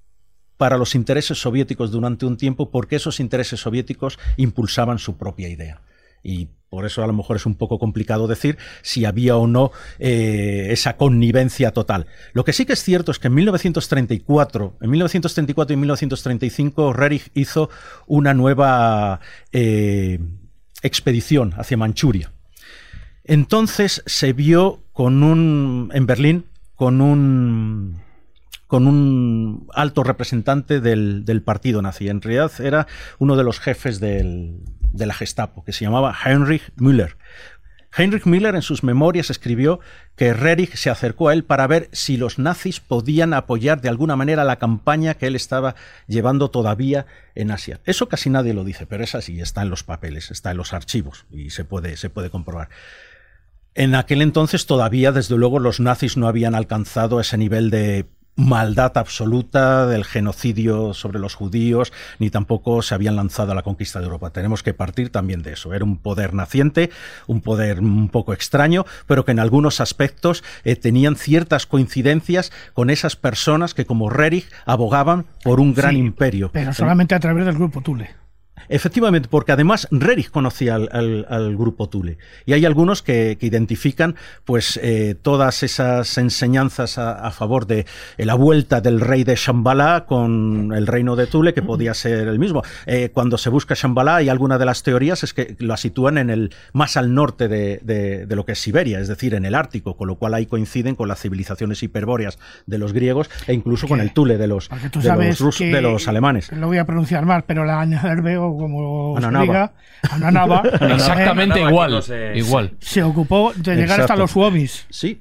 para los intereses soviéticos durante un tiempo porque esos intereses soviéticos impulsaban su propia idea. Y por eso a lo mejor es un poco complicado decir si había o no eh, esa connivencia total. Lo que sí que es cierto es que en 1934, en 1934 y 1935, Rerich hizo una nueva eh, expedición hacia Manchuria entonces se vio con un, en Berlín, con un, con un alto representante del, partido nazi. En realidad era uno de los jefes de la Gestapo, que se llamaba Heinrich Müller. Heinrich Müller en sus memorias escribió que Rerich se acercó a él para ver si los nazis podían apoyar de alguna manera la campaña que él estaba llevando todavía en Asia. Eso casi nadie lo dice, pero es así, está en los papeles, está en los archivos y se puede, se puede comprobar. En aquel entonces todavía, desde luego, los nazis no habían alcanzado ese nivel de maldad absoluta del genocidio sobre los judíos, ni tampoco se habían lanzado a la conquista de Europa. Tenemos que partir también de eso. Era un poder naciente, un poder un poco extraño, pero que en algunos aspectos eh, tenían ciertas coincidencias con esas personas que, como Rerich, abogaban por un gran imperio. Pero solamente a través del grupo Tule. Efectivamente, porque además Rerich conocía al, grupo Tule. Y hay algunos que, identifican pues eh, todas esas enseñanzas a, favor de la vuelta del rey de Shambhala con el reino de Tule, que podía ser el mismo. Eh, cuando se busca Shambhala, y alguna de las teorías es que lo sitúan en el más al norte de, lo que es Siberia, es decir, en el Ártico, con lo cual ahí coinciden con las civilizaciones hiperbóreas de los griegos e incluso con el Tule de los, de los, de los alemanes. Lo voy a pronunciar mal, pero la como Ananaba. Ananaba (laughs) Exactamente igual. igual. Se ocupó de llegar hasta los Suomis. Sí,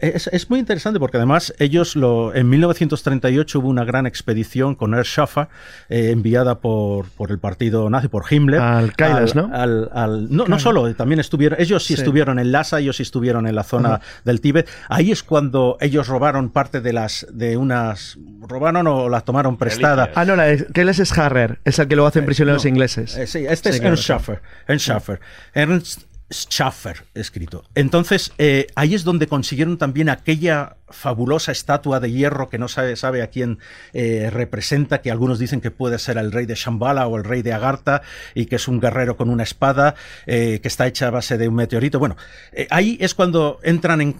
es, muy interesante porque además ellos lo, en 1938 hubo una gran expedición con Air Schaffer eh, enviada por, por el partido nazi, por Himmler. Al Kailas, ¿no? no, no solo, también estuvieron, ellos sí, estuvieron en Lhasa, ellos sí estuvieron en la zona del Tíbet. Ahí es cuando ellos robaron parte de las, de unas, robaron o las tomaron prestada. Ah, no, la Kailas es Harrer, es el que lo hacen eh, prisioneros ingleses. Eh, sí, este es Ernst Schaffer. Ernst Schaffer. Ernst Schaffer escrito. Entonces, eh, ahí es donde consiguieron también aquella fabulosa estatua de hierro que no sabe, sabe a quién eh, representa, que algunos dicen que puede ser el rey de Shambhala o el rey de Agartha, y que es un guerrero con una espada eh, que está hecha a base de un meteorito. Bueno, ahí es cuando entran en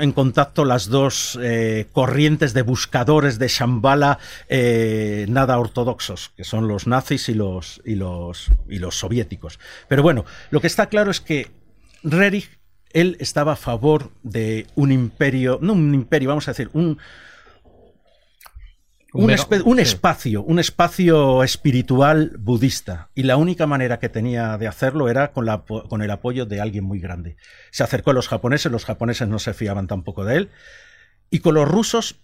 en contacto las dos eh, corrientes de buscadores de Shambhala eh, nada ortodoxos, que son los nazis y los, y, los, y los soviéticos. Pero bueno, lo que está claro es que Rerich, él estaba a favor de un imperio, no un imperio, vamos a decir, un, Un, espacio, un espacio espiritual budista. Y la única manera que tenía de hacerlo era con, la, con el apoyo de alguien muy grande. Se acercó a los japoneses, los japoneses no se fiaban tampoco de él. Y con los rusos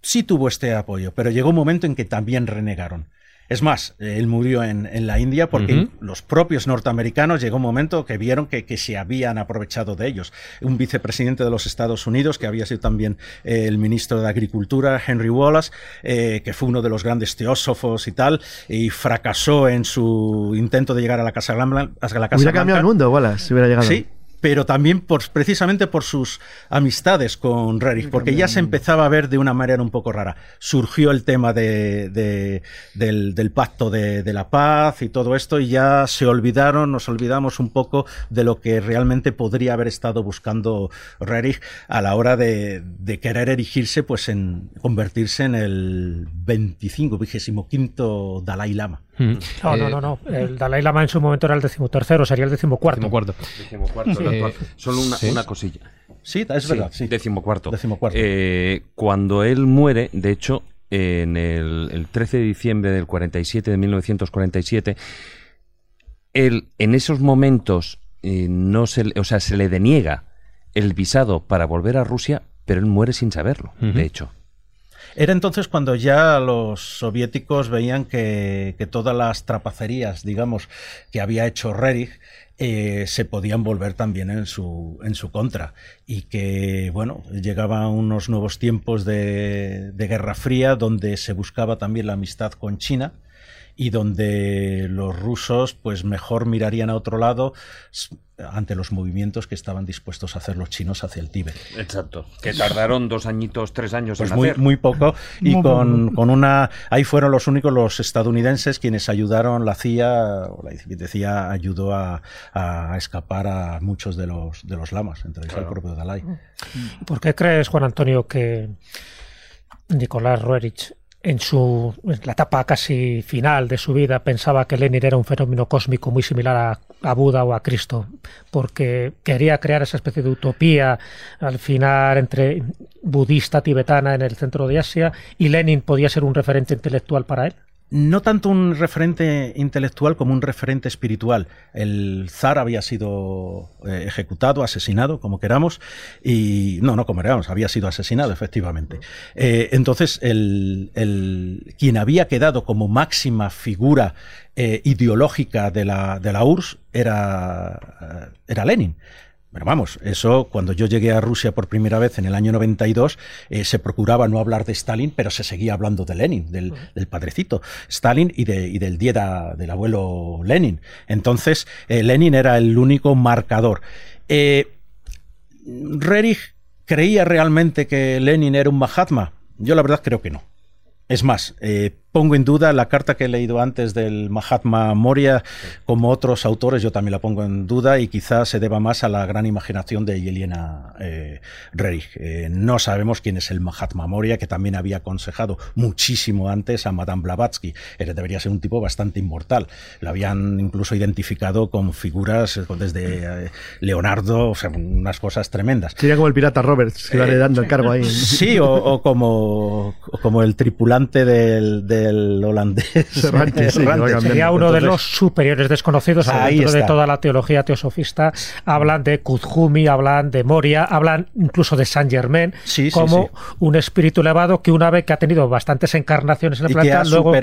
sí tuvo este apoyo, pero llegó un momento en que también renegaron. Es más, él murió en, la India porque los propios norteamericanos llegó un momento que vieron que, se habían aprovechado de ellos. Un vicepresidente de los Estados Unidos, que había sido también eh, el ministro de Agricultura, Henry Wallace, eh, que fue uno de los grandes teósofos y tal, y fracasó en su intento de llegar a la Casa Blanca. hubiera cambiado el mundo, Wallace, si hubiera llegado. Sí, pero también por, precisamente por sus amistades con Rerich, porque ya se empezaba a ver de una manera un poco rara. Surgió el tema de, del, pacto de, la paz y todo esto, y ya se olvidaron, nos olvidamos un poco de lo que realmente podría haber estado buscando Rerich a la hora de, querer erigirse, pues en convertirse en el 25, 25 Dalai Lama. Mm. No, no, no, no. El Dalai Lama en su momento era el decimotercero, sería el decimocuarto. Decimocuarto. decimocuarto eh, solo una, cosilla. Sí, es verdad. Sí. Decimocuarto. Eh, cuando él muere, de hecho, en el, 13 de diciembre del 47, de 1947, él en esos momentos eh, no se, o sea, se le deniega el visado para volver a Rusia, pero él muere sin saberlo, de hecho. Era entonces cuando ya los soviéticos veían que, todas las trapacerías, digamos, que había hecho Rerich eh, se podían volver también en su, en su contra. Y que, bueno, llegaban unos nuevos tiempos de, de Guerra Fría donde se buscaba también la amistad con China y donde los rusos pues mejor mirarían a otro lado ante los movimientos que estaban dispuestos a hacer los chinos hacia el Tíbet. Exacto. Que tardaron dos añitos, tres años pues en muy, muy poco y con, con, una... Ahí fueron los únicos los estadounidenses quienes ayudaron, la CIA, o la decía, ayudó a, a, escapar a muchos de los, de los lamas, entre ellos el propio Dalai. ¿Por qué crees, Juan Antonio, que Nicolás Roerich en su la etapa casi final de su vida pensaba que Lenin era un fenómeno cósmico muy similar a, Buda o a Cristo, porque quería crear esa especie de utopía al final entre budista tibetana en el centro de Asia y Lenin podía ser un referente intelectual para él no tanto un referente intelectual como un referente espiritual. El zar había sido eh, ejecutado, asesinado, como queramos, y no, no como queramos, había sido asesinado, efectivamente. Eh, entonces, el, quien había quedado como máxima figura eh, ideológica de la, de la URSS era, era Lenin. Pero vamos, eso cuando yo llegué a Rusia por primera vez en el año 92, eh, se procuraba no hablar de Stalin, pero se seguía hablando de Lenin, del, padrecito Stalin y, de, del dieta del abuelo Lenin. Entonces, eh, Lenin era el único marcador. Eh, ¿Rerich creía realmente que Lenin era un Mahatma? Yo la verdad creo que no. Es más, eh, pongo en duda la carta que he leído antes del Mahatma Moria, como otros autores, yo también la pongo en duda y quizás se deba más a la gran imaginación de Yelena eh, Reich. Eh, no sabemos quién es el Mahatma Moria, que también había aconsejado muchísimo antes a Madame Blavatsky. Era, debería ser un tipo bastante inmortal. Lo habían incluso identificado con figuras desde Leonardo, o sea, unas cosas tremendas. Sería como el pirata Roberts, que iba dando el cargo ahí. Sí, o, como, como el tripulante del, holandés. (laughs) Sería uno de los superiores desconocidos dentro de toda la teología teosofista. Hablan de Kuzhumi, hablan de Moria, hablan incluso de Saint Germain como un espíritu elevado que una vez que ha tenido bastantes encarnaciones en el planeta, luego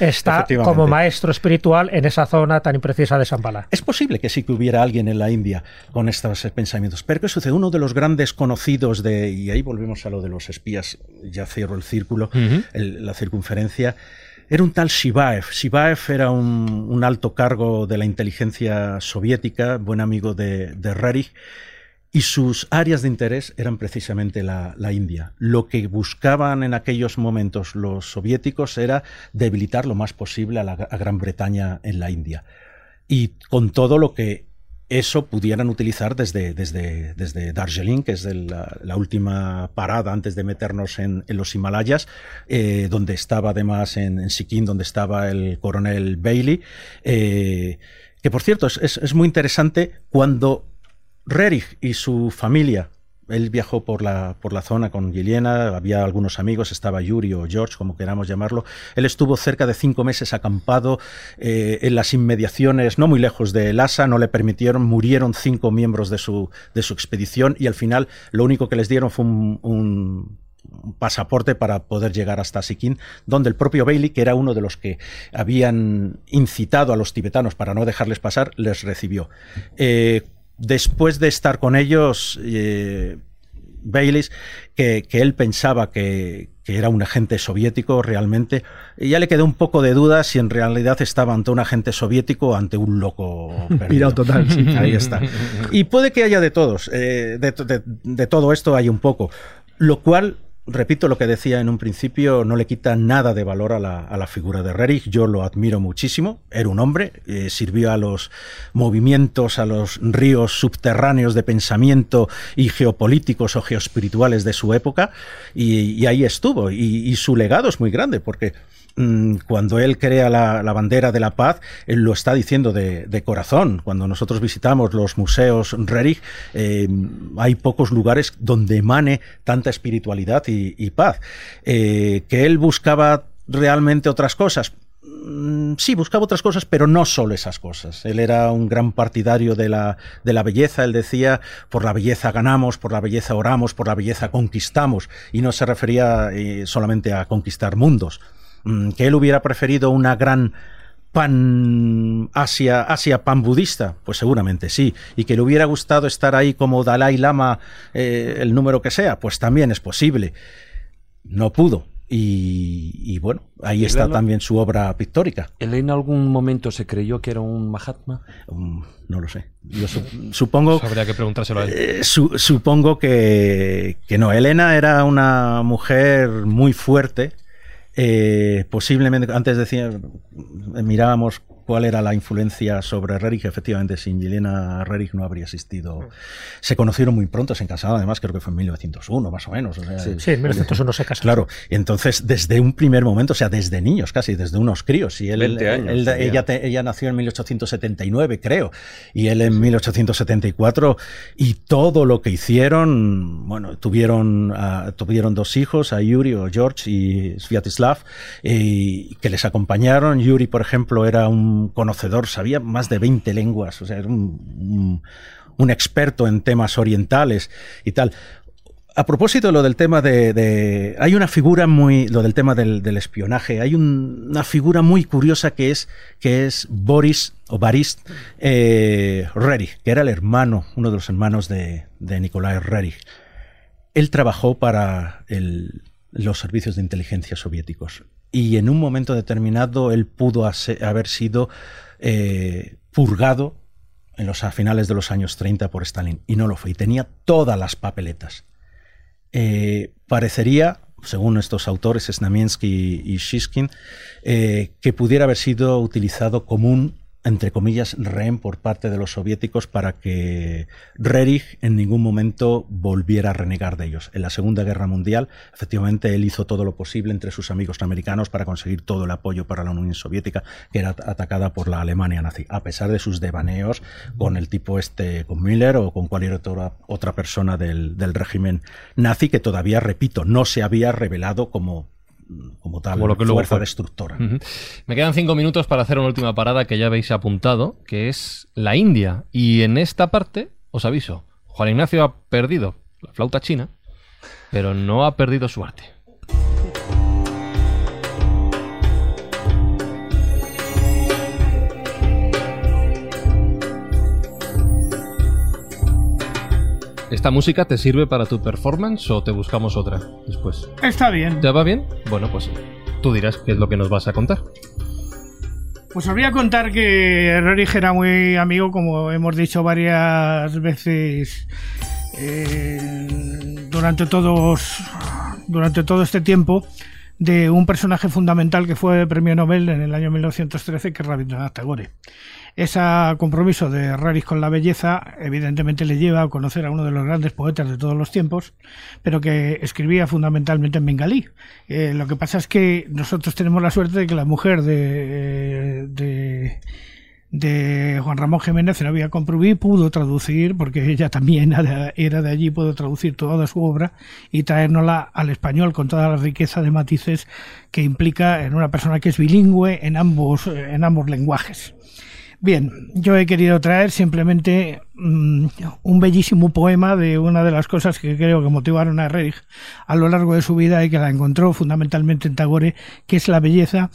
está como maestro espiritual en esa zona tan imprecisa de Shambhala. Es posible que sí que hubiera alguien en la India con estos pensamientos. Pero ¿qué sucede? Uno de los grandes conocidos de, y ahí volvemos a lo de los espías, ya cierro el círculo, el, la circunferencia, era un tal Shivaev. Shivaev era un, alto cargo de la inteligencia soviética, buen amigo de, de y sus áreas de interés eran precisamente la, India. Lo que buscaban en aquellos momentos los soviéticos era debilitar lo más posible a, la, a Gran Bretaña en la India. Y con todo lo que eso pudieran utilizar desde, desde, desde Darjeeling, que es la, última parada antes de meternos en, los Himalayas, eh, donde estaba además en, Sikkim, donde estaba el coronel Bailey, eh, que por cierto es, muy interesante cuando Rerich y su familia él viajó por la, por la zona con Giliena, había algunos amigos, estaba Yuri o George, como queramos llamarlo. Él estuvo cerca de cinco meses acampado eh, en las inmediaciones, no muy lejos de Lhasa, no le permitieron, murieron cinco miembros de su, de su expedición y al final lo único que les dieron fue un, pasaporte para poder llegar hasta Sikkim, donde el propio Bailey, que era uno de los que habían incitado a los tibetanos para no dejarles pasar, les recibió. Eh, después de estar con ellos, eh, Baylis, que, él pensaba que, era un agente soviético realmente, ya le quedó un poco de duda si en realidad estaba ante un agente soviético o ante un loco (laughs) perdido. total, Ahí está. Y puede que haya de todos, eh, de todo esto hay un poco, lo cual repito lo que decía en un principio, no le quita nada de valor a la, figura de Rerich. Yo lo admiro muchísimo. Era un hombre, eh, sirvió a los movimientos, a los ríos subterráneos de pensamiento y geopolíticos o geoespirituales de su época, y, ahí estuvo. y, su legado es muy grande, porque cuando él crea la, bandera de la paz, él lo está diciendo de, corazón. Cuando nosotros visitamos los museos Rerich, eh, hay pocos lugares donde emane tanta espiritualidad y, paz. Eh, que él buscaba realmente otras cosas. Mm, sí, buscaba otras cosas, pero no solo esas cosas. Él era un gran partidario de la, de la belleza. Él decía, por la belleza ganamos, por la belleza oramos, por la belleza conquistamos. Y no se refería eh, solamente a conquistar mundos. Mm, que él hubiera preferido una gran pan Asia, Asia pan budista? Pues seguramente sí. Y que le hubiera gustado estar ahí como Dalai Lama, eh, el número que sea, pues también es posible. No pudo. Y, bueno, ahí está también su obra pictórica. ¿Él en algún momento se creyó que era un Mahatma? Mm, no lo sé. Yo supongo. habría que preguntárselo a él. Eh, supongo que, que no. Elena era una mujer muy fuerte eh, posiblemente, antes decía, mirábamos cuál era la influencia sobre Rerich. Efectivamente, sin Yelena Rerich no habría existido. Mm. Se conocieron muy pronto, se casaron, además creo que fue en 1901, más o menos. sí, en 1901 se casaron. Claro, entonces desde un primer momento, o sea, desde niños casi, desde unos críos. Y él, ella, ella nació en 1879, creo, y él en 1874, y todo lo que hicieron, bueno, tuvieron, ah, tuvieron dos hijos, a Yuri o George y Sviatislav, y que les acompañaron. Yuri, por ejemplo, era un conocedor, sabía más de 20 lenguas, o sea, era un, experto en temas orientales y tal. A propósito de lo del tema de, Hay una figura muy... Lo del tema del, espionaje. Hay una figura muy curiosa que es, que es Boris o Baris eh, Rerich, que era el hermano, uno de los hermanos de, de Nikolai Rerich. Él trabajó para los servicios de inteligencia soviéticos y en un momento determinado él pudo haber sido eh, purgado en los, a finales de los años 30 por Stalin y no lo fue y tenía todas las papeletas. Eh, parecería, según estos autores, Snamiensky y Shishkin, eh, que pudiera haber sido utilizado como un entre comillas, rehén por parte de los soviéticos para que Rerich en ningún momento volviera a renegar de ellos. En la Segunda Guerra Mundial, efectivamente, él hizo todo lo posible entre sus amigos americanos para conseguir todo el apoyo para la Unión Soviética, que era atacada por la Alemania nazi, a pesar de sus devaneos con el tipo este, con Müller o con cualquier otra, otra persona del, del régimen nazi, que todavía, repito, no se había revelado como como tal como lo que fuerza destructora. Me quedan cinco minutos para hacer una última parada que ya habéis apuntado, que es la India. Y en esta parte, os aviso, Juan Ignacio ha perdido la flauta china, pero no ha perdido su arte. ¿Esta música te sirve para tu performance o te buscamos otra después? Está bien. ¿Te va bien? Bueno, pues tú dirás qué es lo que nos vas a contar. Pues os voy a contar que Rerich era muy amigo, como hemos dicho varias veces eh, durante todos durante todo este tiempo, de un personaje fundamental que fue premio Nobel en el año 1913, que es Rabindranath Tagore. Ese compromiso de Rerich con la belleza evidentemente le lleva a conocer a uno de los grandes poetas de todos los tiempos, pero que escribía fundamentalmente en bengalí. Eh, lo que pasa es que nosotros tenemos la suerte de que la mujer de, de de Juan Ramón Jiménez en había comprobado pudo traducir, porque ella también (laughs) era de allí, pudo traducir toda su obra y traérnosla al español con toda la riqueza de matices que implica en una persona que es bilingüe en ambos, en ambos lenguajes. Bien, yo he querido traer simplemente mm, un bellísimo poema de una de las cosas que creo que motivaron a Reich a lo largo de su vida y que la encontró fundamentalmente en Tagore, que es la belleza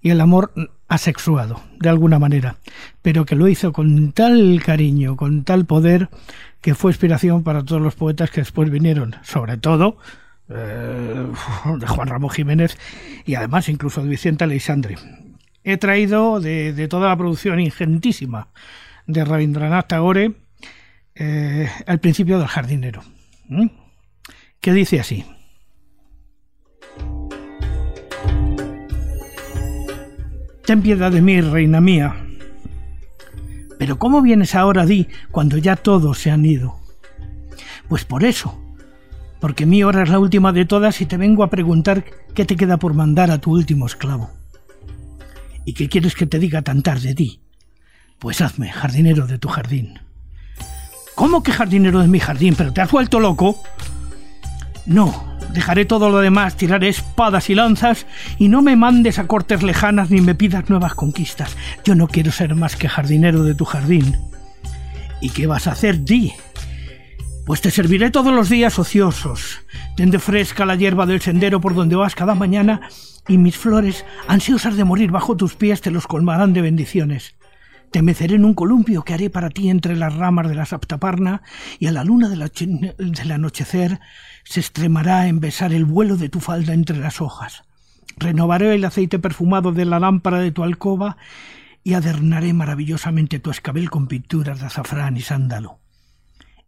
y el amor asexuado, de alguna manera, pero que lo hizo con tal cariño, con tal poder, que fue inspiración para todos los poetas que después vinieron, sobre todo eh, de (laughs) Juan Ramón Jiménez y además incluso de Vicente Aleixandre he traído de, toda la producción ingentísima de Rabindranath Tagore eh, el principio del jardinero, que dice así. Ten piedad de mí, reina mía. Pero ¿cómo vienes ahora, di, cuando ya todos se han ido? Pues por eso, porque mi hora es la última de todas y te vengo a preguntar qué te queda por mandar a tu último esclavo. ¿Y qué quieres que te diga tan tarde ti? Pues hazme jardinero de tu jardín. ¿Cómo que jardinero de mi jardín? ¿Pero te has vuelto loco? No, dejaré todo lo demás, tiraré espadas y lanzas y no me mandes a cortes lejanas ni me pidas nuevas conquistas. Yo no quiero ser más que jardinero de tu jardín. ¿Y qué vas a hacer, Di? Pues te serviré todos los días ociosos. Tende fresca la hierba del sendero por donde vas cada mañana y mis flores, ansiosas de morir bajo tus pies, te los colmarán de bendiciones. Te meceré en un columpio que haré para ti entre las ramas de la saptaparna, y a la luna del anochecer se extremará en besar el vuelo de tu falda entre las hojas. Renovaré el aceite perfumado de la lámpara de tu alcoba y adernaré maravillosamente tu escabel con pinturas de azafrán y sándalo.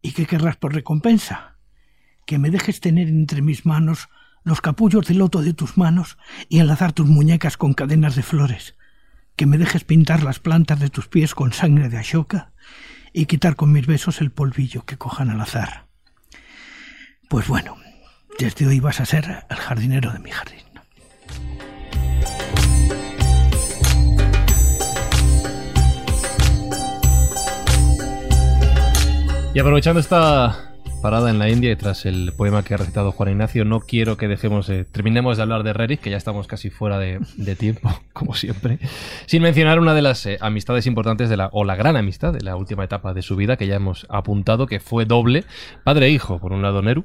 ¿Y qué querrás por recompensa? Que me dejes tener entre mis manos los capullos de loto de tus manos y enlazar tus muñecas con cadenas de flores, que me dejes pintar las plantas de tus pies con sangre de ashoka y quitar con mis besos el polvillo que cojan al azar. Pues bueno, desde hoy vas a ser el jardinero de mi jardín. Y aprovechando esta parada en la India y tras el poema que ha recitado Juan Ignacio, no quiero que dejemos, terminemos de hablar de Rerik, que ya estamos casi fuera de, tiempo, (laughs) como siempre, sin mencionar una de las eh, amistades importantes de la, o la gran amistad de la última etapa de su vida, que ya hemos apuntado, que fue doble, padre e hijo, por un lado Nehru,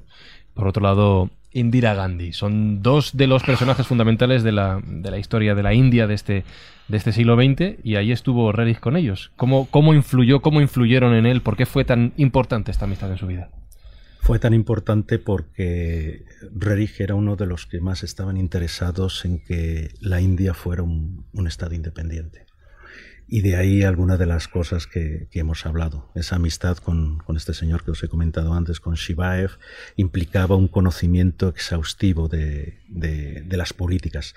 por otro lado Indira Gandhi. Son dos de los personajes fundamentales de la, de la historia de la India de este, de este siglo XX y ahí estuvo Rerik con ellos. ¿Cómo, ¿Cómo influyó, cómo influyeron en él? ¿Por qué fue tan importante esta amistad en su vida? Fue tan importante porque Rerich era uno de los que más estaban interesados en que la India fuera un, Estado independiente. Y de ahí algunas de las cosas que, hemos hablado. Esa amistad con, este señor que os he comentado antes, con Shivaev, implicaba un conocimiento exhaustivo de, las políticas.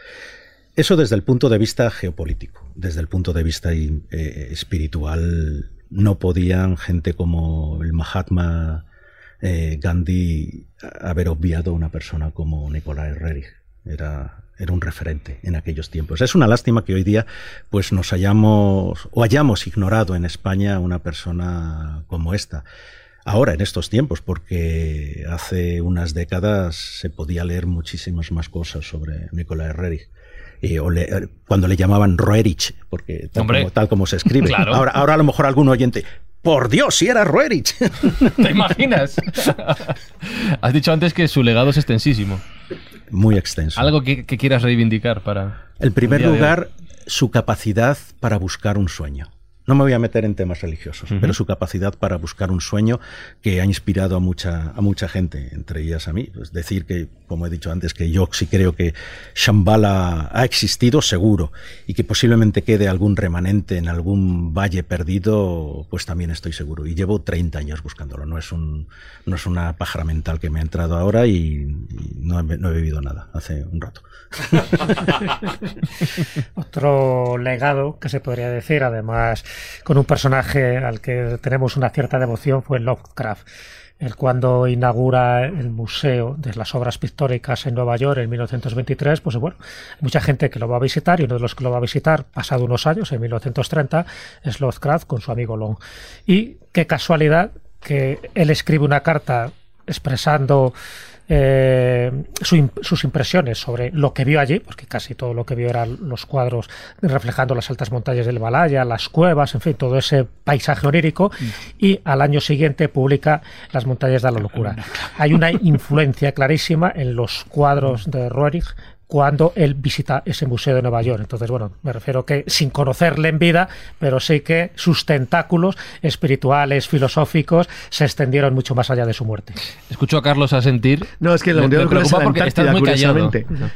Eso desde el punto de vista geopolítico. Desde el punto de vista eh, espiritual, no podían gente como el Mahatma eh, Gandhi haber obviado a una persona como Nicolai Reich. Era, era un referente en aquellos tiempos. Es una lástima que hoy día pues nos hayamos o hayamos ignorado en España una persona como esta. Ahora, en estos tiempos, porque hace unas décadas se podía leer muchísimas más cosas sobre Nicolai Reich. Eh, cuando le llamaban Roerich, porque tal, como, se escribe. (laughs) Ahora, ahora a lo mejor algún oyente, por Dios, si era Roerich. (laughs) ¿Te imaginas? (laughs) Has dicho antes que su legado es extensísimo. Muy extenso. Algo que, quieras reivindicar para... En primer lugar, su capacidad para buscar un sueño. No me voy a meter en temas religiosos, pero su capacidad para buscar un sueño que ha inspirado a mucha, a mucha gente, entre ellas a mí. Es decir, que, como he dicho antes, que yo sí creo que Shambhala ha existido, seguro, y que posiblemente quede algún remanente en algún valle perdido, pues también estoy seguro. Y llevo 30 años buscándolo. No es, un, no es una pájara mental que me ha entrado ahora y, no, no he bebido nada hace un rato. (laughs) Otro legado que se podría decir, además, con un personaje al que tenemos una cierta devoción, fue Lovecraft. el cuando inaugura el Museo de las Obras Pictóricas en Nueva York en 1923, pues bueno, mucha gente que lo va a visitar y uno de los que lo va a visitar, pasado unos años, en 1930, es Lovecraft con su amigo Long. Y qué casualidad que él escribe una carta expresando eh, sus impresiones sobre lo que vio allí, porque casi todo lo que vio eran los cuadros reflejando las altas montañas del Himalaya, las cuevas, en fin, todo ese paisaje onírico, y al año siguiente publica Las montañas de la locura. (laughs) Hay una influencia clarísima en los cuadros de Roerich cuando él visita ese museo de Nueva York. Entonces, bueno, me refiero que sin conocerle en vida, pero sí que sus tentáculos espirituales, filosóficos, se extendieron mucho más allá de su muerte. Escucho a Carlos a sentir. No, es que lo me preocupa porque estás muy callado.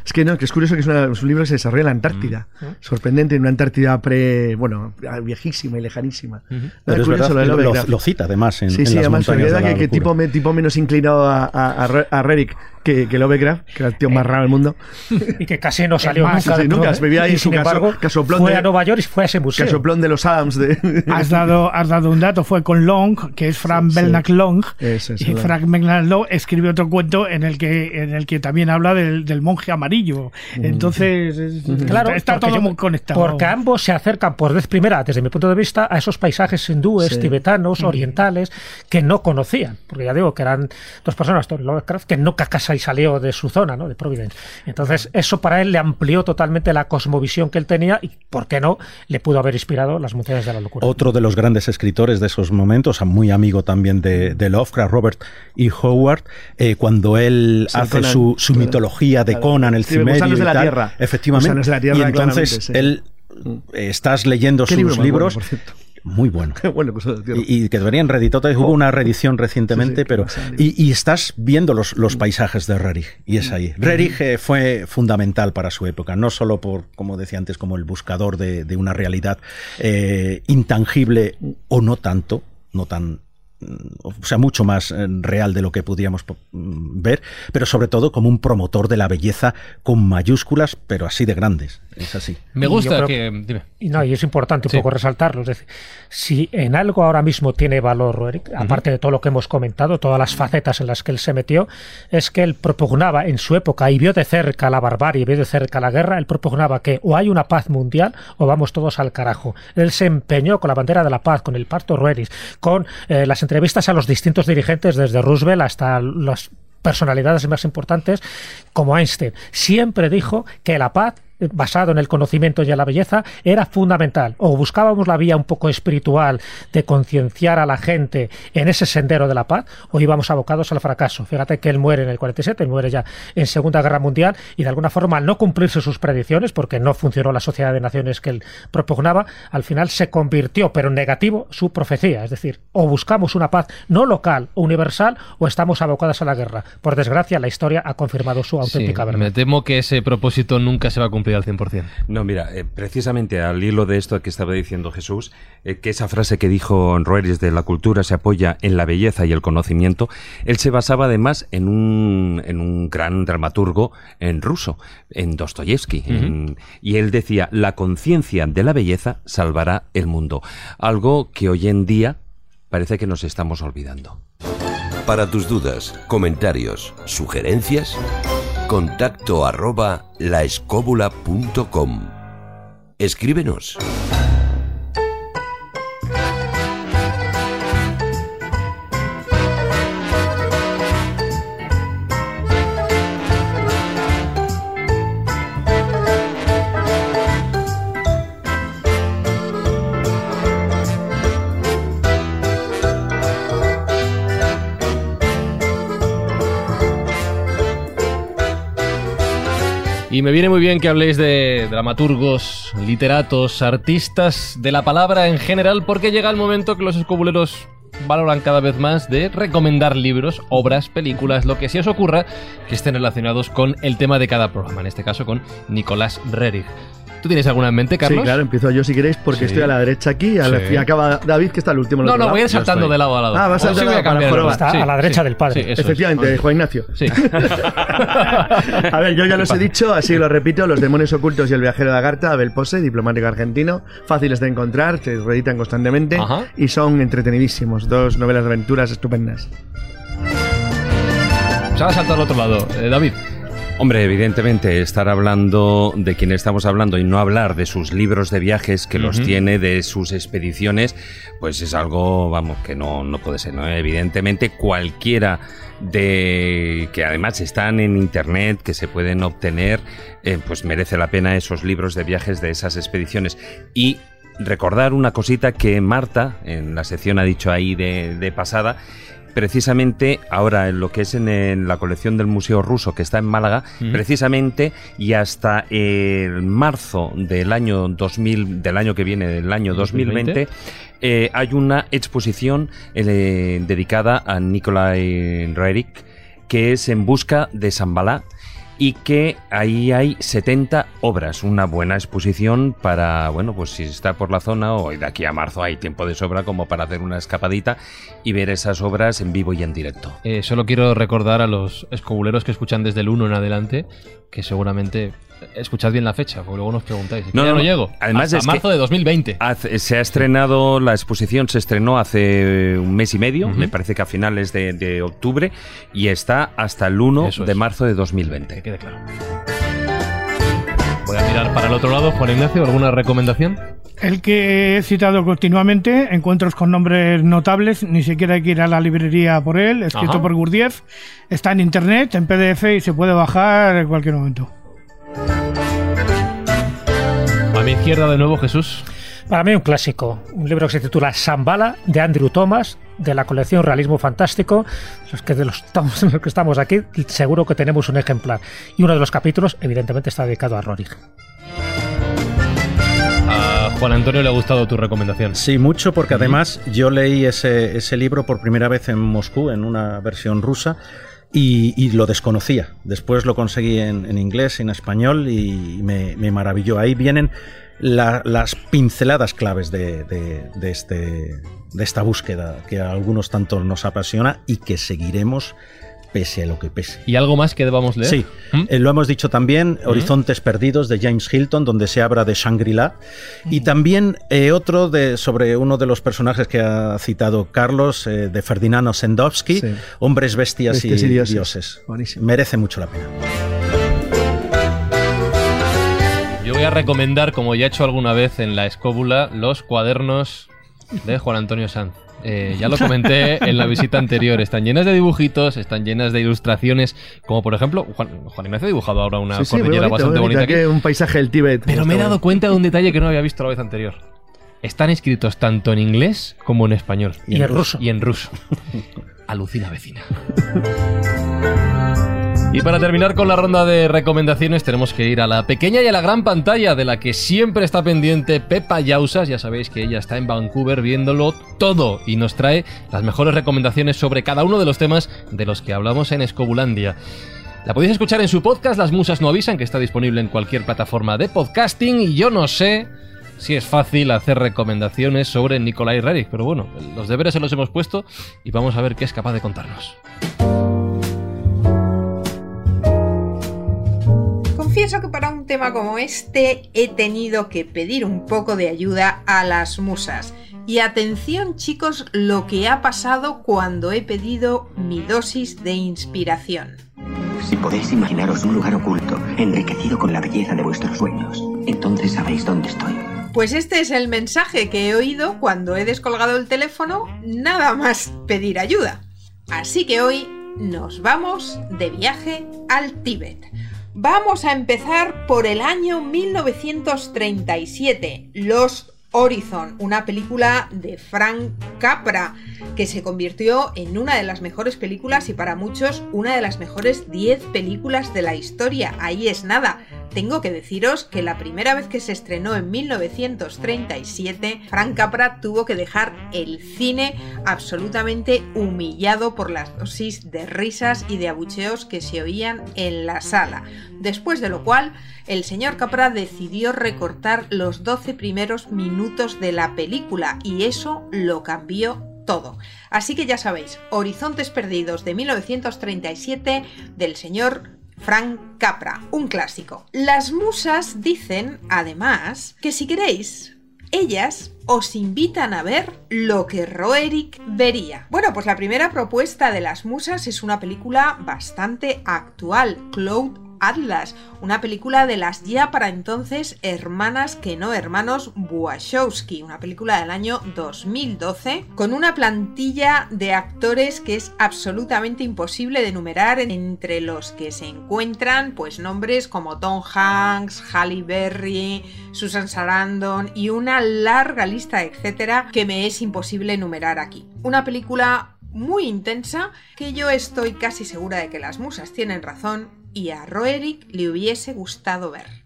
Es que no, que es curioso que es, un libro que se desarrolla en la Antártida. Sorprendente, en una Antártida pre, bueno, viejísima y lejanísima. Pero es verdad, lo, lo, cita además en, sí, sí, además, que, que tipo, tipo, menos inclinado a, a, a Rerick que, que Lovecraft, que era el tío más raro del mundo. y que casi no (laughs) salió nunca. nunca, vivía ahí y sin embargo, fue a Nueva York y fue a ese museo. Casoplón de los Adams. De... Has, dado, has dado un dato, fue con Long, que es Frank Belknap Long. y Frank Belknap Long escribió otro cuento en el que, en el que también habla del, del monje amarillo. Mm. Entonces, claro, está todo muy conectado. Porque ambos se acercan por vez primera, desde mi punto de vista, a esos paisajes hindúes, tibetanos, mm. orientales, que no conocían. Porque ya digo que eran dos personas, Lovecraft, que no casa y salió de su zona, ¿no? de Providence. Entonces, eso para él le amplió totalmente la cosmovisión que él tenía y, ¿por qué no?, le pudo haber inspirado las montañas de la locura. Otro de los grandes escritores de esos momentos, muy amigo también de, Lovecraft, Robert E. Howard, eh, cuando él hace su, mitología de Conan, el cimerio de la Tierra. Efectivamente. y entonces él mm. estás leyendo sus libros muy bueno. (laughs) y, que deberían reeditar. Hubo una reedición recientemente, pero. Y, estás viendo los, los paisajes de Rerich, y es ahí. Rerich eh, fue fundamental para su época, no solo por, como decía antes, como el buscador de, de una realidad eh, intangible o no tanto, no tan o sea, mucho más eh, real de lo que podíamos mm, ver, pero sobre todo como un promotor de la belleza con mayúsculas, pero así de grandes. Es así. Me gusta que. Y, no, y es importante un poco resaltarlo. Es decir, si en algo ahora mismo tiene valor, Eric, aparte de todo lo que hemos comentado, todas las facetas en las que él se metió, es que él propugnaba en su época y vio de cerca la barbarie, vio de cerca la guerra, él propugnaba que o hay una paz mundial o vamos todos al carajo. Él se empeñó con la bandera de la paz, con el parto Rueris, con eh, las entrevistas a los distintos dirigentes, desde Roosevelt hasta las personalidades más importantes como Einstein. Siempre dijo que la paz basado en el conocimiento y en la belleza era fundamental. O buscábamos la vía un poco espiritual de concienciar a la gente en ese sendero de la paz, o íbamos abocados al fracaso. Fíjate que él muere en el 47, él muere ya en Segunda Guerra Mundial, y de alguna forma, al no cumplirse sus predicciones, porque no funcionó la sociedad de naciones que él propugnaba, al final se convirtió, pero en negativo, su profecía. Es decir, o buscamos una paz no local universal, o estamos abocados a la guerra. Por desgracia, la historia ha confirmado su auténtica verdad. Me temo que ese propósito nunca se va a cumplir al 100%. No, mira, eh, precisamente al hilo de esto que estaba diciendo Jesús, eh, que esa frase que dijo Roeris de la cultura se apoya en la belleza y el conocimiento, él se basaba además en un, en un gran dramaturgo en ruso, en Dostoyevsky. y él decía, la conciencia de la belleza salvará el mundo. Algo que hoy en día parece que nos estamos olvidando. Para tus dudas, comentarios, sugerencias, contacto arroba laescóbula.com. Escríbenos. Y me viene muy bien que habléis de dramaturgos, literatos, artistas, de la palabra en general, porque llega el momento que los escobuleros valoran cada vez más de recomendar libros, obras, películas, lo que si os ocurra, que estén relacionados con el tema de cada programa, en este caso con Nicolás Rerich. ¿Tú tienes alguna en mente, Carlos? Sí, claro, empiezo yo si queréis, porque estoy a la derecha aquí y acaba David, que está el último. No, no, voy a ir saltando de lado a lado. Ah, vas a saltar para Está a la derecha del padre. Efectivamente, Juan Ignacio. Sí. (laughs) a ver, yo ya los he dicho, así lo repito: Los demonios ocultos y el viajero de Agartha, Abel Pose, diplomático argentino, fáciles de encontrar, se reeditan constantemente y son entretenidísimos. Dos novelas de aventuras estupendas. Se ha saltado al otro lado. Eh, David. Hombre, evidentemente, estar hablando de quien estamos hablando y no hablar de sus libros de viajes que los tiene, de sus expediciones, pues es algo, vamos, que no, no puede ser, ¿no? Evidentemente, cualquiera de que además están en internet, que se pueden obtener, eh, pues merece la pena esos libros de viajes de esas expediciones. Y recordar una cosita que Marta, en la sección ha dicho ahí de, de pasada, precisamente ahora en lo que es en, la colección del Museo Ruso que está en Málaga, precisamente y hasta el marzo del año 2000, del año que viene, del año 2020, eh, hay una exposición eh, dedicada a Nikolai Rerik que es En busca de Sambalá y que ahí hay 70 obras, una buena exposición para, bueno, pues si está por la zona o de aquí a marzo hay tiempo de sobra como para hacer una escapadita y ver esas obras en vivo y en directo. Eh, solo quiero recordar a los escobuleros que escuchan desde el 1 en adelante que seguramente escuchad bien la fecha, porque luego nos preguntáis. No, ya no, llego. Además, Hasta marzo de 2020. se ha estrenado, la exposición se estrenó hace un mes y medio, me parece que a finales de, octubre, y está hasta el 1 de marzo de 2020. Que quede claro. Voy a mirar para el otro lado. Juan Ignacio, ¿alguna recomendación? El que he citado continuamente, encuentros con nombres notables, ni siquiera hay que ir a la librería por él, escrito por Gurdjieff, está en internet, en PDF y se puede bajar en cualquier momento. Mi izquierda de nuevo, Jesús. Para mí un clásico, un libro que se titula Sambala de Andrew Thomas de la colección Realismo Fantástico, los que de los, (laughs) los que estamos aquí seguro que tenemos un ejemplar y uno de los capítulos evidentemente está dedicado a Rory. A Juan Antonio le ha gustado tu recomendación. Sí, mucho porque además yo leí ese, ese libro por primera vez en Moscú en una versión rusa y, lo desconocía. Después lo conseguí en, inglés, en español y me, maravilló. Ahí vienen las pinceladas claves de, de, este, de esta búsqueda que a algunos tanto nos apasiona y que seguiremos pese a lo que pese. ¿Y algo más que debamos leer? Sí, ¿Mm? eh, lo hemos dicho también, ¿Mm? Horizontes Perdidos de James Hilton, donde se habla de Shangri-La, y también eh, otro de, sobre uno de los personajes que ha citado Carlos, eh, de Ferdinando Sendowski, Hombres, Bestias, y, Dioses. Merece mucho la pena. Yo voy a recomendar, como ya he hecho alguna vez en la escóbula, los cuadernos de Juan Antonio Sanz. Eh, ya lo comenté en la visita anterior. Están llenas de dibujitos, están llenas de ilustraciones, como por ejemplo, Juan, Ignacio ha dibujado ahora una cordillera bastante bonita. aquí. un paisaje del Tíbet. Pero me he dado cuenta de un detalle que no había visto la vez anterior. Están escritos tanto en inglés como en español. Y, en, ruso. Y en ruso. Alucina vecina. (laughs) Y para terminar con la ronda de recomendaciones tenemos que ir a la pequeña y a la gran pantalla de la que siempre está pendiente Pepa Yausas. Ya sabéis que ella está en Vancouver viéndolo todo y nos trae las mejores recomendaciones sobre cada uno de los temas de los que hablamos en Escobulandia. La podéis escuchar en su podcast Las Musas no avisan, que está disponible en cualquier plataforma de podcasting y yo no sé si es fácil hacer recomendaciones sobre Nikolai Rerik, pero bueno, los deberes se los hemos puesto y vamos a ver qué es capaz de contarnos. Confieso que para un tema como este he tenido que pedir un poco de ayuda a las musas. Y atención chicos lo que ha pasado cuando he pedido mi dosis de inspiración. Si podéis imaginaros un lugar oculto, enriquecido con la belleza de vuestros sueños, entonces sabéis dónde estoy. Pues este es el mensaje que he oído cuando he descolgado el teléfono, nada más pedir ayuda. Así que hoy nos vamos de viaje al Tíbet Vamos a empezar por el año 1937, Los Horizon, una película de Frank Capra que se convirtió en una de las mejores películas y para muchos una de las mejores 10 películas de la historia. Ahí es nada. Tengo que deciros que la primera vez que se estrenó en 1937, Frank Capra tuvo que dejar el cine absolutamente humillado por las dosis de risas y de abucheos que se oían en la sala. Después de lo cual, el señor Capra decidió recortar los 12 primeros minutos de la película y eso lo cambió todo. Así que ya sabéis, Horizontes Perdidos de 1937 del señor Frank Capra, un clásico. Las musas dicen, además, que si queréis, Ellas os invitan a ver lo que Roerick vería. Bueno, pues la primera propuesta de las musas es una película bastante actual, Cloud Atlas, una película de las ya para entonces hermanas que no hermanos Wachowski, una película del año 2012, con una plantilla de actores que es absolutamente imposible de enumerar, entre los que se encuentran pues nombres como Tom Hanks, Halle Berry, Susan Sarandon y una larga lista, etcétera, que me es imposible enumerar aquí. Una película muy intensa que yo estoy casi segura de que las musas tienen razón y a Roerick le hubiese gustado ver.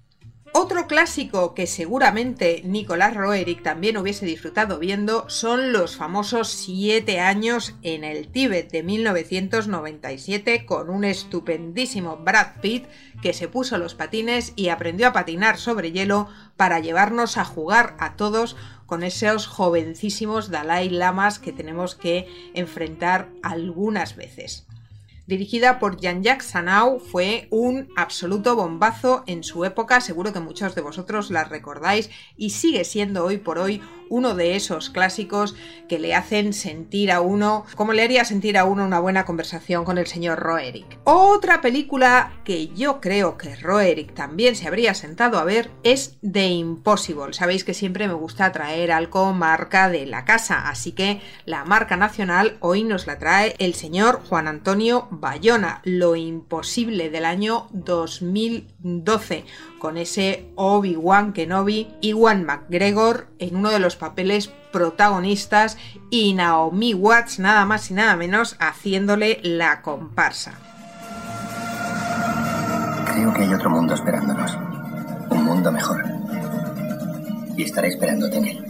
Otro clásico que seguramente Nicolás Roerick también hubiese disfrutado viendo son los famosos Siete años en el Tíbet de 1997 con un estupendísimo Brad Pitt que se puso los patines y aprendió a patinar sobre hielo para llevarnos a jugar a todos con esos jovencísimos Dalai Lamas que tenemos que enfrentar algunas veces dirigida por Jean-Jacques Sanau, fue un absoluto bombazo en su época, seguro que muchos de vosotros la recordáis y sigue siendo hoy por hoy uno de esos clásicos que le hacen sentir a uno, como le haría sentir a uno una buena conversación con el señor Roerick. Otra película que yo creo que Roerick también se habría sentado a ver es The Impossible. Sabéis que siempre me gusta traer algo marca de la casa, así que la marca nacional hoy nos la trae el señor Juan Antonio Bayona, Lo Imposible del año 2012 con ese Obi-Wan Kenobi, Iwan McGregor en uno de los papeles protagonistas y Naomi Watts nada más y nada menos haciéndole la comparsa. Creo que hay otro mundo esperándonos. Un mundo mejor. Y estaré esperándote en él.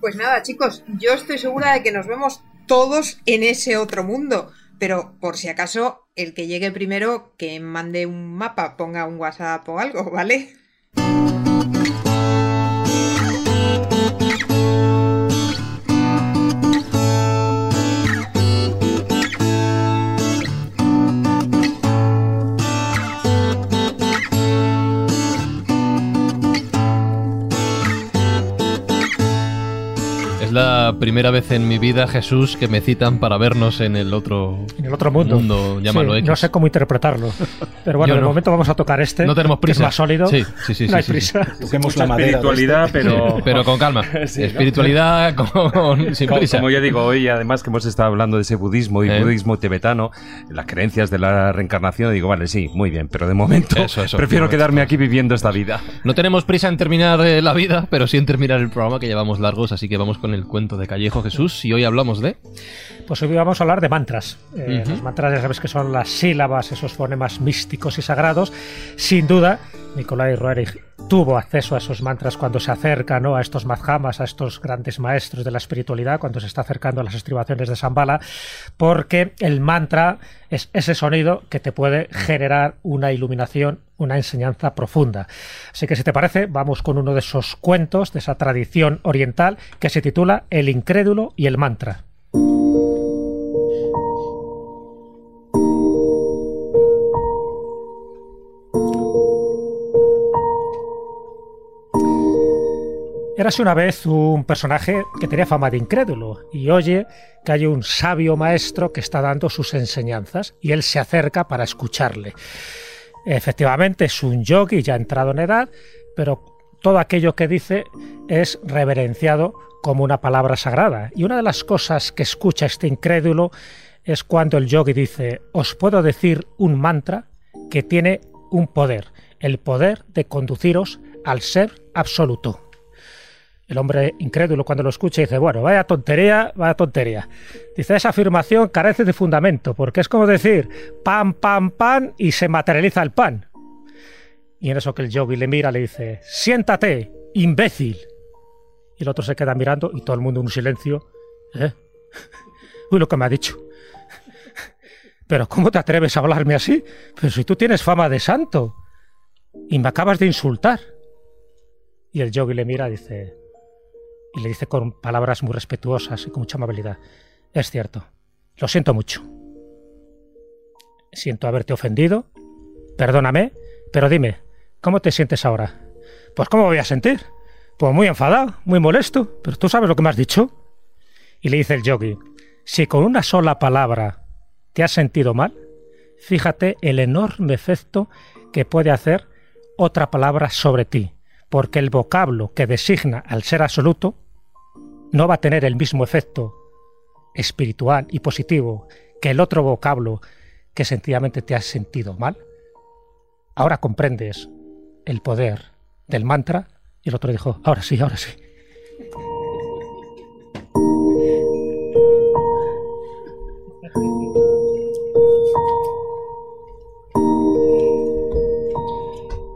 Pues nada, chicos, yo estoy segura de que nos vemos todos en ese otro mundo. Pero por si acaso, el que llegue primero, que mande un mapa, ponga un WhatsApp o algo, ¿vale? La primera vez en mi vida, Jesús, que me citan para vernos en el otro, en el otro mundo. No sé cómo interpretarlo. (laughs) Pero bueno, de momento vamos a tocar este. No tenemos prisa. es más sólido. Sí, sí, sí. (laughs) No hay prisa. la espiritualidad, este. pero... pero con calma. (laughs) espiritualidad con, sin prisa. Como ya digo hoy, además que hemos estado hablando de ese budismo y eh. budismo tibetano, las creencias de la reencarnación, digo, vale, sí, muy bien, pero de momento prefiero quedarme aquí viviendo esta vida. No tenemos prisa en terminar eh, la vida, pero sí en terminar el programa que llevamos largos, así que vamos con el cuento de Callejo Jesús y hoy hablamos de... Pues hoy vamos a hablar de mantras. Eh, los mantras ya sabes que son las sílabas, esos fonemas místicos y sagrados. Sin duda, Nicolai Roerich tuvo acceso a esos mantras cuando se acerca ¿no? a estos madhamas, a estos grandes maestros de la espiritualidad, cuando se está acercando a las estribaciones de Zambala, porque el mantra es ese sonido que te puede generar una iluminación, una enseñanza profunda. Así que si te parece, vamos con uno de esos cuentos de esa tradición oriental que se titula El incrédulo y el mantra. Érase una vez un personaje que tenía fama de incrédulo y oye que hay un sabio maestro que está dando sus enseñanzas y él se acerca para escucharle. Efectivamente es un yogi ya entrado en edad, pero todo aquello que dice es reverenciado como una palabra sagrada. Y una de las cosas que escucha este incrédulo es cuando el yogi dice, os puedo decir un mantra que tiene un poder, el poder de conduciros al ser absoluto. El hombre incrédulo cuando lo escucha dice, bueno, vaya tontería, vaya tontería. Dice, esa afirmación carece de fundamento, porque es como decir, pan, pan, pan, y se materializa el pan. Y en eso que el yogi le mira, le dice, siéntate, imbécil. Y el otro se queda mirando y todo el mundo en un silencio. ¿Eh? (laughs) Uy, lo que me ha dicho. (laughs) Pero ¿cómo te atreves a hablarme así? Pero si tú tienes fama de santo. Y me acabas de insultar. Y el yogi le mira y dice, y le dice con palabras muy respetuosas y con mucha amabilidad, es cierto, lo siento mucho. Siento haberte ofendido, perdóname, pero dime, ¿cómo te sientes ahora? Pues ¿cómo voy a sentir? Pues muy enfadado, muy molesto, pero tú sabes lo que me has dicho. Y le dice el yogi, si con una sola palabra te has sentido mal, fíjate el enorme efecto que puede hacer otra palabra sobre ti, porque el vocablo que designa al ser absoluto no va a tener el mismo efecto espiritual y positivo que el otro vocablo que sencillamente te has sentido mal. Ahora comprendes el poder del mantra y el otro dijo, ahora sí, ahora sí.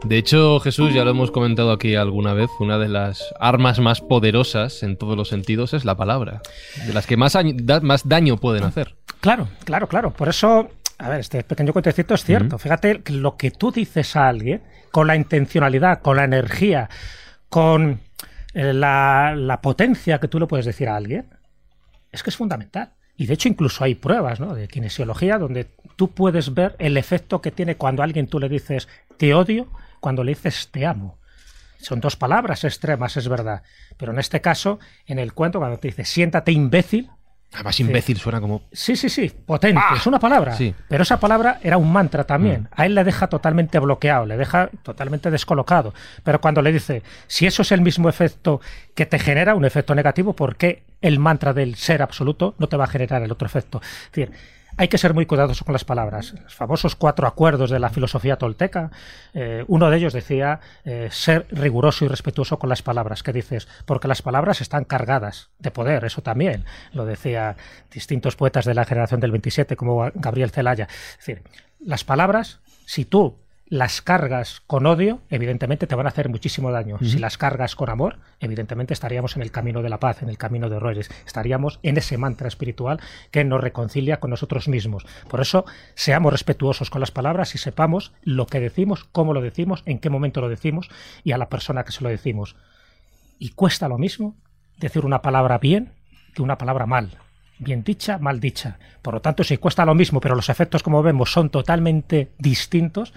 De hecho, Jesús, ya lo hemos comentado aquí alguna vez, una de las armas más poderosas en todos los sentidos es la palabra, de las que más, más daño pueden hacer. Claro, claro, claro. Por eso, a ver, este pequeño contexto es cierto. Fíjate lo que tú dices a alguien, con la intencionalidad, con la energía, con eh, la, la potencia que tú le puedes decir a alguien, es que es fundamental. Y de hecho incluso hay pruebas ¿no? de kinesiología donde tú puedes ver el efecto que tiene cuando a alguien tú le dices te odio cuando le dices te amo. Son dos palabras extremas, es verdad. Pero en este caso, en el cuento, cuando te dice siéntate imbécil. Además, imbécil suena como. Sí, sí, sí, potente, ¡Ah! es una palabra. Sí. Pero esa palabra era un mantra también. Mm. A él le deja totalmente bloqueado, le deja totalmente descolocado. Pero cuando le dice, si eso es el mismo efecto que te genera, un efecto negativo, ¿por qué el mantra del ser absoluto no te va a generar el otro efecto? Es decir, hay que ser muy cuidadoso con las palabras. Los famosos cuatro acuerdos de la filosofía tolteca, eh, uno de ellos decía eh, ser riguroso y respetuoso con las palabras. ¿Qué dices? Porque las palabras están cargadas de poder, eso también lo decía distintos poetas de la generación del 27, como Gabriel Celaya. Es decir, las palabras, si tú las cargas con odio, evidentemente te van a hacer muchísimo daño. Si las cargas con amor, evidentemente estaríamos en el camino de la paz, en el camino de Reyes. Estaríamos en ese mantra espiritual que nos reconcilia con nosotros mismos. Por eso, seamos respetuosos con las palabras y sepamos lo que decimos, cómo lo decimos, en qué momento lo decimos y a la persona que se lo decimos. Y cuesta lo mismo decir una palabra bien que una palabra mal bien dicha, mal dicha. Por lo tanto, si cuesta lo mismo, pero los efectos, como vemos, son totalmente distintos,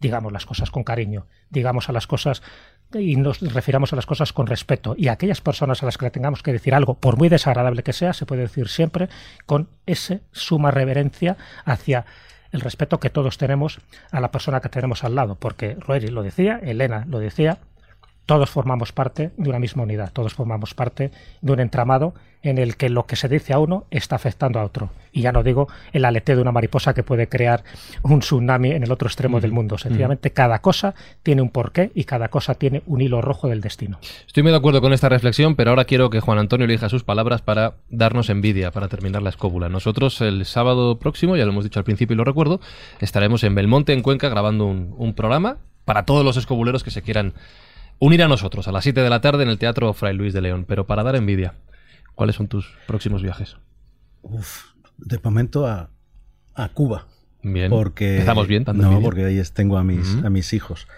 digamos las cosas con cariño, digamos a las cosas y nos refiramos a las cosas con respeto. Y a aquellas personas a las que le tengamos que decir algo, por muy desagradable que sea, se puede decir siempre con esa suma reverencia hacia el respeto que todos tenemos a la persona que tenemos al lado. Porque Rory lo decía, Elena lo decía, todos formamos parte de una misma unidad, todos formamos parte de un entramado en el que lo que se dice a uno está afectando a otro. Y ya no digo el aleteo de una mariposa que puede crear un tsunami en el otro extremo del mundo. Sencillamente cada cosa tiene un porqué y cada cosa tiene un hilo rojo del destino. Estoy muy de acuerdo con esta reflexión, pero ahora quiero que Juan Antonio elija sus palabras para darnos envidia, para terminar la escóbula. Nosotros el sábado próximo, ya lo hemos dicho al principio y lo recuerdo, estaremos en Belmonte, en Cuenca, grabando un, un programa para todos los escobuleros que se quieran unir a nosotros a las 7 de la tarde en el Teatro Fray Luis de León. Pero para dar envidia, ¿cuáles son tus próximos viajes? Uf, de momento a, a Cuba. Bien. Porque, Estamos bien, No, porque ahí tengo a mis, a mis hijos.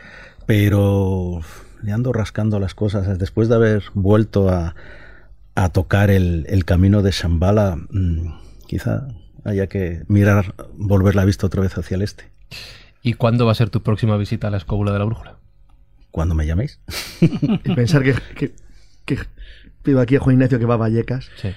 Pero le ando rascando las cosas. Después de haber vuelto a, a tocar el, el, camino de Shambhala, mmm, quizá haya que mirar, volver la vista otra vez hacia el este. ¿Y cuándo va a ser tu próxima visita a la escóbula de la brújula? Cuando me llaméis. y pensar que, que, que vivo aquí a Juan Ignacio que va a Vallecas. Sí.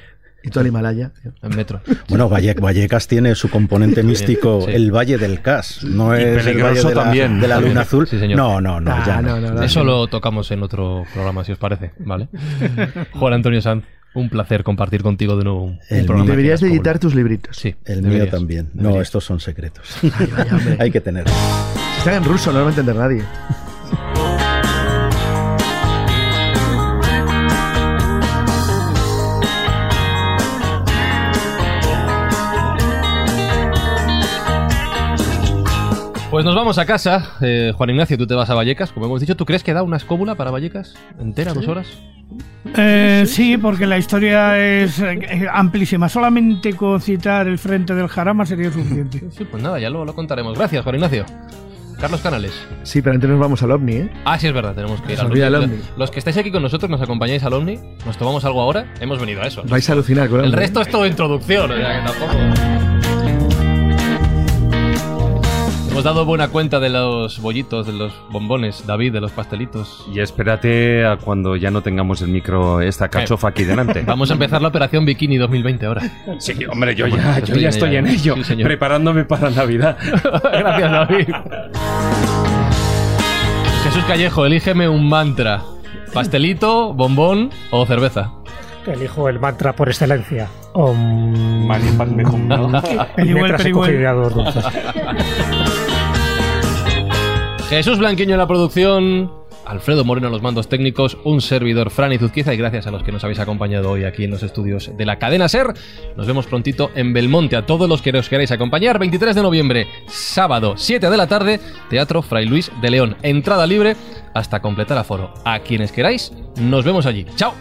Y todo el Himalaya. En metro. Bueno, Vallecas tiene su componente místico, sí. el Valle del Cas. No es el Valle de la, también. de la Luna Azul. Sí, señor. No, no, no, Ah, ya no, no. no, no. Eso lo tocamos en otro programa, si os parece, ¿vale? (laughs) Juan Antonio Sanz, un placer compartir contigo de nuevo un, El un programa. Deberías de editar tus libritos. Sí, El mío deberías. también. No, estos son secretos. Ay, vaya, hombre. (laughs) Hay que tener. Si están en ruso, no lo va a entender nadie. Pues nos vamos a casa. Eh, Juan Ignacio, tú te vas a Vallecas, como hemos dicho. ¿Tú crees que da una escóbula para Vallecas? ¿Entera, dos horas? Eh, sí, porque la historia es eh, amplísima. Solamente con citar el frente del Jarama sería suficiente. Sí, pues nada, ya lo, lo contaremos. Gracias, Juan Ignacio. Carlos Canales. Sí, pero antes nos vamos al OVNI, ¿eh? Ah, sí, es verdad, tenemos que ir al el. Omni. Los que estáis aquí con nosotros, nos acompañáis al Omni, nos tomamos algo ahora, hemos venido a eso. Vais a alucinar con El OVNI. resto es todo introducción, o sea que tampoco. Hemos dado buena cuenta de los bollitos, de los bombones, David, de los pastelitos. Y espérate a cuando ya no tengamos el micro, esta cachofa aquí delante. (laughs) Vamos a empezar la operación Bikini 2020 ahora. Sí, hombre, yo ya, yo ya estoy en ello, preparándome para Navidad. (laughs) Gracias, David. Jesús Callejo, elígeme un mantra. ¿Pastelito, bombón o cerveza? Elijo el mantra por excelencia. Om... (laughs) Jesús Blanquiño en la producción. Alfredo Moreno en los mandos técnicos, un servidor Fran y Zuzquiza y gracias a los que nos habéis acompañado hoy aquí en los estudios de la cadena SER. Nos vemos prontito en Belmonte a todos los que os queráis acompañar. 23 de noviembre, sábado, 7 de la tarde, Teatro Fray Luis de León. Entrada libre hasta completar aforo. A quienes queráis, nos vemos allí. ¡Chao!